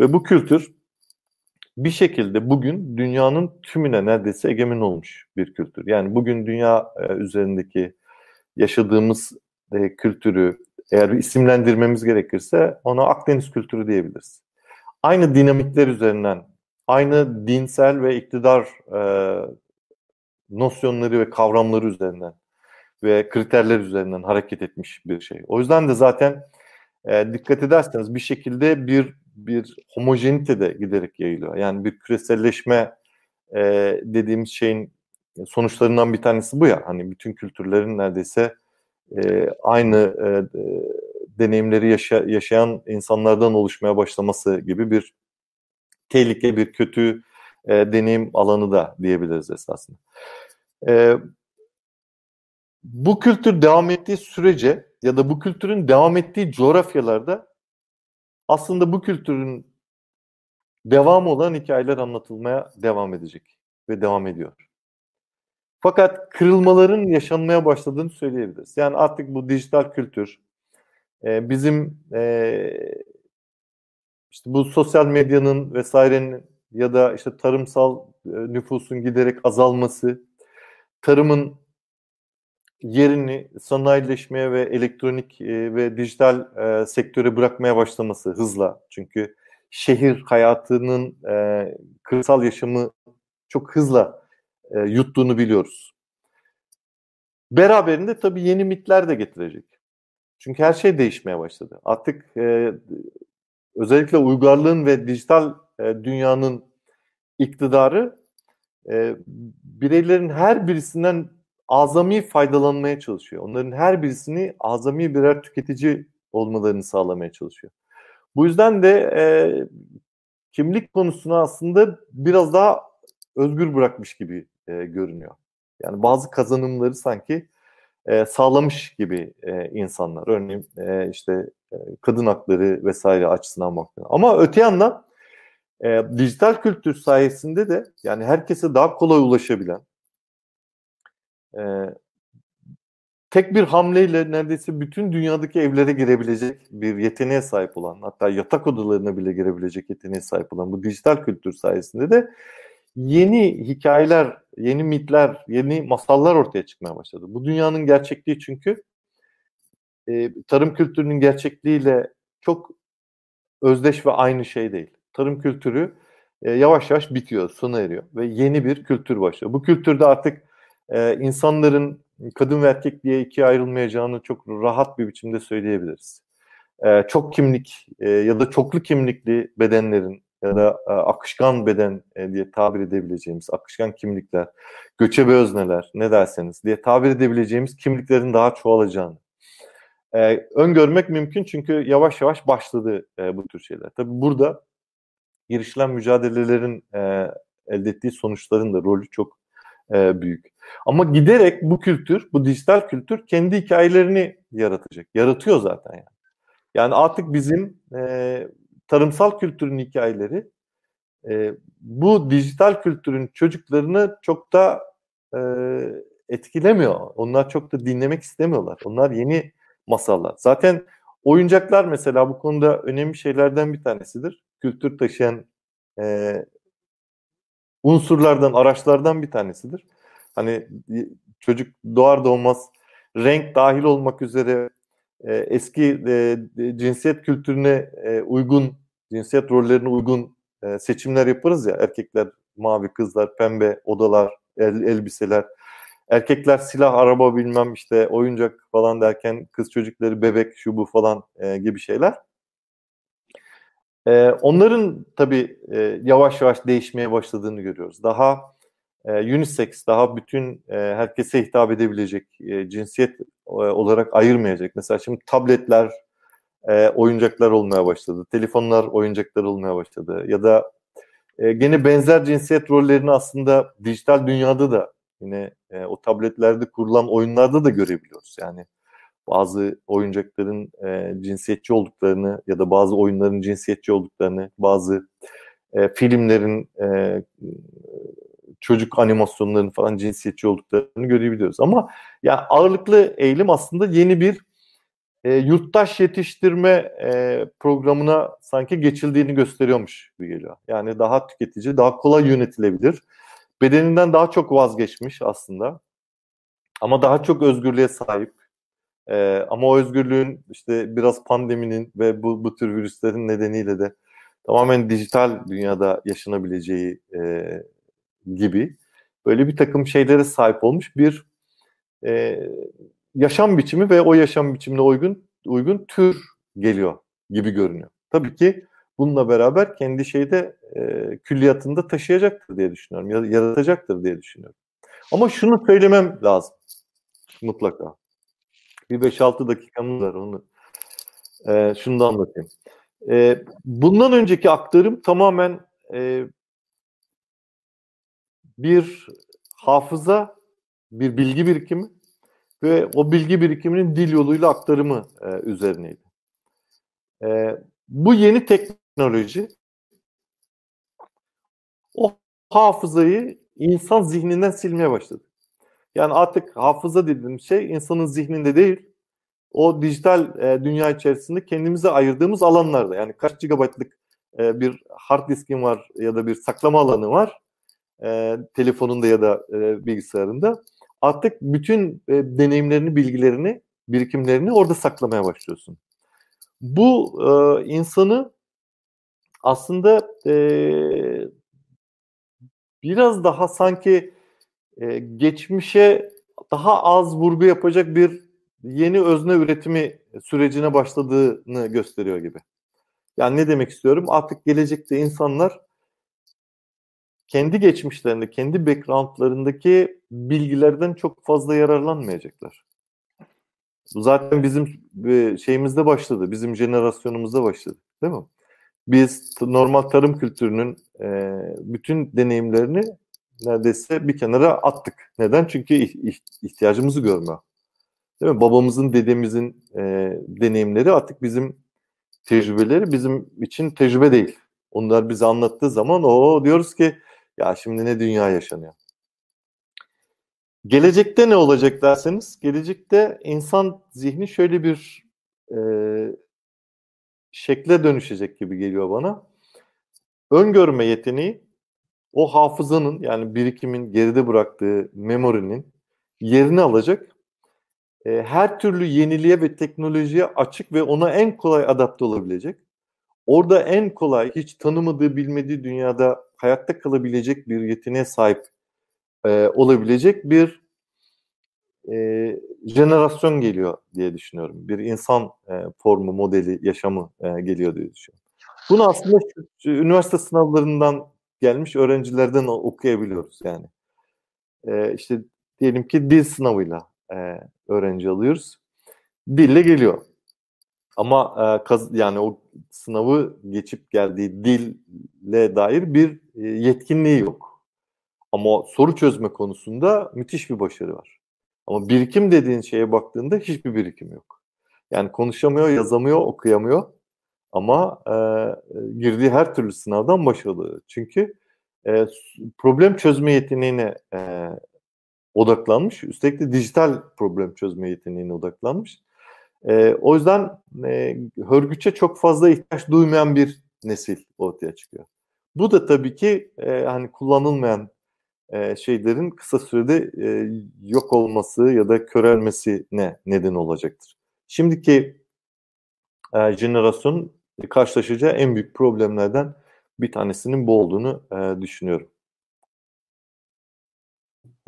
Ve bu kültür bir şekilde bugün dünyanın tümüne neredeyse egemen olmuş bir kültür. Yani bugün dünya e, üzerindeki yaşadığımız e, kültürü eğer isimlendirmemiz gerekirse ona Akdeniz kültürü diyebiliriz. Aynı dinamikler üzerinden, aynı dinsel ve iktidar e, nosyonları ve kavramları üzerinden ve kriterler üzerinden hareket etmiş bir şey. O yüzden de zaten e, dikkat ederseniz bir şekilde bir bir homojenite de giderek yayılıyor. Yani bir küreselleşme e, dediğimiz şeyin sonuçlarından bir tanesi bu ya. Hani bütün kültürlerin neredeyse e, aynı e, deneyimleri yaşa, yaşayan insanlardan oluşmaya başlaması gibi bir tehlike, bir kötü e, deneyim alanı da diyebiliriz esasında. E, bu kültür devam ettiği sürece ya da bu kültürün devam ettiği coğrafyalarda aslında bu kültürün devam olan hikayeler anlatılmaya devam edecek ve devam ediyor. Fakat kırılmaların yaşanmaya başladığını söyleyebiliriz. Yani artık bu dijital kültür, e, bizim e, işte bu sosyal medyanın vesairenin ya da işte tarımsal e, nüfusun giderek azalması, tarımın yerini sanayileşmeye ve elektronik e, ve dijital e, sektöre bırakmaya başlaması hızla. Çünkü şehir hayatının e, kırsal yaşamı çok hızla e, yuttuğunu biliyoruz. Beraberinde tabii yeni mitler de getirecek. Çünkü her şey değişmeye başladı. Artık e, özellikle uygarlığın ve dijital e, dünyanın iktidarı e, bireylerin her birisinden azami faydalanmaya çalışıyor. Onların her birisini azami birer tüketici olmalarını sağlamaya çalışıyor. Bu yüzden de e, kimlik konusunu aslında biraz daha özgür bırakmış gibi e, görünüyor. Yani bazı kazanımları sanki e, sağlamış gibi e, insanlar. Örneğin e, işte e, kadın hakları vesaire açısından baktığında. Ama öte yandan e, dijital kültür sayesinde de yani herkese daha kolay ulaşabilen e, tek bir hamleyle neredeyse bütün dünyadaki evlere girebilecek bir yeteneğe sahip olan hatta yatak odalarına bile girebilecek yeteneğe sahip olan bu dijital kültür sayesinde de yeni hikayeler, yeni mitler, yeni masallar ortaya çıkmaya başladı. Bu dünyanın gerçekliği çünkü e, tarım kültürünün gerçekliğiyle çok özdeş ve aynı şey değil. Tarım kültürü e, yavaş yavaş bitiyor, sona eriyor ve yeni bir kültür başlıyor. Bu kültürde artık e, insanların kadın ve erkek diye ikiye ayrılmayacağını çok rahat bir biçimde söyleyebiliriz. E, çok kimlik e, ya da çoklu kimlikli bedenlerin ya da e, akışkan beden e, diye tabir edebileceğimiz akışkan kimlikler, göçebe özneler ne derseniz diye tabir edebileceğimiz kimliklerin daha çoğalacağını e, öngörmek mümkün çünkü yavaş yavaş başladı e, bu tür şeyler. Tabi burada girişilen mücadelelerin e, elde ettiği sonuçların da rolü çok e, büyük. Ama giderek bu kültür, bu dijital kültür kendi hikayelerini yaratacak. Yaratıyor zaten yani. Yani artık bizim e, tarımsal kültürün hikayeleri e, bu dijital kültürün çocuklarını çok da e, etkilemiyor. Onlar çok da dinlemek istemiyorlar. Onlar yeni masallar. Zaten oyuncaklar mesela bu konuda önemli şeylerden bir tanesidir. Kültür taşıyan e, unsurlardan, araçlardan bir tanesidir. Hani çocuk doğar doğmaz renk dahil olmak üzere e, eski e, cinsiyet kültürüne e, uygun, cinsiyet rollerine uygun e, seçimler yaparız ya. Erkekler mavi, kızlar pembe odalar, el, elbiseler. Erkekler silah, araba bilmem işte oyuncak falan derken kız çocukları bebek, şu bu falan e, gibi şeyler. E, onların tabii e, yavaş yavaş değişmeye başladığını görüyoruz. Daha e, unisex daha bütün e, herkese hitap edebilecek e, cinsiyet e, olarak ayırmayacak. Mesela şimdi tabletler e, oyuncaklar olmaya başladı. Telefonlar oyuncaklar olmaya başladı. Ya da e, gene benzer cinsiyet rollerini aslında dijital dünyada da yine e, o tabletlerde kurulan oyunlarda da görebiliyoruz. Yani bazı oyuncakların e, cinsiyetçi olduklarını ya da bazı oyunların cinsiyetçi olduklarını, bazı e, filmlerin e, çocuk animasyonlarının falan cinsiyetçi olduklarını görebiliyoruz. Ama ya ağırlıklı eğilim aslında yeni bir e, yurttaş yetiştirme e, programına sanki geçildiğini gösteriyormuş gibi geliyor. Yani daha tüketici, daha kolay yönetilebilir. Bedeninden daha çok vazgeçmiş aslında. Ama daha çok özgürlüğe sahip. E, ama o özgürlüğün işte biraz pandeminin ve bu, bu tür virüslerin nedeniyle de tamamen dijital dünyada yaşanabileceği e, gibi böyle bir takım şeylere sahip olmuş bir e, yaşam biçimi ve o yaşam biçimine uygun uygun tür geliyor gibi görünüyor. Tabii ki bununla beraber kendi şeyde e, külliyatında taşıyacaktır diye düşünüyorum. Yaratacaktır diye düşünüyorum. Ama şunu söylemem lazım. Mutlaka. Bir 5-6 dakikamız var onu. E, şunu da anlatayım. E, bundan önceki aktarım tamamen e, bir hafıza, bir bilgi birikimi ve o bilgi birikiminin dil yoluyla aktarımı e, üzerineydi. E, bu yeni teknoloji o hafızayı insan zihninden silmeye başladı. Yani artık hafıza dediğim şey insanın zihninde değil, o dijital e, dünya içerisinde kendimize ayırdığımız alanlarda yani kaç gigabaytlık e, bir hard diskin var ya da bir saklama alanı var e, telefonunda ya da e, bilgisayarında artık bütün e, deneyimlerini, bilgilerini, birikimlerini orada saklamaya başlıyorsun. Bu e, insanı aslında e, biraz daha sanki e, geçmişe daha az vurgu yapacak bir yeni özne üretimi sürecine başladığını gösteriyor gibi. Yani ne demek istiyorum? Artık gelecekte insanlar kendi geçmişlerinde, kendi backgroundlarındaki bilgilerden çok fazla yararlanmayacaklar. Zaten bizim şeyimizde başladı, bizim jenerasyonumuzda başladı, değil mi? Biz normal tarım kültürünün e, bütün deneyimlerini neredeyse bir kenara attık. Neden? Çünkü ihtiyacımızı görme. Değil mi? Babamızın, dedemizin e, deneyimleri artık bizim tecrübeleri bizim için tecrübe değil. Onlar bize anlattığı zaman o diyoruz ki ya şimdi ne dünya yaşanıyor. Gelecekte ne olacak derseniz, gelecekte insan zihni şöyle bir e, şekle dönüşecek gibi geliyor bana. Öngörme yeteneği o hafızanın yani birikimin geride bıraktığı memorinin yerini alacak. E, her türlü yeniliğe ve teknolojiye açık ve ona en kolay adapte olabilecek. Orada en kolay hiç tanımadığı bilmediği dünyada hayatta kalabilecek bir yeteneğe sahip e, olabilecek bir e, jenerasyon geliyor diye düşünüyorum. Bir insan e, formu, modeli, yaşamı e, geliyor diye düşünüyorum. Bunu aslında üniversite sınavlarından gelmiş öğrencilerden okuyabiliyoruz yani. E, işte diyelim ki dil sınavıyla e, öğrenci alıyoruz. Dille geliyor. Ama e, kaz, yani o sınavı geçip geldiği dille dair bir e, yetkinliği yok. Ama soru çözme konusunda müthiş bir başarı var. Ama birikim dediğin şeye baktığında hiçbir birikim yok. Yani konuşamıyor, yazamıyor, okuyamıyor. Ama e, girdiği her türlü sınavdan başarılı. Çünkü e, problem çözme yeteneğine e, odaklanmış. Üstelik de dijital problem çözme yeteneğine odaklanmış. E, o yüzden e, hörgüçe çok fazla ihtiyaç duymayan bir nesil ortaya çıkıyor. Bu da tabii ki e, hani kullanılmayan e, şeylerin kısa sürede e, yok olması ya da körelmesine neden olacaktır. Şimdiki e, jenerasyon karşılaşacağı en büyük problemlerden bir tanesinin bu olduğunu e, düşünüyorum.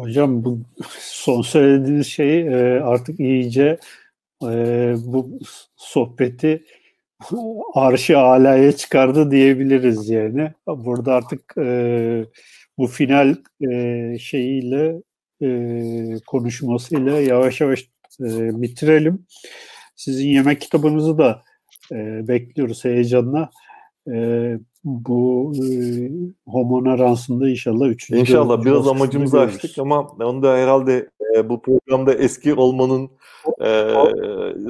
Hocam bu son söylediğiniz şey e, artık iyice bu sohbeti arşı alaya çıkardı diyebiliriz yani. Burada artık e, bu final e, şeyiyle e, konuşmasıyla yavaş yavaş e, bitirelim. Sizin yemek kitabınızı da e, bekliyoruz heyecanla. E, bu e, Homo Rans'ında inşallah üçüncü İnşallah biraz amacımızı görürüz. açtık ama onu da herhalde e, bu programda eski olmanın e,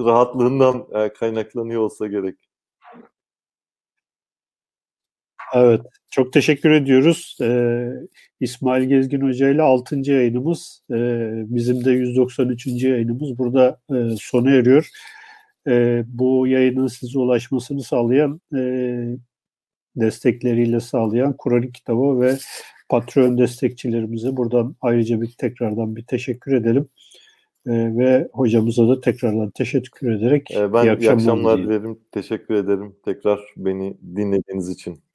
rahatlığından e, kaynaklanıyor olsa gerek. Evet, çok teşekkür ediyoruz. Ee, İsmail Gezgin Hoca ile 6. yayınımız, e, bizim de 193. yayınımız burada e, sona eriyor. E, bu yayının size ulaşmasını sağlayan, e, destekleriyle sağlayan Kur'an kitabı ve Patreon destekçilerimize buradan ayrıca bir tekrardan bir teşekkür edelim. E, ve hocamıza da tekrardan teşekkür ederek e, ben iyi akşamlar, iyi akşamlar dilerim. Teşekkür ederim tekrar beni dinlediğiniz için.